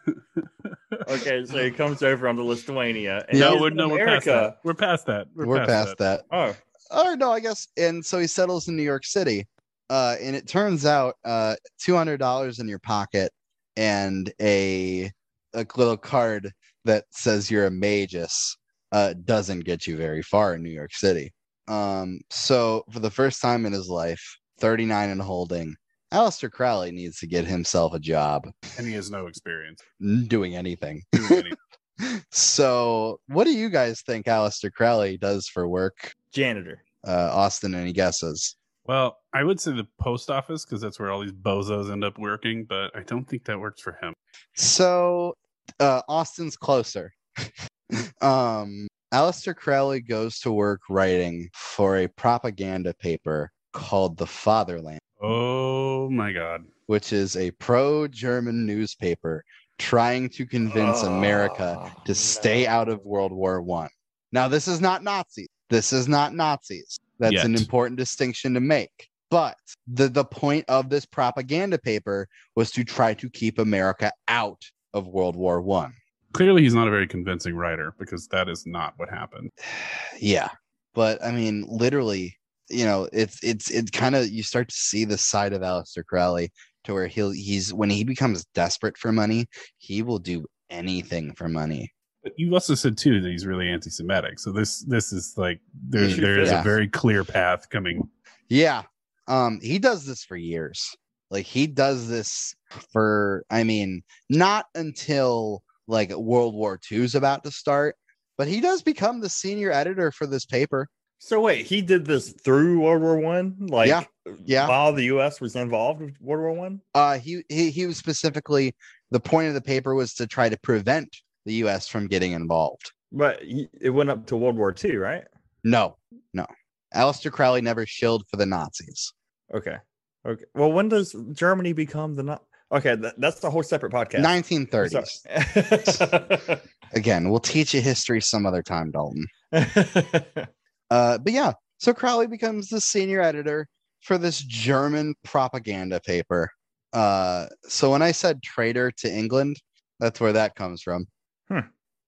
okay, so he comes over on the Lusitania. And Yeah, no, he's we're no, we're past America. that. We're past that. We're, We're, past, past that. that. Oh, Oh no, I guess. And so he settles in New York City. Uh, and it turns out uh, two hundred dollars in your pocket and a a little card that says you're a magus uh, doesn't get you very far in New York City. Um, so for the first time in his life, 39 and holding, Aleister Crowley needs to get himself a job And he has no experience doing anything. doing anything. So what do you guys think Aleister Crowley does for work? janitor. Uh, Austin, any guesses? Well, I would say the post office because that's where all these bozos end up working, but I don't think that works for him. So uh Austin's closer. um Aleister Crowley goes to work writing for a propaganda paper called The Fatherland, Oh my god. which is a pro-German newspaper trying to convince oh, America Oh, to stay no. out of World War One. Now, this is not Nazis. This is not Nazis. That's an important distinction to make. But the, the point of this propaganda paper was to try to keep America out of World War One. Clearly, he's not a very convincing writer because that is not what happened. Yeah. But I mean, literally, you know, it's it's it's kind of you start to see the side of Aleister Crowley to where he'll he's when he becomes desperate for money, he will do anything for money. But you also said too that he's really anti-Semitic. So this this is like there there is Yeah. a very clear path coming. Yeah. Um, he does this for years. Like he does this for I mean, not until like World War II is about to start, but he does become the senior editor for this paper. So wait, he did this through World War One, like Yeah, yeah. while the U.S. was involved with World War One. Uh he, he he was specifically the point of the paper was to try to prevent the US from getting involved. But it went up to World War Two, right? No, no. Aleister Crowley never shilled for the Nazis. Okay. Okay. Well, when does Germany become the not? Okay, that, that's the whole separate podcast. 1930s. Again, we'll teach you history some other time, Dalton. Uh, but yeah, so Crowley becomes the senior editor for this German propaganda paper. Uh, so when I said traitor to England, that's where that comes from. Hmm.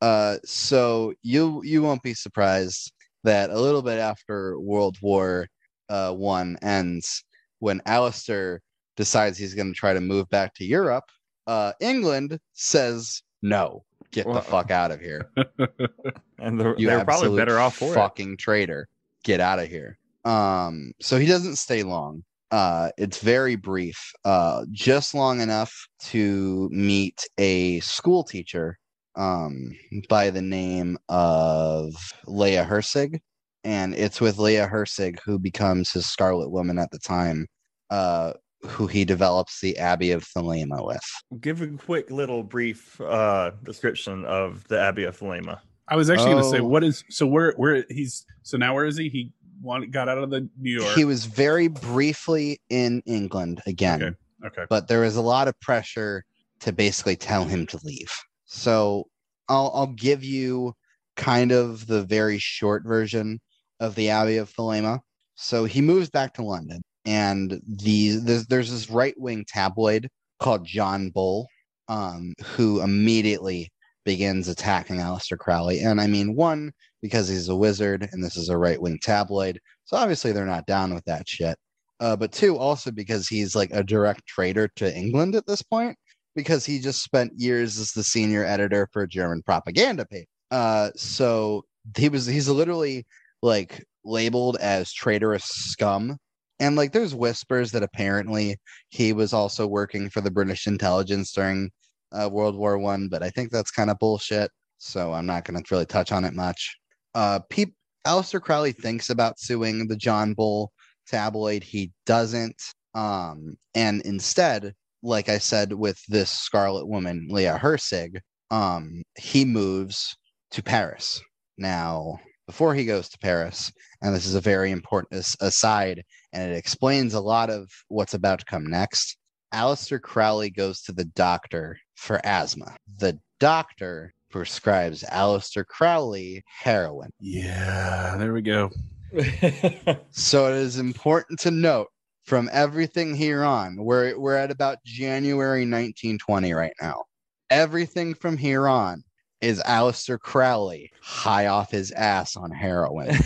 Uh, so you you won't be surprised that a little bit after World War uh, One ends, when Aleister decides he's going to try to move back to Europe, uh, England says no, get Well, the fuck out of here. and they're, You they're probably better off for it. fucking traitor. Get out of here. Um, so he doesn't stay long. Uh, it's very brief, uh, just long enough to meet a school teacher um, by the name of Leah Hirsig. And it's with Leah Hirsig, who becomes his Scarlet Woman at the time, uh, who he develops the Abbey of Thelema with. Give a quick little brief uh, description of the Abbey of Thelema. I was actually going to say, Oh. what is so where where he's so now where is he? He want, got out of the New York. He was very briefly in England again. Okay. okay. but there was a lot of pressure to basically tell him to leave. So I'll I'll give you kind of the very short version of the Abbey of Thelema. So he moves back to London, and the there's, there's this right wing tabloid called John Bull, um, who immediately begins attacking Aleister Crowley. And I mean, one because he's a wizard, and this is a right wing tabloid, so obviously they're not down with that shit uh, but two also because he's like a direct traitor to England at this point because he just spent years as the senior editor for a German propaganda paper. Uh, so he was he's literally like labeled as traitorous scum. And like there's whispers that apparently he was also working for the British intelligence during uh, World War One, but I think that's kind of bullshit. So I'm not going to really touch on it much. Uh, Pete Aleister Crowley thinks about suing the John Bull tabloid he doesn't um and instead like i said with this scarlet woman leah hirsig um he moves to paris now before he goes to paris and this is a very important aside and it explains a lot of what's about to come next Aleister Crowley goes to the doctor for asthma. The doctor prescribes Aleister Crowley heroin. Yeah, there we go. So it is important to note from everything here on, we're we're at about January 1920 right now. Everything from here on is Aleister Crowley high off his ass on heroin,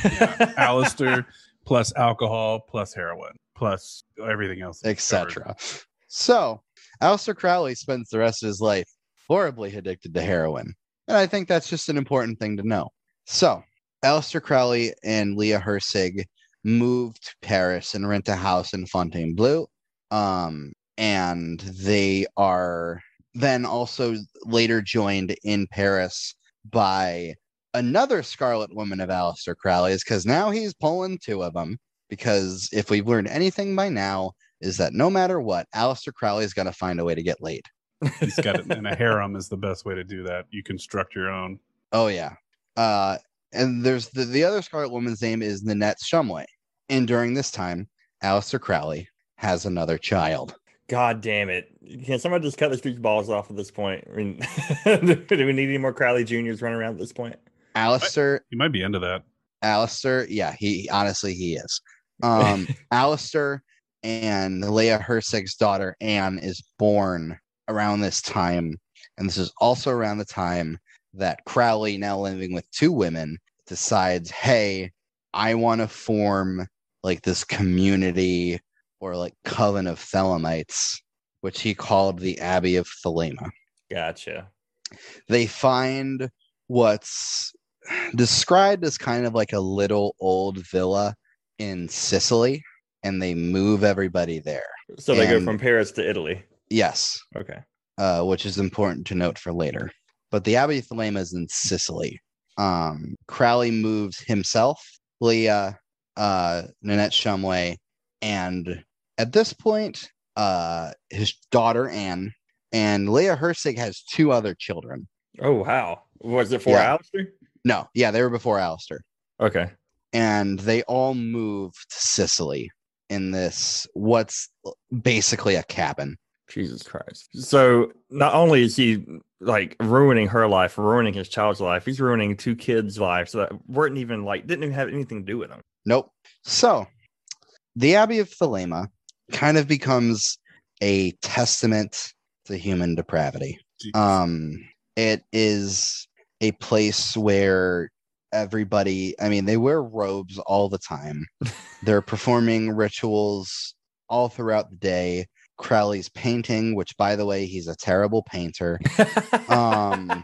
Aleister plus alcohol plus heroin plus everything else, etc. So Aleister Crowley spends the rest of his life horribly addicted to heroin. And I think that's just an important thing to know. So Aleister Crowley and Leah Hirsig moved to Paris and rent a house in Fontainebleau. Um, and they are then also later joined in Paris by another Scarlet Woman of Aleister Crowley is because now he's pulling two of them. Because if we've learned anything by now, is that no matter what, Aleister Crowley is going to find a way to get laid. He's got it, and a harem is the best way to do that. You construct your own. Oh yeah. Uh, and there's the, the other Scarlet Woman's name is Nanette Shumway. And during this time, Aleister Crowley has another child. God damn it. Can somebody just cut the street balls off at this point? I mean, do we need any more Crowley Juniors running around at this point? Aleister, You might be into that. Aleister, yeah, he honestly he is. Um, Aleister and Leia Hirsig's daughter Anne is born around this time, and this is also around the time that Crowley, now living with two women, decides, "Hey, I want to form like this community or like coven of Thelemites, which he called the Abbey of Thelema." Gotcha. they find what's described as kind of like a little old villa in Sicily and they move everybody there. So they go from Paris to Italy. Yes, Okay. uh, which is important to note for later. But the Abbey of Thelema is in Sicily. Um, Crowley moves himself, Leah, uh, Nanette Shumway, and at this point, uh, his daughter Anne, and Leah Hirsig has two other children. Oh wow. Was it for Yeah. Aleister? No, yeah, they were before Aleister. Okay. and they all moved to Sicily. in this what's basically a cabin. Jesus Christ. So not only is he like ruining her life, ruining his child's life, he's ruining two kids' lives that weren't even like didn't even have anything to do with him. Nope. So the Abbey of Thelema kind of becomes a testament to human depravity. Jeez. Um, it is a place where everybody, I mean, they wear robes all the time. They're performing rituals all throughout the day. Crowley's painting, which by the way, he's a terrible painter. Um,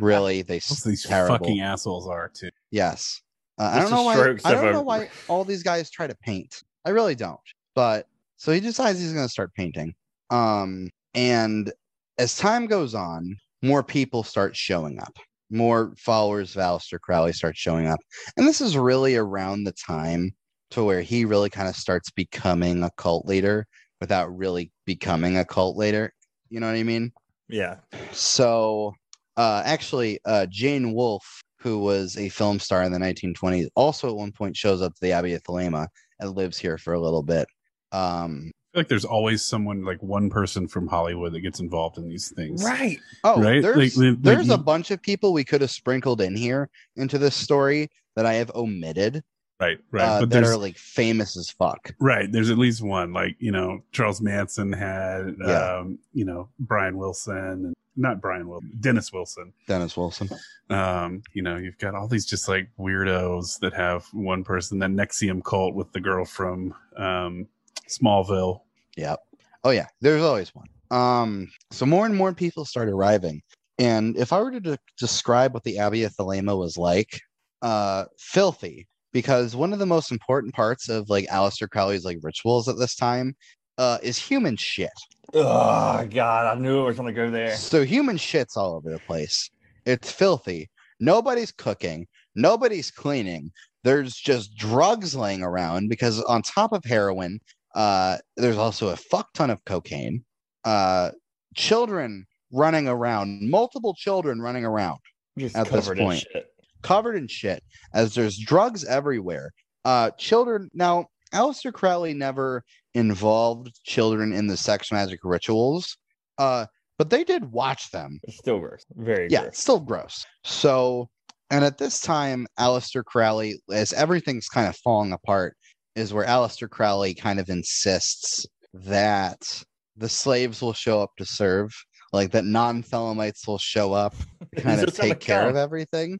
Really, they these terrible. fucking assholes are too. Yes. Uh, I don't know why. I don't a- know why all these guys try to paint. I really don't. But so he decides he's going to start painting. Um, and as time goes on, more people start showing up. More followers of Aleister Crowley start showing up, and this is really around the time to where he really kind of starts becoming a cult leader without really becoming a cult leader. You know what I mean? yeah. So, uh, actually, uh, Jane Wolfe, who was a film star in the 1920s, also at one point shows up to the Abbey of Thelema and lives here for a little bit. Um, like there's always someone like one person from Hollywood that gets involved in these things. Right. oh, Right? there's, Like- like- there's a bunch of people we could have sprinkled in here into this story that I have omitted Right. Right. uh, but that are like famous as fuck. right. There's at least one. Like you know, Charles Manson had. Yeah. Um, you know, Brian Wilson. and Not Brian Wilson. Dennis Wilson. Dennis Wilson. um you know you've got all these just like weirdos that have one person that NXIVM cult with the girl from um smallville Yep. Oh yeah, there's always one. Um, so more and more people start arriving, and if I were to de- describe what the Abbey of Thelema was like, uh, filthy. Because one of the most important parts of like Aleister Crowley's like rituals at this time, uh, is human shit. Oh God, I knew it was gonna go there. So human shit's all over the place. It's filthy. Nobody's cooking. Nobody's cleaning. There's just drugs laying around because on top of heroin, uh, there's also a fuck ton of cocaine. Uh, children running around, multiple children running around, Just At this covered in point. shit. covered in shit. As there's drugs everywhere. Uh, children. Now, Aleister Crowley never involved children in the sex magic rituals. Uh, but they did watch them It's still gross. Very yeah, gross. still gross. So, and at this time, Aleister Crowley, as everything's kind of falling apart, is where Aleister Crowley kind of insists that the slaves will show up to serve, like that non-Thelemites will show up to kind of take care come. of everything.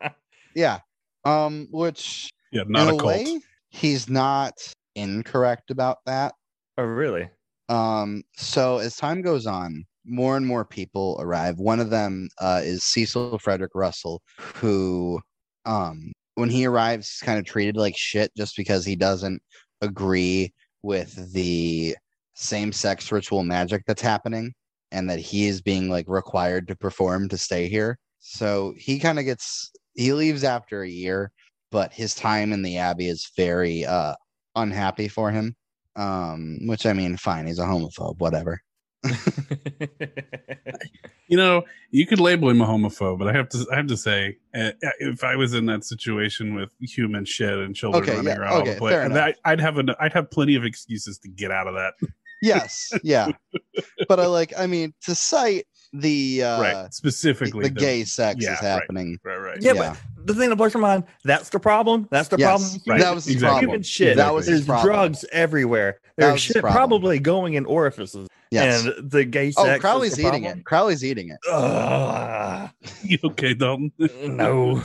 yeah, um, which yeah not in a a cult way, he's not incorrect about that. Oh really? Um, so as time goes on, more and more people arrive. One of them uh, is Cecil Frederick Russell, who, um, when he arrives, he's kind of treated like shit just because he doesn't agree with the same-sex ritual magic that's happening, and that he is being like required to perform to stay here. So he kind of gets he leaves after a year, but his time in the abbey is very uh unhappy for him um which i mean fine he's a homophobe whatever you know you could label him a homophobe but i have to i have to say uh, if i was in that situation with human shit and children Okay, running yeah, around all okay, the place fair that- i'd have an i'd have plenty of excuses to get out of that yes yeah but i like i mean to cite the uh right specifically the gay sex yeah, is happening right right yeah, Yeah. but the thing that blows your mind, that's the problem. That's the Yes, problem. right. that was his Exactly. problem Human shit. that was his There's problem drugs everywhere. There's shit problem. probably going in orifices. Yes. And the gay sex. oh is crowley's the eating problem? it. Crowley's eating it. Ugh, you okay dalton? No.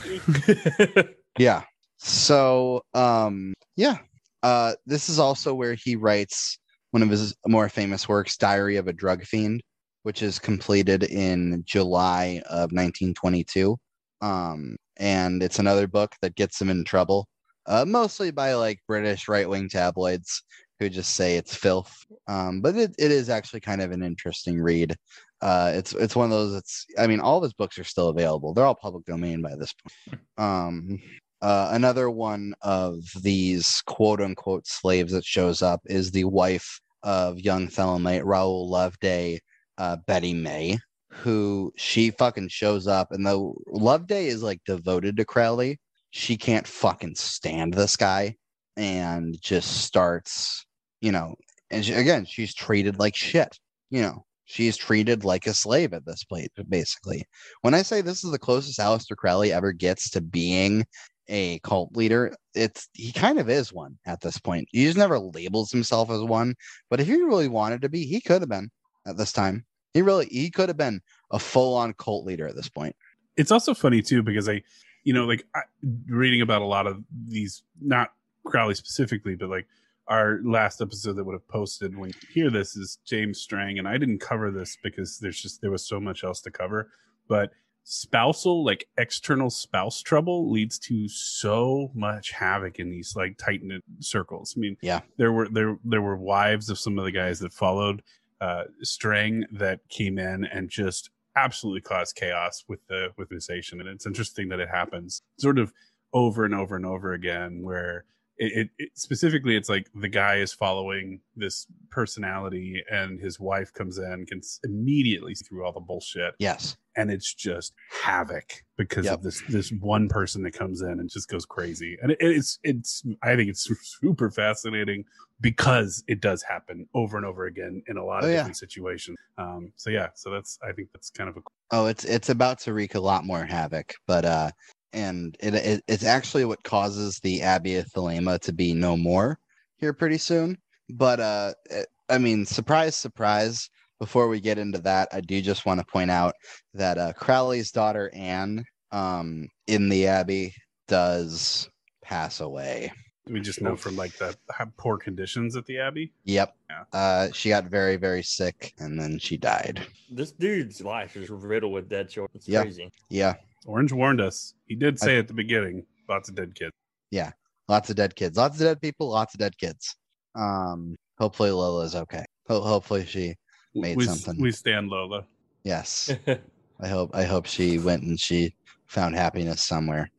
yeah. So um yeah. Uh this is also where he writes one of his more famous works diary of a drug fiend which is completed in july of 1922 um and it's another book that gets him in trouble uh mostly by like british right-wing tabloids who just say it's filth um but it, it is actually kind of an interesting read uh it's it's one of those it's i mean all of his books are still available they're all public domain by this point um uh, another one of these quote unquote slaves that shows up is the wife of young Thelemite Raoul Loveday, uh, Betty May, who she fucking shows up. And though Loveday is like devoted to Crowley, she can't fucking stand this guy. and just starts, you know, and she, again, she's treated like shit. You know, she's treated like a slave at this point, basically. When I say this is the closest Aleister Crowley ever gets to being a cult leader, it's he kind of is one at this point. He just never labels himself as one, but if he really wanted to be, he could have been at this time. He really he could have been a full on cult leader at this point. It's also funny too because I, you know, like I, reading about a lot of these, not Crowley specifically, but like our last episode that would have posted when you hear this is James Strang, and I didn't cover this because there's just there was so much else to cover, but spousal like external spouse trouble leads to so much havoc in these like tight knit circles i mean Yeah. there were there there were wives of some of the guys that followed uh strang that came in and just absolutely caused chaos with the with the station and it's interesting that it happens sort of over and over and over again where it, it, it specifically it's like the guy is following this personality and his wife comes in can immediately see through all the bullshit Yes. and it's just havoc because Yep. of this this one person that comes in and just goes crazy and it, it's it's i think it's super fascinating because it does happen over and over again in a lot of Oh, yeah. different situations um so yeah so that's i think that's kind of a Oh, it's it's about to wreak a lot more havoc, but uh, and it, it it's actually what causes the Abbey of Thelema to be no more here pretty soon. But uh, it- I mean, surprise, surprise. Before we get into that, I do just want to point out that uh, Crowley's daughter Anne, um, in the Abbey, does pass away. we just know from like the how poor conditions at the abbey Yep. Yeah. Uh, she got very, very sick, and then she died. This dude's life is riddled with dead children. It's Yeah. crazy. Yeah. Orange warned us. He did I- say at the beginning lots of dead kids. Yeah, lots of dead kids lots of dead people lots of dead kids. Um hopefully lola's okay. Ho- hopefully she Made we, something. we stand lola. Yes. I hope i hope she went and she found happiness somewhere.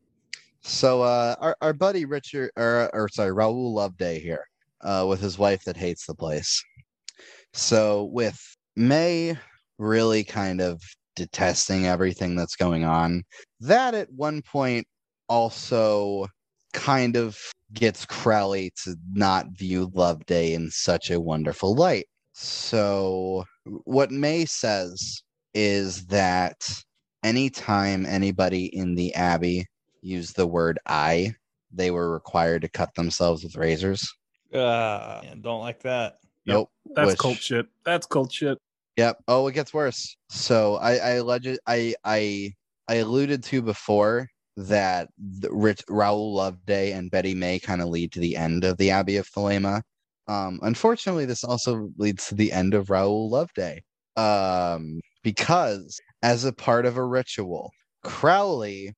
So uh our, our buddy richard or, or sorry raoul loveday here uh with his wife that hates the place. So with may really kind of detesting everything that's going on that at one point also kind of gets Crowley to not view Loveday in such a wonderful light. So, what May says is that anytime anybody in the Abbey used the word I, they were required to cut themselves with razors. uh, don't like that. Nope. that's which- cult shit that's cult shit Yep. Oh, it gets worse. So I I alleged I I I alluded to before that the Rich Raoul Loveday and Betty May kind of lead to the end of the Abbey of Thelema. Um, unfortunately, this also leads to the end of Raoul Loveday. Um, because as a part of a ritual, Crowley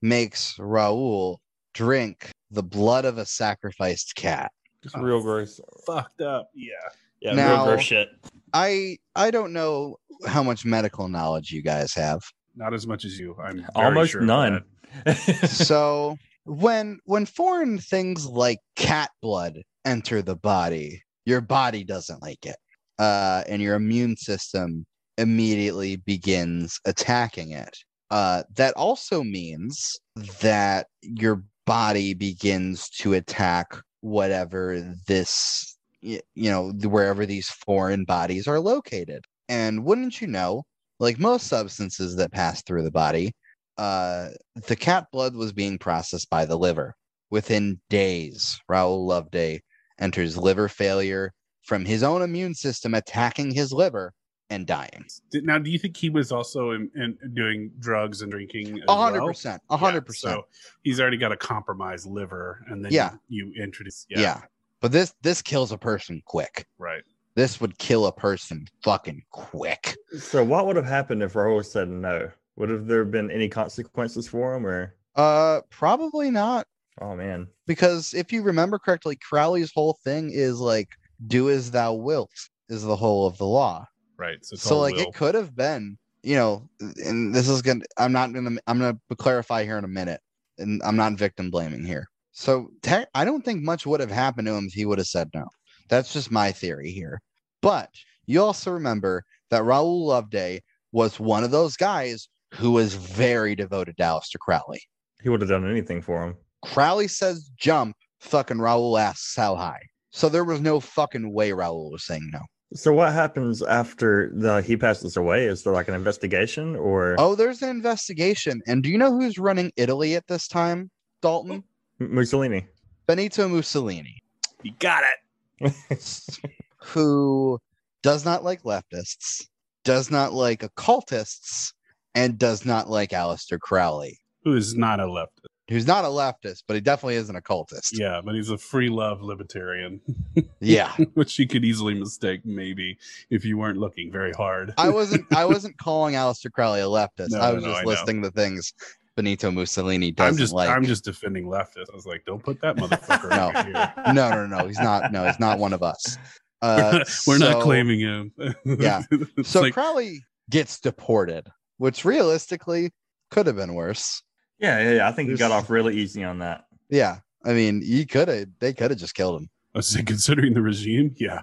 makes Raoul drink the blood of a sacrificed cat. It's Oh. real gross. fucked up yeah Yeah, Now- real gross shit. I I don't know how much medical knowledge you guys have. not as much as you i'm very Almost sure none. so when when foreign things like cat blood enter the body your body doesn't like it uh, and your immune system immediately begins attacking it uh, that also means that your body begins to attack whatever this y- you know wherever these foreign bodies are located and wouldn't you know like most substances that pass through the body uh, the cat blood was being processed by the liver. Within days, Raoul Loveday enters liver failure from his own immune system attacking his liver and dying. Now, do you think he was also in, in doing drugs and drinking? A hundred percent, A hundred Yeah, percent. So he's already got a compromised liver, and then Yeah. you, you introduce. Yeah. But this this kills a person quick. right. This would kill a person fucking quick. so, what would have happened if Raoul said no? Would have there been any consequences for him, or Uh probably not. oh man, Because if you remember correctly, Crowley's whole thing is like do as thou wilt is the whole of the law. Right. So, so like will. it could have been you know and this is gonna i'm not gonna i'm gonna clarify here in a minute and i'm not victim blaming here so i don't think much would have happened to him if he would have said no that's just my theory here but you also remember that raoul loveday was one of those guys who was very devoted to Aleister Crowley. he would have done anything for him. Crowley says jump, fucking Raoul asks how high. So there was no fucking way Raoul was saying no. So what happens after the he passes away? Is there like an investigation or Oh, there's an investigation. And do you know who's running Italy at this time, Dalton? M- Mussolini? Benito Mussolini, You got it. who does not like leftists, does not like occultists, and does not like Aleister Crowley, Who is not a leftist? who's not a leftist, but he definitely is an occultist. Yeah, but he's a free love libertarian, Yeah. which you could easily mistake, maybe if you weren't looking very hard. I wasn't I wasn't calling Aleister Crowley a leftist. No, I was no, just I know. listing the things Benito Mussolini doesn't I'm just like. I'm just defending leftists. I was like, don't put that motherfucker No. over here. no, no, no. He's not. No, he's not one of us. Uh, We're not so- claiming him. Yeah. So like, Crowley gets deported, which realistically could have been worse. Yeah, yeah, yeah. I think he got off really easy on that. Yeah, I mean, you could have. They could have just killed him. I was like, considering the regime, yeah.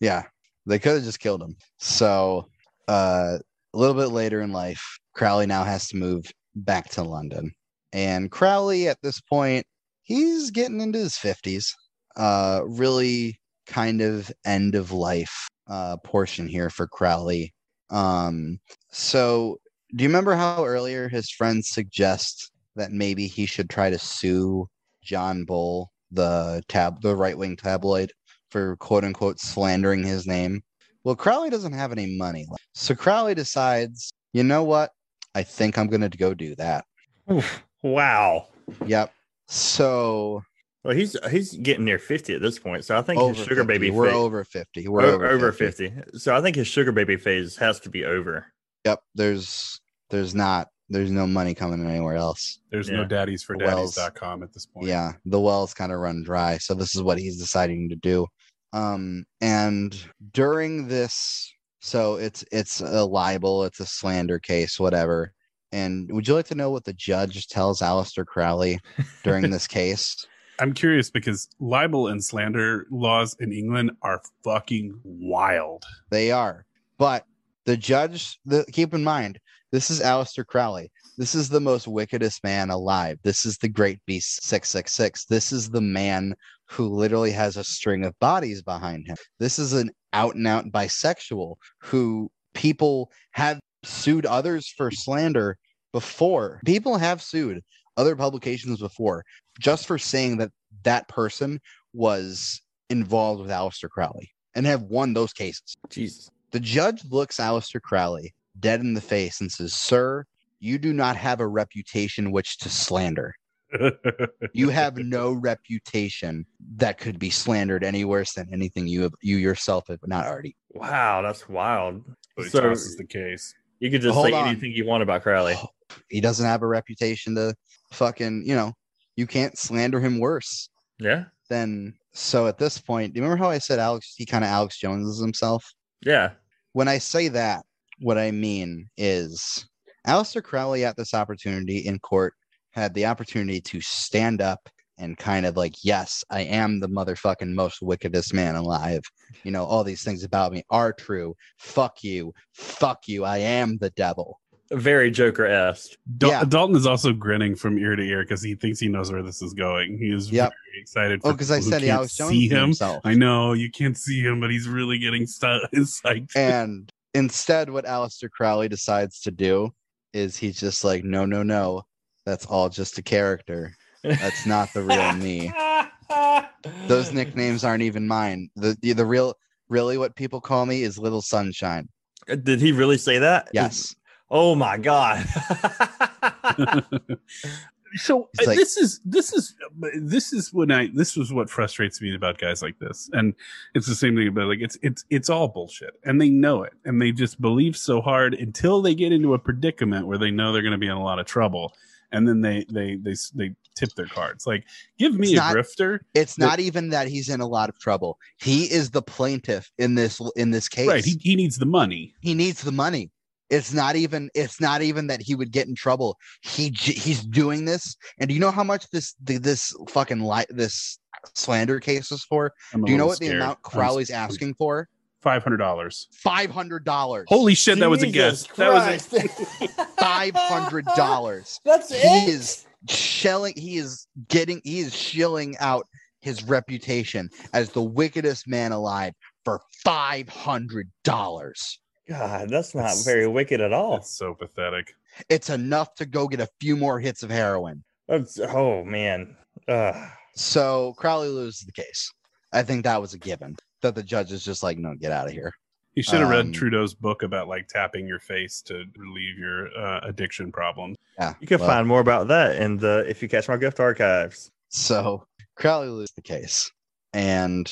Yeah, they could have just killed him. So, uh, a little bit later in life, Crowley now has to move back to London, and Crowley at this point, he's getting into his fifties. Uh, really kind of end of life uh portion here for Crowley. Um, so do you remember how earlier his friends suggest that maybe he should try to sue John Bull, the tab, the right wing tabloid, for quote unquote slandering his name? Well, Crowley doesn't have any money, so Crowley decides, you know what? I think I'm gonna go do that. Oof, wow. Yep. So Well, he's he's getting near fifty at this point, so I think over his sugar 50. baby We're phase, over fifty. We're over, over 50. 50. So I think his sugar baby phase has to be over. Yep. There's there's not there's no money coming anywhere else. There's Yeah. no daddies for The wells. daddies.com at this point. Yeah, the wells kind of run dry. So this is what he's deciding to do. Um, and during this, so it's it's a libel, it's a slander case, whatever. And would you like to know what the judge tells Aleister Crowley during this case? I'm curious because libel and slander laws in England are fucking wild. They are, but the judge. The, keep in mind, this is Aleister Crowley. This is the most wickedest man alive. This is the Great Beast Six Six Six. This is the man who literally has a string of bodies behind him. This is an out and out bisexual who people have sued others for slander before. People have sued other publications before just for saying that that person was involved with Aleister Crowley and have won those cases. Jesus. The judge looks Aleister Crowley dead in the face and says, Sir, you do not have a reputation which to slander. You have no reputation that could be slandered any worse than anything you have, you yourself have not already. Wow, that's wild. But So this is the case. you could just say on. anything you want about Crowley. Oh, he doesn't have a reputation to fucking, you know, you can't slander him worse Yeah, Then so at this point. Do you remember how I said Alex he kind of Alex Joneses himself? yeah. when I say that, what I mean is Aleister Crowley at this opportunity in court had the opportunity to stand up and kind of like, yes, I am the motherfucking most wickedest man alive. You know, all these things about me are true. Fuck you. Fuck you. I am the devil. Very Joker esque. Dal- Yeah. Dalton is also grinning from ear to ear because he thinks he knows where this is going. He is Yep. very excited. Oh, because I said he can't Alex Jones see him. himself. I know you can't see him, but he's really getting st- psyched. And instead, what Aleister Crowley decides to do is he's just like, no, no, no. That's all just a character. That's not the real me. Those nicknames aren't even mine. The, the the real really what people call me is Little Sunshine. Did he really say that? Yes. Oh my god. so uh, like- this is this is this is when I this was what frustrates me about guys like this, and it's the same thing about like it's it's it's all bullshit, and they know it, and they just believe so hard until they get into a predicament where they know they're going to be in a lot of trouble, and then they they they they tip their cards. Like, give me It's a not- grifter, It's But- not even that he's in a lot of trouble. He is the plaintiff in this in this case. right? He he needs the money. he needs the money. It's not even it's not even that he would get in trouble. He he's doing this, and do you know how much this this fucking li- this slander case is for? I'm Do you know what the amount Crowley's asking for? Five hundred dollars. Five hundred dollars. Holy shit, that was a Jesus guess. That was a, five hundred dollars. That's it. He is shelling he is getting he is shilling out his reputation as the wickedest man alive for five hundred dollars. God, that's not That's- very wicked at all. That's so pathetic. It's enough to go get a few more hits of heroin. That's, oh man. Uh, So Crowley loses the case. I think that was a given. That the judge is just like, no, get out of here. You should have Um, read Trudeau's book about like tapping your face to relieve your uh, addiction problems. Yeah. you can well, find more about that in the if you catch my grift archives. So Crowley loses the case, and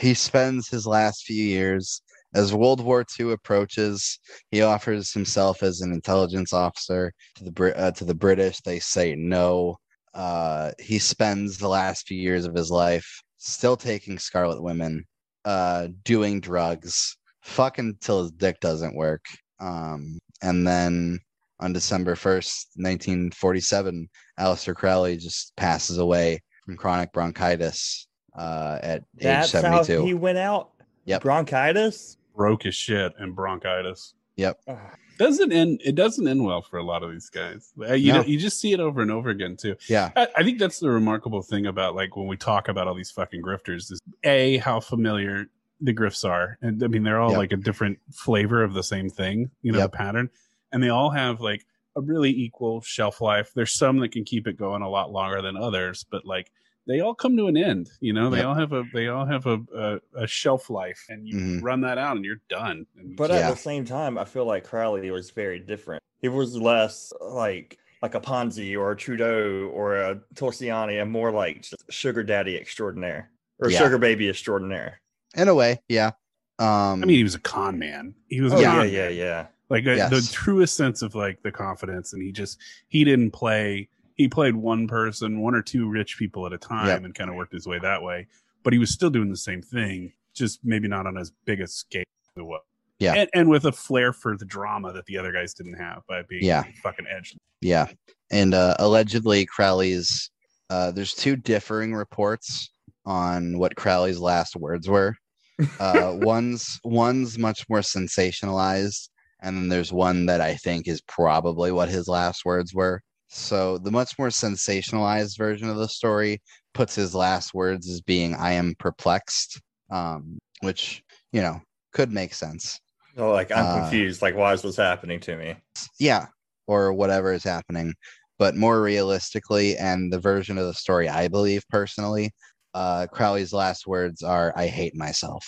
he spends his last few years as World War II approaches. He offers himself as an intelligence officer to the Brit uh, to the British. They say no. Uh, he spends the last few years of his life still taking Scarlet Women, uh, doing drugs, fucking till his dick doesn't work. Um, and then on December first, nineteen forty-seven, Aleister Crowley just passes away from chronic bronchitis uh, at That's age how 72. he went out. Yep. Bronchitis. Broke his shit and bronchitis. Yep. Ugh. Doesn't end. It doesn't end well for a lot of these guys. Uh, You No. you just see it over and over again too. Yeah. I, I think that's the remarkable thing about like when we talk about all these fucking grifters is a how familiar the grifts are, and I mean they're all Yep. like a different flavor of the same thing. You know Yep. the pattern, and they all have like a really equal shelf life. There's some that can keep it going a lot longer than others, but like they all come to an end. You know, they Yep. all have a they all have a a, a shelf life, and you Mhm. run that out, and you're done. And But Yeah. at the same time, I feel like Crowley was very different. He was less like like a Ponzi or a Trudeau or a Torsiani, and more like just sugar daddy extraordinaire or Yeah. sugar baby extraordinaire. In a way, yeah. Um, I mean, he was a con man. He was Oh Yeah. yeah, con yeah, man. yeah. like uh, the truest sense of like the confidence and he just he didn't play he played one person one or two rich people at a time Yep. and kind of worked his way that way but he was still doing the same thing just maybe not on as big a scale as it was Yeah. and, and with a flair for the drama that the other guys didn't have by being Yeah. fucking edged Yeah, and uh, allegedly Crowley's. Uh, there's two differing reports on what Crowley's last words were. Uh, one's one's much more sensationalized, and then there's one that I think is probably what his last words were. So the much more sensationalized version of the story puts his last words as being "I am perplexed," um, which you know could make sense. Oh, like I'm Uh, confused. Like, why is this happening to me? yeah or whatever is happening but more realistically and the version of the story i believe personally uh crowley's last words are i hate myself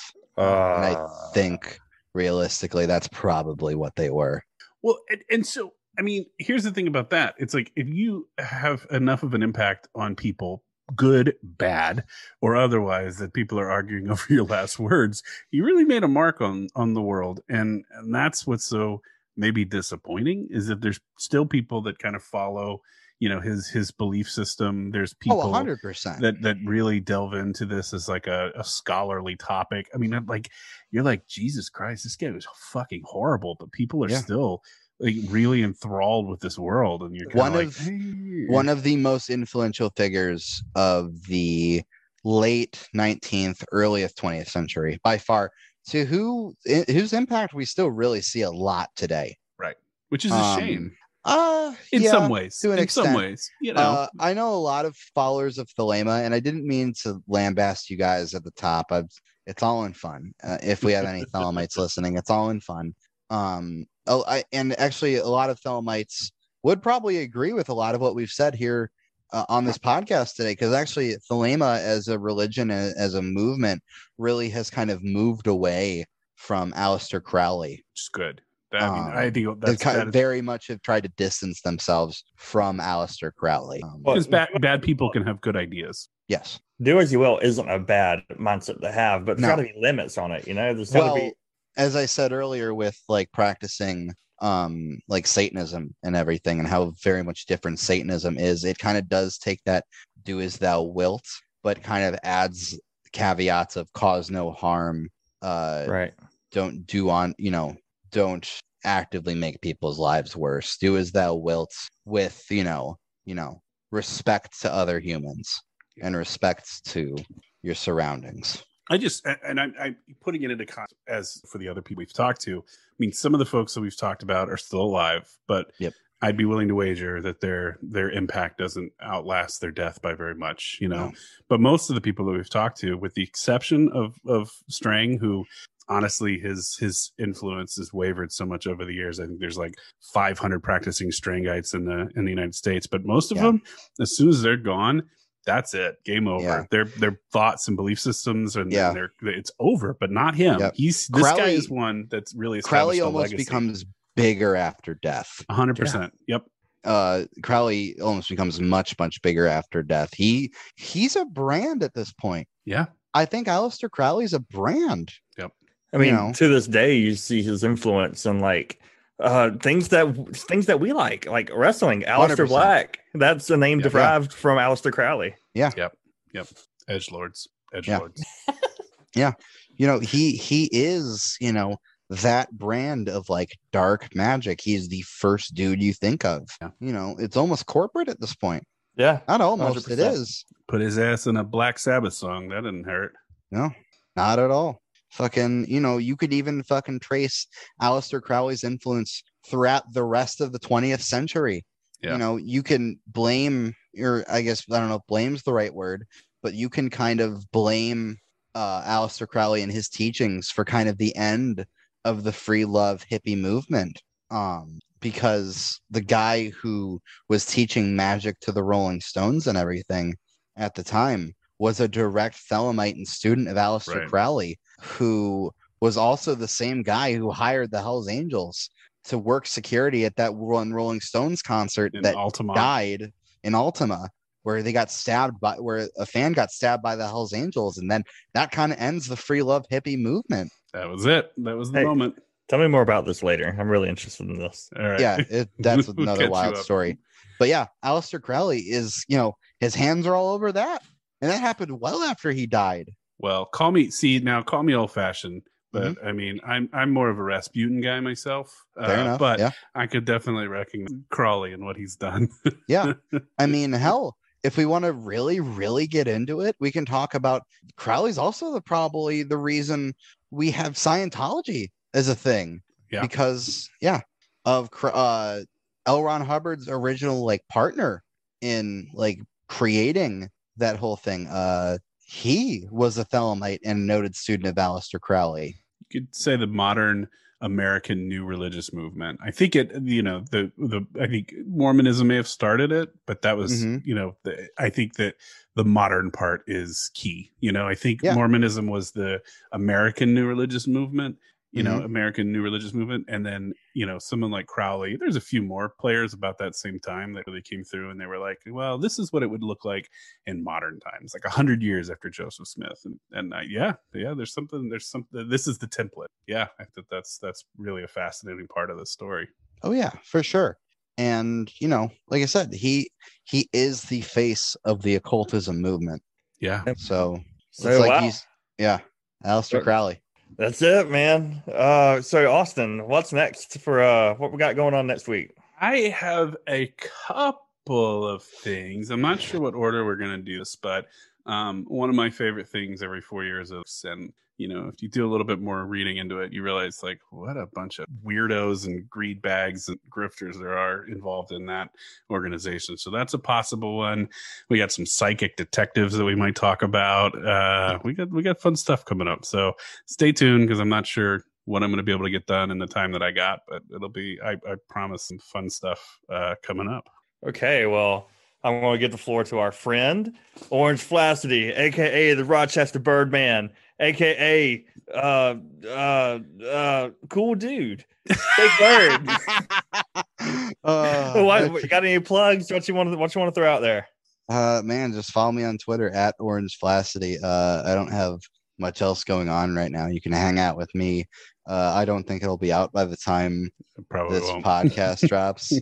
and i Uh, think realistically that's probably what they were well and, and so i mean here's the thing about that it's like if you have enough of an impact on people good bad or otherwise that people are arguing over your last words you really made a mark on on the world and and that's what's so maybe disappointing is that there's still people that kind of follow you know his his belief system there's people oh 100% that that really delve into this as like a, a scholarly topic. I mean, like you're like Jesus Christ, this guy was fucking horrible, but people are Yeah. still like really enthralled with this world, and you're One kind of hey. one of the most influential figures of the late 19th earliest 20th century by far to who whose impact we still really see a lot today right which is a Um, shame uh in yeah. some ways. to an in some ways, you know. Uh, I know a lot of followers of Thelema, and I didn't mean to lambast you guys at the top. I've, it's all in fun. Uh, if we have any Thelemites listening, it's all in fun. Um, oh, I, and actually, a lot of Thelemites would probably agree with a lot of what we've said here uh, on this podcast today, because actually, Thelema as a religion, a- as a movement, really has kind of moved away from Aleister Crowley. which is good. That, I mean, um, I think that's kind that of is- very much have tried to distance themselves from Aleister Crowley. Um, because bad bad people can have good ideas. yes. do as you will isn't a bad mindset to have, but there's No. got to be limits on it. You know, there's got to well be. As i said earlier with like practicing um like satanism and everything and how very much different satanism is it kind of does take that do as thou wilt but kind of adds caveats of cause no harm uh Right. don't do on you know don't actively make people's lives worse do as thou wilt with you know you know respect to other humans and respect to your surroundings I just and I'm, I'm putting it into context as for the other people we've talked to. I mean, some of the folks that we've talked about are still alive, but Yep. I'd be willing to wager that their their impact doesn't outlast their death by very much, you know. No. But most of the people that we've talked to, with the exception of of Strang, who honestly his his influence has wavered so much over the years. I think there's like 500 practicing Strangites in the in the United States, but most of Yeah. them, as soon as they're gone, that's it. Game over. Yeah. Their their thoughts and belief systems and, Yeah. and their it's over. But not him. Yep. He's this guy is one that's really Crowley almost legacy. becomes bigger after death. hundred percent. Yep. Uh, Crowley almost becomes much much bigger after death. He he's a brand at this point. Yeah. I think Aleister Crowley's a brand. Yep i mean, you know. to this day, you see his influence on like uh things that things that we like, like wrestling. Aleister 100%. Black. That's a name Yeah. derived from Aleister Crowley. Yeah. Yep. Yep. Edge Lords. Edge Yeah. Lords. Yeah. You know, he he is, you know, that brand of like dark magic. He's the first dude you think of. Yeah. You know, it's almost corporate at this point. Yeah. Not almost, it 100%. is. Put his ass in a Black Sabbath song. That didn't hurt. No, not at all. Fucking, you know, you could even fucking trace Aleister Crowley's influence throughout the rest of the 20th century. Yeah. You know, you can blame, or I guess, I don't know if blame's the right word, but you can kind of blame uh, Aleister Crowley and his teachings for kind of the end of the free love hippie movement. Um, because the guy who was teaching magic to the Rolling Stones and everything at the time was a direct Thelemite and student of Aleister Right. Crowley, who was also the same guy who hired the Hells Angels to work security at that one Rolling Stones concert In that Altamont. died in Altamont, where they got stabbed by where a fan got stabbed by the Hells Angels, and then that kind of ends the free love hippie movement. That was it. That was the Hey. moment. Tell me more about this later. I'm really interested in this. All right. Yeah, it, that's We'll another wild story. But yeah, Aleister Crowley is, you know, his hands are all over that. And that happened well after he died. Well, call me. See now, call me old fashioned, but Mm-hmm. I mean, I'm I'm more of a Rasputin guy myself. Fair uh, enough. But yeah. I could definitely recognize Crowley and what he's done. Yeah. I mean, hell, if we want to really, really get into it, we can talk about Crowley's also the probably the reason we have Scientology as a thing. Yeah. Because yeah, of uh L. Ron Hubbard's original like partner in like creating that whole thing. Uh he was a Thelemite and a noted student of Aleister Crowley. you could say the modern American new religious movement. I think it, you know, the the I think Mormonism may have started it, but that was, Mhm. you know, the, I think that the modern part is key. You know, I think Yeah. Mormonism was the American new religious movement. You Mm-hmm. know, American new religious movement, and then you know someone like Crowley. There's a few more players about that same time that really came through, and they were like, "Well, this is what it would look like in modern times, like a hundred years after Joseph Smith." And and uh, yeah, yeah, there's something. There's something. This is the template. Yeah, I think that's that's really a fascinating part of the story. Oh yeah, for sure. And you know, like I said, he he is the face of the occultism movement. Yeah, So So it's like wow. he's yeah, Aleister Sure. Crowley. That's it, man. Uh so Austin, what's next for uh what we got going on next week? I have a couple of things. I'm not sure what order we're to do this, but um, one of my favorite things every four years is, and you know, if you do a little bit more reading into it, you realize like what a bunch of weirdos and greed bags and grifters there are involved in that organization. So that's a possible one. We got some psychic detectives that we might talk about. Uh, we got we got fun stuff coming up. So stay tuned because I'm not sure what I'm going to be able to get done in the time that I got, but it'll be I, I promise some fun stuff uh, coming up. Okay, well, I'm going to give the floor to our friend Orange Flacity, aka the Rochester Birdman, aka uh uh uh cool dude. Big bird. uh, what, what- you got any plugs? What you want to what you want to throw out there? uh, man, just follow me on Twitter at Orange Flacity. Uh, I don't have much else going on right now. You can hang out with me. Uh, I don't think it'll be out by the time Probably this won't. podcast drops.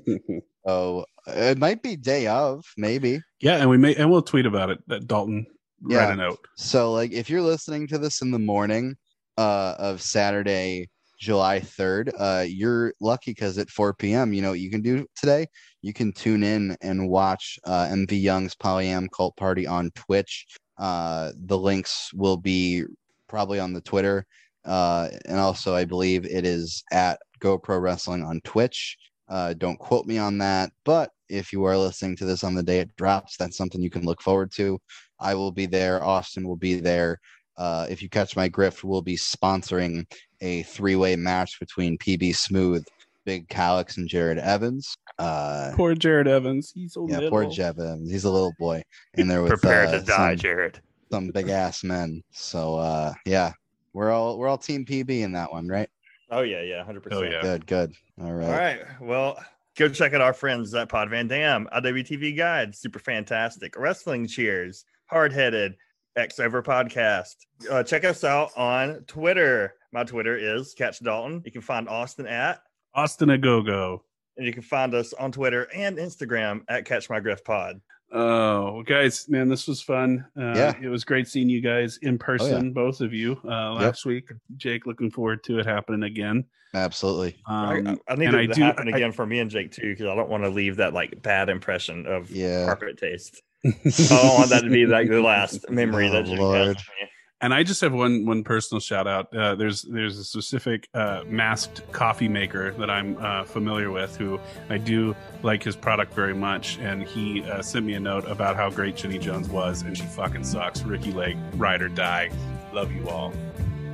Oh, it might be day of, maybe. yeah, and we may and we'll tweet about it. That Dalton Yeah. write a note. So, like, if you're listening to this in the morning uh, of Saturday, July 3rd, uh, you're lucky because at 4 p.m., you know what you can do today? You can tune in and watch uh, MV Young's Polyam Cult Party on Twitch. Uh, the links will be probably on the Twitter. Uh, and also, I believe it is at GoPro Wrestling on Twitch. Uh, don't quote me on that, but if you are listening to this on the day it drops, that's something you can look forward to. I will be there. Austin will be there. Uh, if you catch my grift, we'll be sponsoring a three-way match between PB Smooth, Big Calix, and Jared Evans. Uh, Poor Jared Evans. He's so yeah, little. poor Jeff Evans. He's a little boy, and there with Prepare uh, to die, some- Jared. some big ass men. So uh yeah, we're all we're all team PB in that one, right? Oh yeah, yeah, hundred Oh, percent. yeah. Good, good. All right. All right. Well, go check out our friends at Pod Van Dam, IWTV Guide, super fantastic. Wrestling Cheers, Hard Headed, X Over Podcast. Uh, check us out on Twitter. My Twitter is Catch Dalton. You can find Austin at, Austin a go go. and you can find us on Twitter and Instagram at Catch My Grift Pod. Oh, well, guys, man, this was fun. Uh, Yeah. it was great seeing you guys in person, both of you, uh, last week. Jake, looking forward to it happening again. Absolutely. I, Um, I need and it I to do- happen I- again for me and Jake too, because I don't want to leave that like bad impression of Yeah. carpet taste. I don't want that to be like the last memory Oh, that Jake Lord. has of me. And I just have one one personal shout out. Uh, there's there's a specific uh, masked coffee maker that I'm uh, familiar with who I do like his product very much, and he uh, sent me a note about how great Jenny Jones was, and she fucking sucks. Ricki Lake, ride or die. Love you all.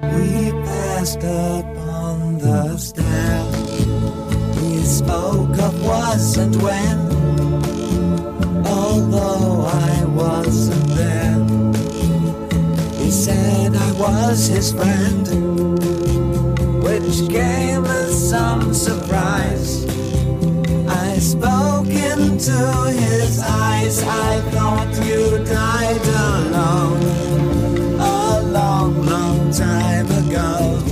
We passed up on the stair. We spoke of was and when, although I wasn't there. Said I was his friend, which came as some surprise. I spoke into his eyes. I thought you died alone a long, long time ago.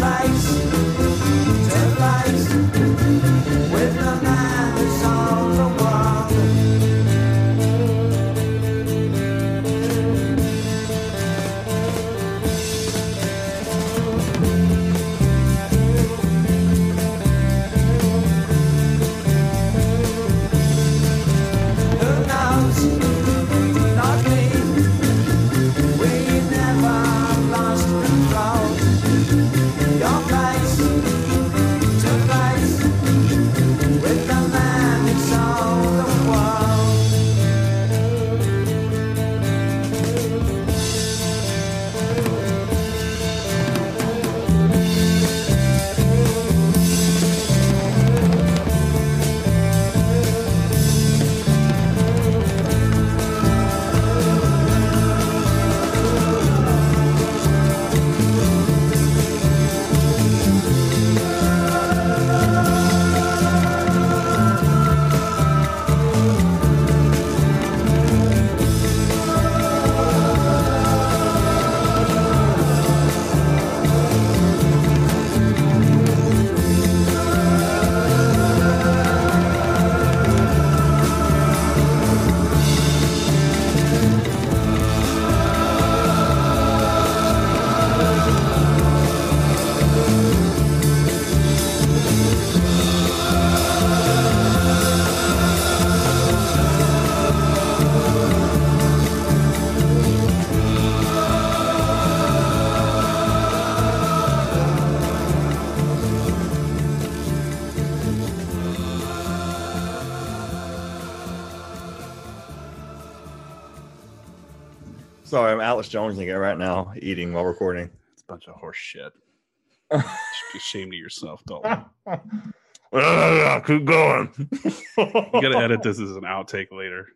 Your Sorry, I'm Alex Jones again right now, eating while recording. It's a bunch of horse shit. You should be ashamed of yourself, Dalton. Keep going. You gotta edit this as an outtake later.